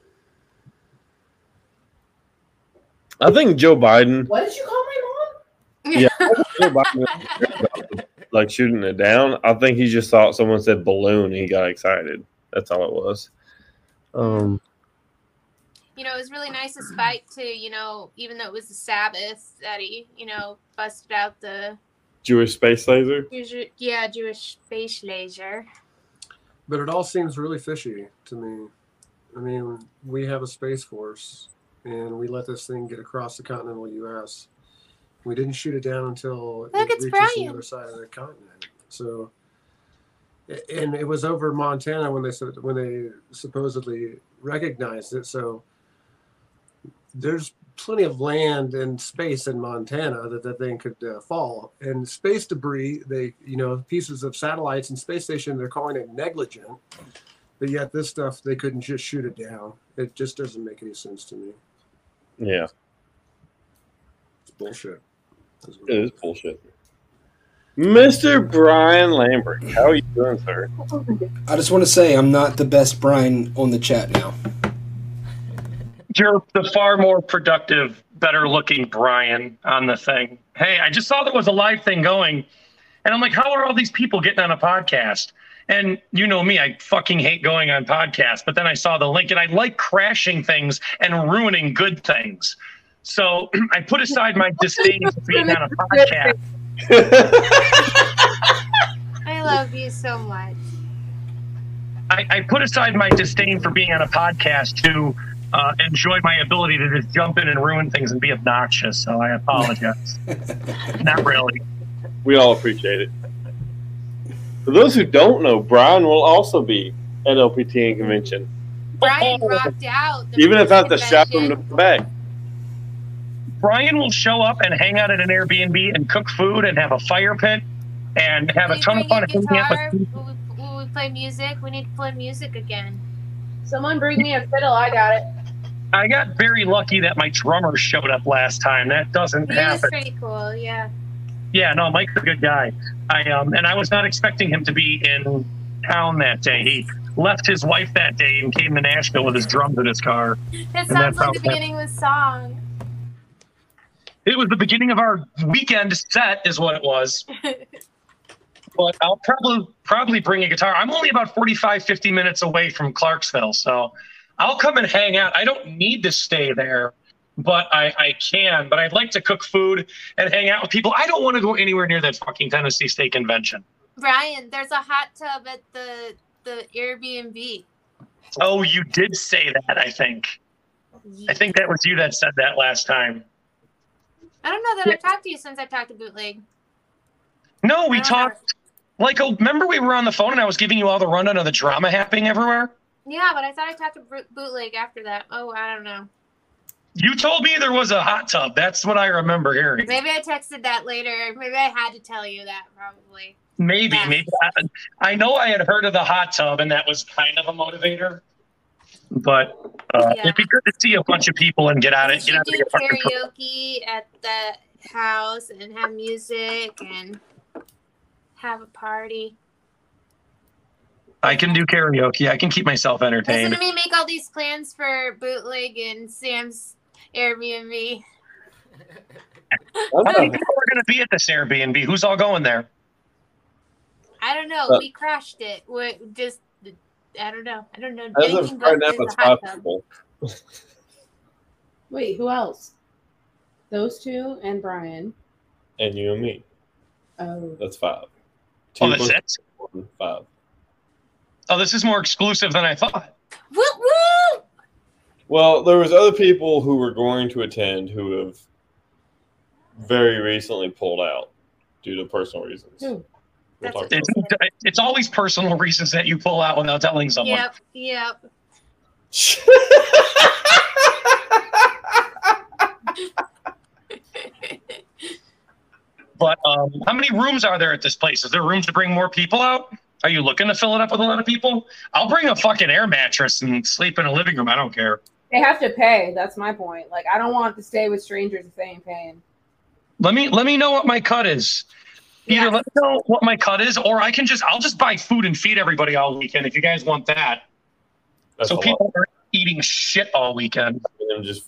I think Joe Biden, What did you call my mom? yeah, Joe Biden, like shooting it down. I think he just thought someone said balloon and he got excited. That's all it was. Um, You know, it was really nice of Spike to, you know, even though it was the Sabbath, that he, you know, busted out the, Jewish space laser. Jewish- yeah, Jewish space laser. But it all seems really fishy to me. I mean, we have a space force. And we let this thing get across the continental U.S. We didn't shoot it down until Look, it reaches the other side of the continent. So, and it was over Montana when they said when they supposedly recognized it. So, there's plenty of land and space in Montana that that thing could uh, fall. And space debris, they you know pieces of satellites and space station, they're calling it negligent. But yet this stuff they couldn't just shoot it down. It just doesn't make any sense to me. Yeah, It's bullshit. It is bullshit. Mr. Brian Lambert, how are you doing, sir? I just want to say I'm not the best Brian on the chat now. You're the far more productive, better looking Brian on the thing. Hey, I just saw there was a live thing going, and I'm like, how are all these people getting on a podcast? And you know me, I fucking hate going on podcasts, but then I saw the link and I like crashing things and ruining good things. So *clears throat* I put aside my disdain for being on a podcast. *laughs* I love you so much. I, I put aside my disdain for being on a podcast to uh, enjoy my ability to just jump in and ruin things and be obnoxious. So I apologize. *laughs* Not really. We all appreciate it. For those who don't know, Brian will also be at LPTN convention, Brian rocked out. the even if I have to shout him convention. to back. Brian will show up and hang out at an Airbnb and cook food and have a fire pit and have a ton of fun your hanging out guitar? with Will we, will we play music? We need to play music again. Someone bring me a fiddle. I got it. I got very lucky that my drummer showed up last time. That doesn't He was happen. pretty cool, yeah. Yeah, no, Mike's a good guy. I um and I was not expecting him to be in town that day. He left his wife that day and came to Nashville with his drums in his car. That sounds like the it beginning of a song. It was the beginning of our weekend set, is what it was. *laughs* but I'll probably probably bring a guitar. I'm only about 45, 50 minutes away from Clarksville, so I'll come and hang out. I don't need to stay there, but I, I can. But I'd like to cook food and hang out with people. I don't want to go anywhere near that fucking Tennessee State Convention. Brian, there's a hot tub at the the Airbnb. Oh, you did say that, I think. I think that was you that said that last time. I don't know that I've talked to you since I talked to Bootleg. No, we talked like oh, remember we were on the phone and I was giving you all the rundown of the drama happening everywhere? Yeah, but I thought I talked to Bootleg after that. Oh, I don't know. You told me there was a hot tub. That's what I remember hearing. Maybe I texted that later. Maybe I had to tell you that probably. Maybe, Yeah. maybe. I, I know I had heard of the hot tub, and that was kind of a motivator. But uh, Yeah. it'd be good to see a bunch of people and get out of get out of do karaoke at the house and have music and have a party. I can do karaoke. I can keep myself entertained. Listen to me make all these plans for Bootleg and Sam's Airbnb. How many people are going to be at this Airbnb? Who's all going there? I don't know. Uh, we crashed it. We just, I don't know. I don't know. As Anything of goes right now, the it's hot five tub. people. Wait, who else? Those two and Brian. And you and me. Oh. That's five. Oh, that's it? Five. Oh, this is more exclusive than I thought. Woo woo! Well, there was other people who were going to attend who have very recently pulled out due to personal reasons. We'll talk It's, about it's always personal *laughs* reasons that you pull out without telling someone. Yep, yep. But um, how many rooms are there at this place? Is there room to bring more people out? Are you looking to fill it up with a lot of people? I'll bring a fucking air mattress and sleep in a living room. I don't care. They have to pay. That's my point. Like, I don't want to stay with strangers if they ain't paying. Let me let me know what my cut is. Either let me know what my cut is, or I can just I'll just buy food and feed everybody all weekend if you guys want that. That's so a lot. people are eating shit all weekend. And then just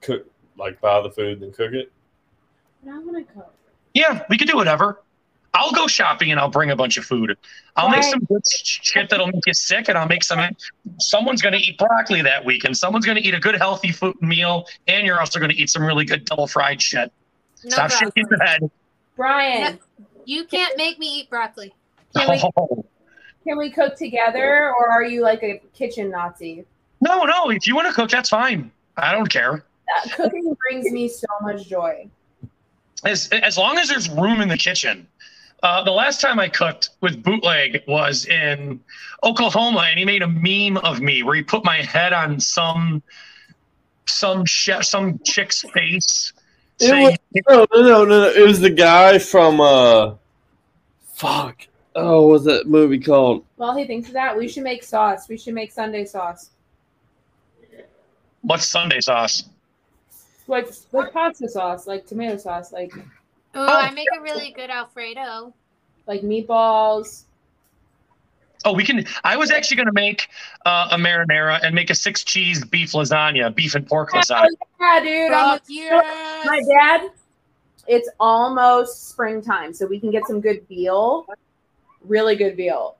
cook, like buy the food and cook it. But I want to go. Yeah, we could do whatever. I'll go shopping and I'll bring a bunch of food. I'll make some good shit that'll make you sick, and I'll make some. Someone's going to eat broccoli that week, and someone's going to eat a good healthy food meal, and you're also going to eat some really good double fried shit. No Stop broccoli. shaking your head. Brian, You can't make me eat broccoli. can we, Oh. *laughs* can we cook together or are you like a kitchen Nazi? No, no. If you want to cook, that's fine. I don't care. uh, cooking brings me so much joy. As as long as there's room in the kitchen. Uh, the last time I cooked with bootleg was in Oklahoma, and he made a meme of me where he put my head on some some chef, some chick's face. It saying- was, no, no, no, no, no. It was the guy from uh, fuck. Oh, what was that movie called? While he thinks of that, we should make sauce. We should make Sunday sauce. What's Sunday sauce? Like like pasta sauce, like tomato sauce, like Oh, I make a really good Alfredo. like meatballs. Oh, we can. I was actually going to make uh, a marinara and make a six cheese beef lasagna, beef and pork lasagna. Yeah, dude. I'm Fuck yes. My dad. It's almost springtime, so we can get some good veal. Really good veal.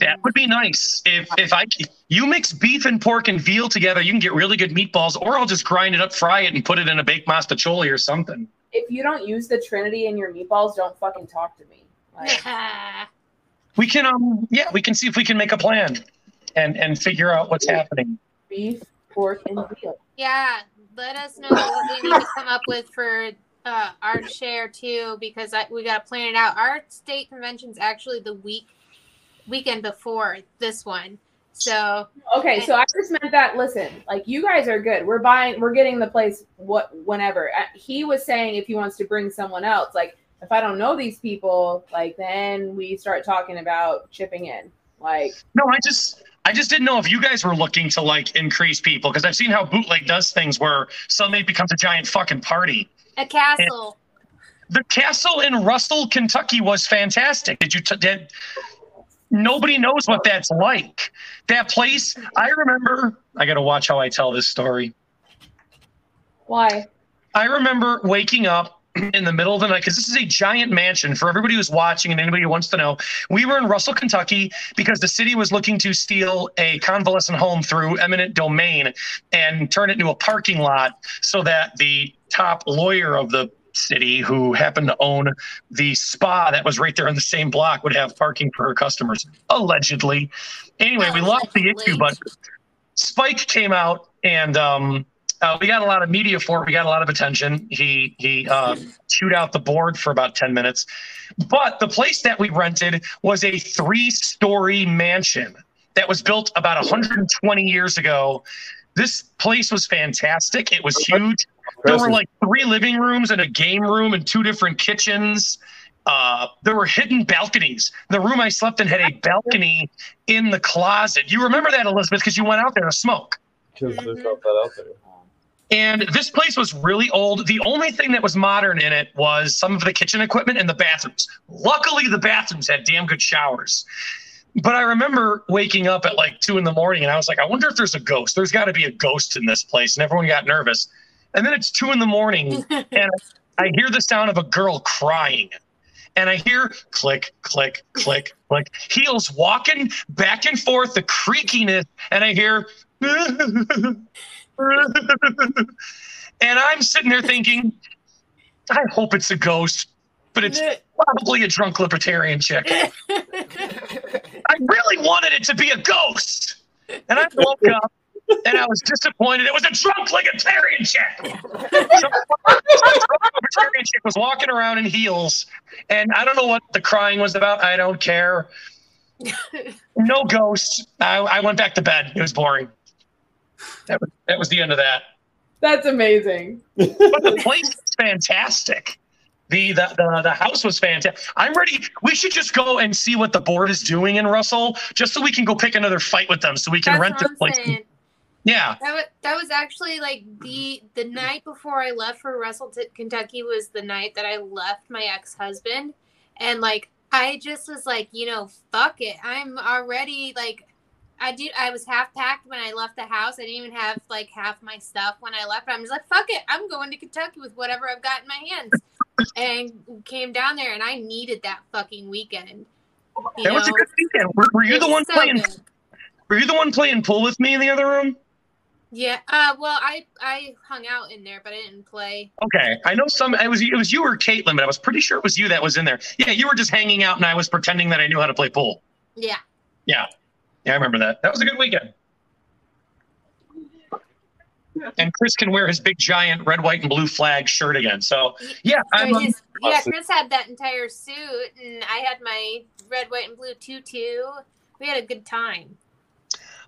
That would be nice. If if I you mix beef and pork and veal together, you can get really good meatballs. Or I'll just grind it up, fry it, and put it in a baked mostaccioli or something. If you don't use the Trinity in your meatballs, don't fucking talk to me. Like, *laughs* We can um yeah, we can see if we can make a plan and and figure out what's happening. beef, pork, and veal. Yeah, let us know what we need to come up with for uh, our share too, because I, we got to plan it out. Our state convention's actually the week weekend before this one, so Okay, so I just meant that. Listen, like you guys are good. We're buying. We're getting the place. What whenever Uh, he was saying, if he wants to bring someone else, like if I don't know these people, like then we start talking about chipping in. Like No, I just I just didn't know if you guys were looking to like increase people because I've seen how bootleg does things where Sunday becomes a giant fucking party. a castle. The castle in Russell, Kentucky was fantastic. Did you t- did nobody knows what that's like. That place, I remember I got to watch how I tell this story. why? I remember waking up in the middle of the night because this is a giant mansion for everybody who's watching and anybody who wants to know. We were in Russell, Kentucky because the city was looking to steal a convalescent home through eminent domain and turn it into a parking lot so that the top lawyer of the city who happened to own the spa that was right there in the same block would have parking for her customers allegedly anyway we lost the issue but spike came out and um uh, we got a lot of media for it. We got a lot of attention. He he uh, chewed out the board for about ten minutes, but the place that we rented was a three-story mansion that was built about 120 years ago. This place was fantastic. It was huge. There were like three living rooms and a game room and two different kitchens. Uh, there were hidden balconies. The room I slept in had a balcony in the closet. You remember that, Elizabeth, because you went out there to smoke. Because there's not that out there. And this place was really old. The only thing that was modern in it was some of the kitchen equipment and the bathrooms. Luckily, the bathrooms had damn good showers. But I remember waking up at like two in the morning and I was like, I wonder if there's a ghost. There's got to be a ghost in this place. And everyone got nervous. And then it's two in the morning *laughs* and I hear the sound of a girl crying. And I hear click, click, click, click, heels walking back and forth, the creakiness, and I hear *laughs* and I'm sitting there thinking, I hope it's a ghost, but it's probably a drunk libertarian chick. *laughs* I really wanted it to be a ghost. And I woke up and I was disappointed. It was a drunk libertarian chick. Some libertarian chick was walking around in heels, and I don't know what the crying was about. I don't care. No ghost. I, I went back to bed. It was boring. That was, that was the end of that. That's amazing. but the place is fantastic. The, the the the house was fantastic. I'm ready. We should just go and see what the board is doing in Russell, just so we can go pick another fight with them, so we can That's rent their place. saying. Yeah, That was, that was actually like the the night before I left for Russell, T- Kentucky was the night that I left my ex husband, and like I just was like, you know, fuck it, I'm already like, I did I was half packed when I left the house. I didn't even have like half my stuff when I left. I'm just like, fuck it, I'm going to Kentucky with whatever I've got in my hands, and came down there, and I needed that fucking weekend. That was a good weekend. Were, were you the one so playing? good. Were you the one playing pool with me in the other room? Yeah. Uh. Well, I I hung out in there, but I didn't play. Okay, I know some. It was it was you or Caitlin, but I was pretty sure it was you that was in there. Yeah, you were just hanging out, and I was pretending that I knew how to play pool. And Chris can wear his big giant red, white, and blue flag shirt again. So yeah, I'm, Or um, his- yeah, Chris had that entire suit, and I had my red, white, and blue tutu. We had a good time.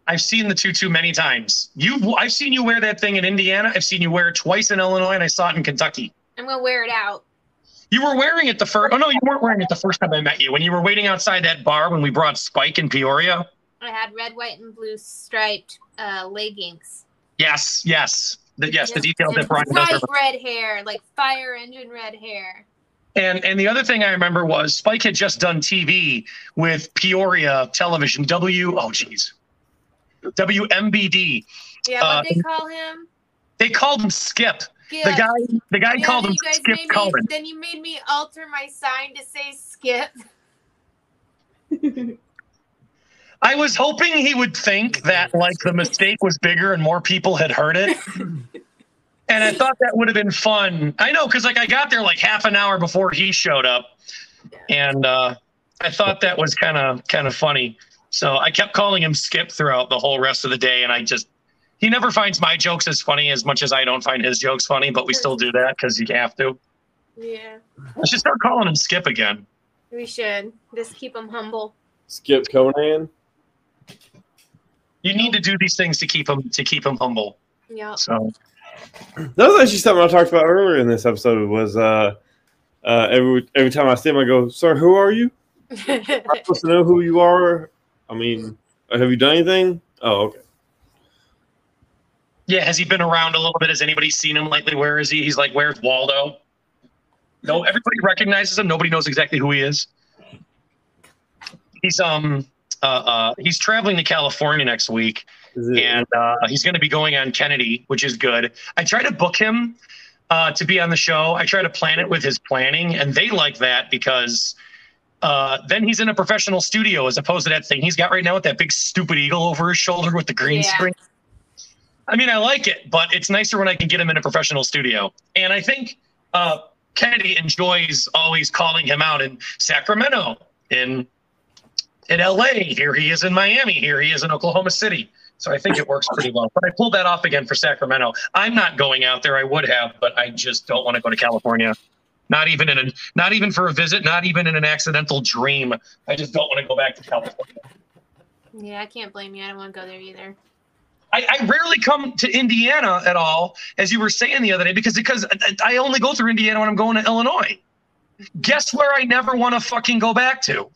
I've seen the tutu many times. You, I've seen you wear that thing in Indiana. I've seen you wear it twice in Illinois, and I saw it in Kentucky. I'm gonna wear it out. You were wearing it the first. Oh no, you weren't wearing it the first time I met you. When you were waiting outside that bar when we brought Spike in Peoria. I had red, white, and blue striped uh, leggings. Yes, yes, the, yes. The Just- details that Brian does. bright red hair, like fire engine red hair. And and the other thing I remember was Spike had just done TV with Peoria Television. W. Oh geez. WMBD. Yeah, what Uh, they call him? They called him Skip. Skip. The guy. The guy Yeah, called him Skip made me, Cullen. Then you made me alter my sign to say skip. *laughs* I was hoping he would think that like the mistake was bigger and more people had heard it. *laughs* And I thought that would have been fun. I know, because like I got there like half an hour before he showed up, and uh, I thought that was kind of kind of funny. So I kept calling him Skip throughout the whole rest of the day, and I just he never finds my jokes as funny as much as I don't find his jokes funny. But we still do that because you have to. Yeah, I should start calling him Skip again. we should just keep him humble. Skip Cohen. You need to do these things to keep him to keep him humble. Yeah. So That was actually something I talked about earlier in this episode. Was uh, uh, every every time I see him, I go, "Sir, who are you? *laughs* Am I supposed to know who you are? I mean, have you done anything? Oh, okay. Yeah, has he been around a little bit? Has anybody seen him lately? Where is he? He's like, where's Waldo? No, everybody recognizes him. Nobody knows exactly who he is. He's um uh, uh he's traveling to California next week, and uh, he's going to be going on Kennedy, which is good. I try to book him uh, to be on the show. I try to plan it with his planning, and they like that because uh, then he's in a professional studio as opposed to that thing he's got right now with that big stupid eagle over his shoulder with the green Yeah. screen. I mean, I like it, but it's nicer when I can get him in a professional studio. And I think uh, Kennedy enjoys always calling him out in Sacramento, in in LA. Here he is in Miami. Here he is in Oklahoma City. So I think it works pretty well. But I pulled that off again for Sacramento. I'm not going out there. I would have, but I just don't want to go to California. Not even in a, not even for a visit. Not even in an accidental dream. I just don't want to go back to California. Yeah, I can't blame you. I don't want to go there either. I, I rarely come to Indiana at all, as you were saying the other day, because because I- I only go through Indiana when I'm going to Illinois. Guess where I never want to fucking go back to?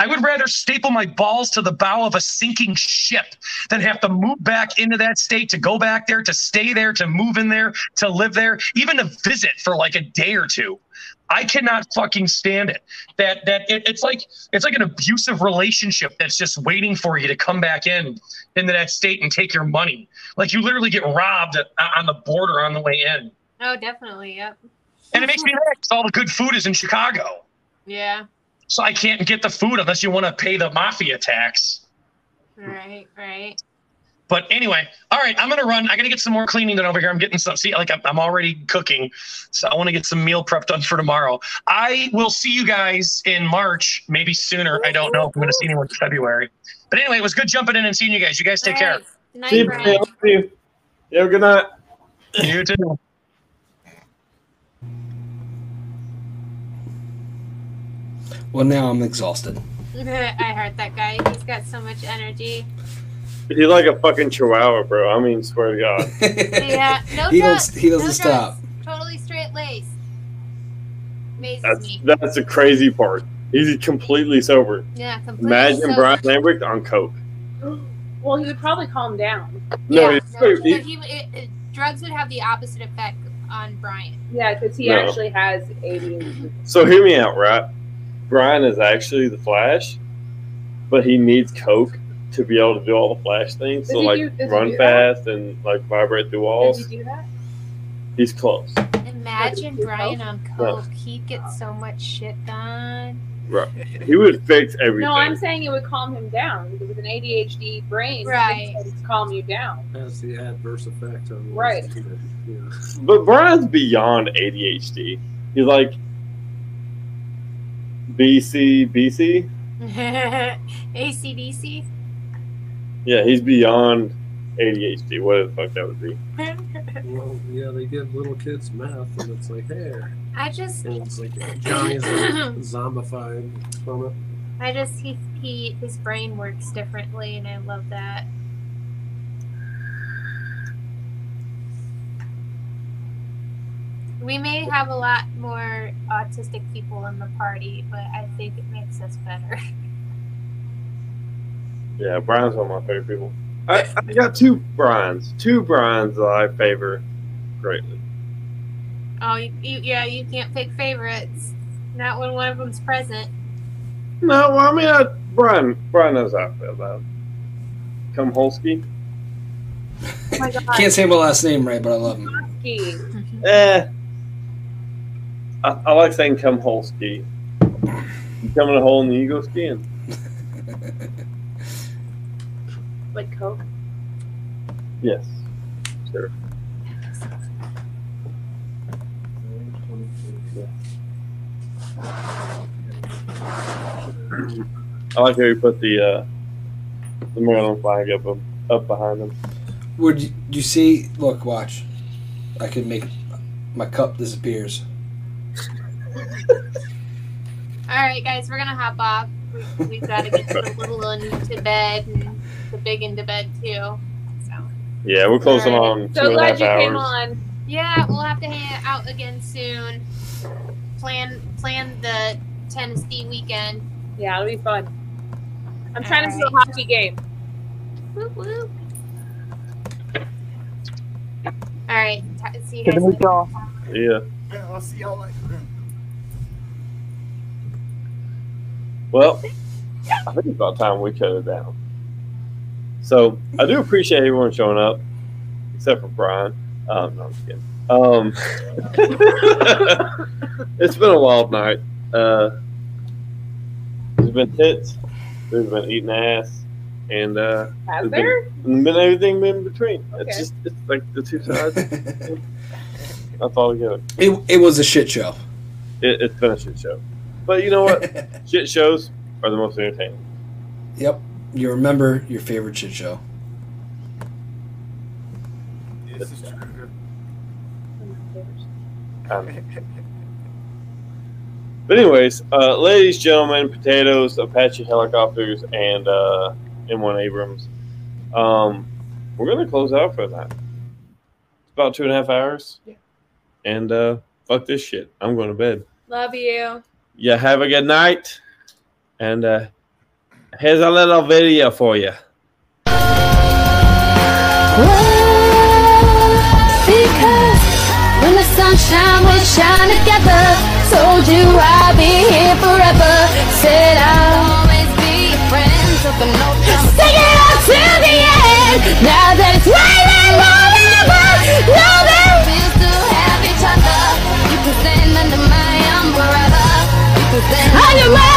I would rather staple my balls to the bow of a sinking ship than have to move back into that state to go back there, to stay there, to move in there, to live there, even to visit for like a day or two. I cannot fucking stand it. That that it, it's like it's like an abusive relationship that's just waiting for you to come back in into that state and take your money. Like you literally get robbed on the border on the way in, Oh, definitely. Yep. and it makes me mad 'cause all the good food is in Chicago. Yeah. So I can't get the food unless you want to pay the mafia tax. Right. Right. But anyway, all right, I'm gonna run. I gotta get some more cleaning done over here. I'm getting some. See, like I'm, I'm already cooking, so I want to get some meal prep done for tomorrow. I will see you guys in March, maybe sooner. I don't know if I'm gonna see anyone in February. But anyway, it was good jumping in and seeing you guys. You guys take care. Good night, See you, Brian. Brian. See you. You have a good night. You too. Well, now I'm exhausted. *laughs* I heard that guy. He's got so much energy. He's like a fucking chihuahua, bro. I mean, swear to God. *laughs* Yeah. No He drugs. doesn't- he doesn't no stop. drugs. Totally straight lace. Amazes That's me. that's the crazy part. He's completely sober. Yeah, completely. Imagine sober. Brian Lambert on coke. *gasps* Well, he would probably calm down. No, yeah, he's, no, he- no, he, it, it, drugs would have the opposite effect on Brian. Yeah, because he No. actually has ADHD. So hear me out, right? Brian is actually the Flash, but he needs coke to be able to do all the Flash things. Does so like do- run do that? fast and like vibrate through Does walls. he do that? He's close. Imagine Brian on No. coke. He'd get so much shit done. Right. He would fix everything. No, I'm saying it would calm him down. With an ADHD brain, Right. it's, it's calm you down. Has the adverse effect on Right. Yeah. But Brian's beyond ADHD. He's like BC, BC. ACDC. *laughs* Yeah, he's beyond ADHD. What the fuck that would be? Well, yeah, they give little kids meth, and it's like, hey, I just, and it's like Johnny's like *coughs* zombified from it. I just he he his brain works differently, and I love that. We may have a lot more autistic people in the party, but I think it makes us better. Yeah, Brian's one of my favorite people. I, I got two Brians. Two Brians that I favor greatly. Oh, you, you, yeah, you can't pick favorites. Not when one of them's present. No, well, I mean, I, Brian, Brian knows how I feel about it. Come Holsky. Oh my god. Can't say my last name right, but I love him. Husky. Eh. I, I like saying come Holsky. You come in a hole and you go skiing. *laughs* Like Coke. Yes. Sure. I like how you put the uh, the Maryland flag up up behind them. Would you, you see? Look, watch. I could make my cup disappears. All right, guys, we're gonna hop off. We, we've got to get the *laughs* little one to bed and the big into bed too. So Yeah, we're closing All on right. two and a half hours. on. yeah, we'll have to hang out again soon. Plan plan the Tennessee weekend. Yeah, it'll be fun. I'm trying to see a hockey game. Whoop, whoop. All right, t- see you guys. Good to meet later. y'all. Yeah. Yeah, I'll see y'all later. Well, I think it's about time we cut it down. So I do appreciate everyone showing up, except for Brian. Um, no, I'm just kidding. Um, *laughs* it's been a wild night. Uh, there's been tits, there's been eating ass, and uh, Has there? been, been everything in between. Okay. It's just it's like the two sides. *laughs* That's all together. It, it was a shit show. It, it's been a shit show. But you know what? *laughs* shit shows are the most entertaining. Yep. You remember your favorite shit show. This is true. Um, but anyways, uh, ladies, gentlemen, potatoes, Apache helicopters, and uh, M1 Abrams. Um, we're gonna close out for that. It's about two and a half hours. Yeah. And uh, fuck this shit. I'm going to bed. Love you. Yeah. Have a good night. And uh, here's a little video for you. Because when the sunshine we shine together, told you I'd be here forever. Said I'll always be your friend. Took a note Sing it out till the end. Now that it's raining Are you ready?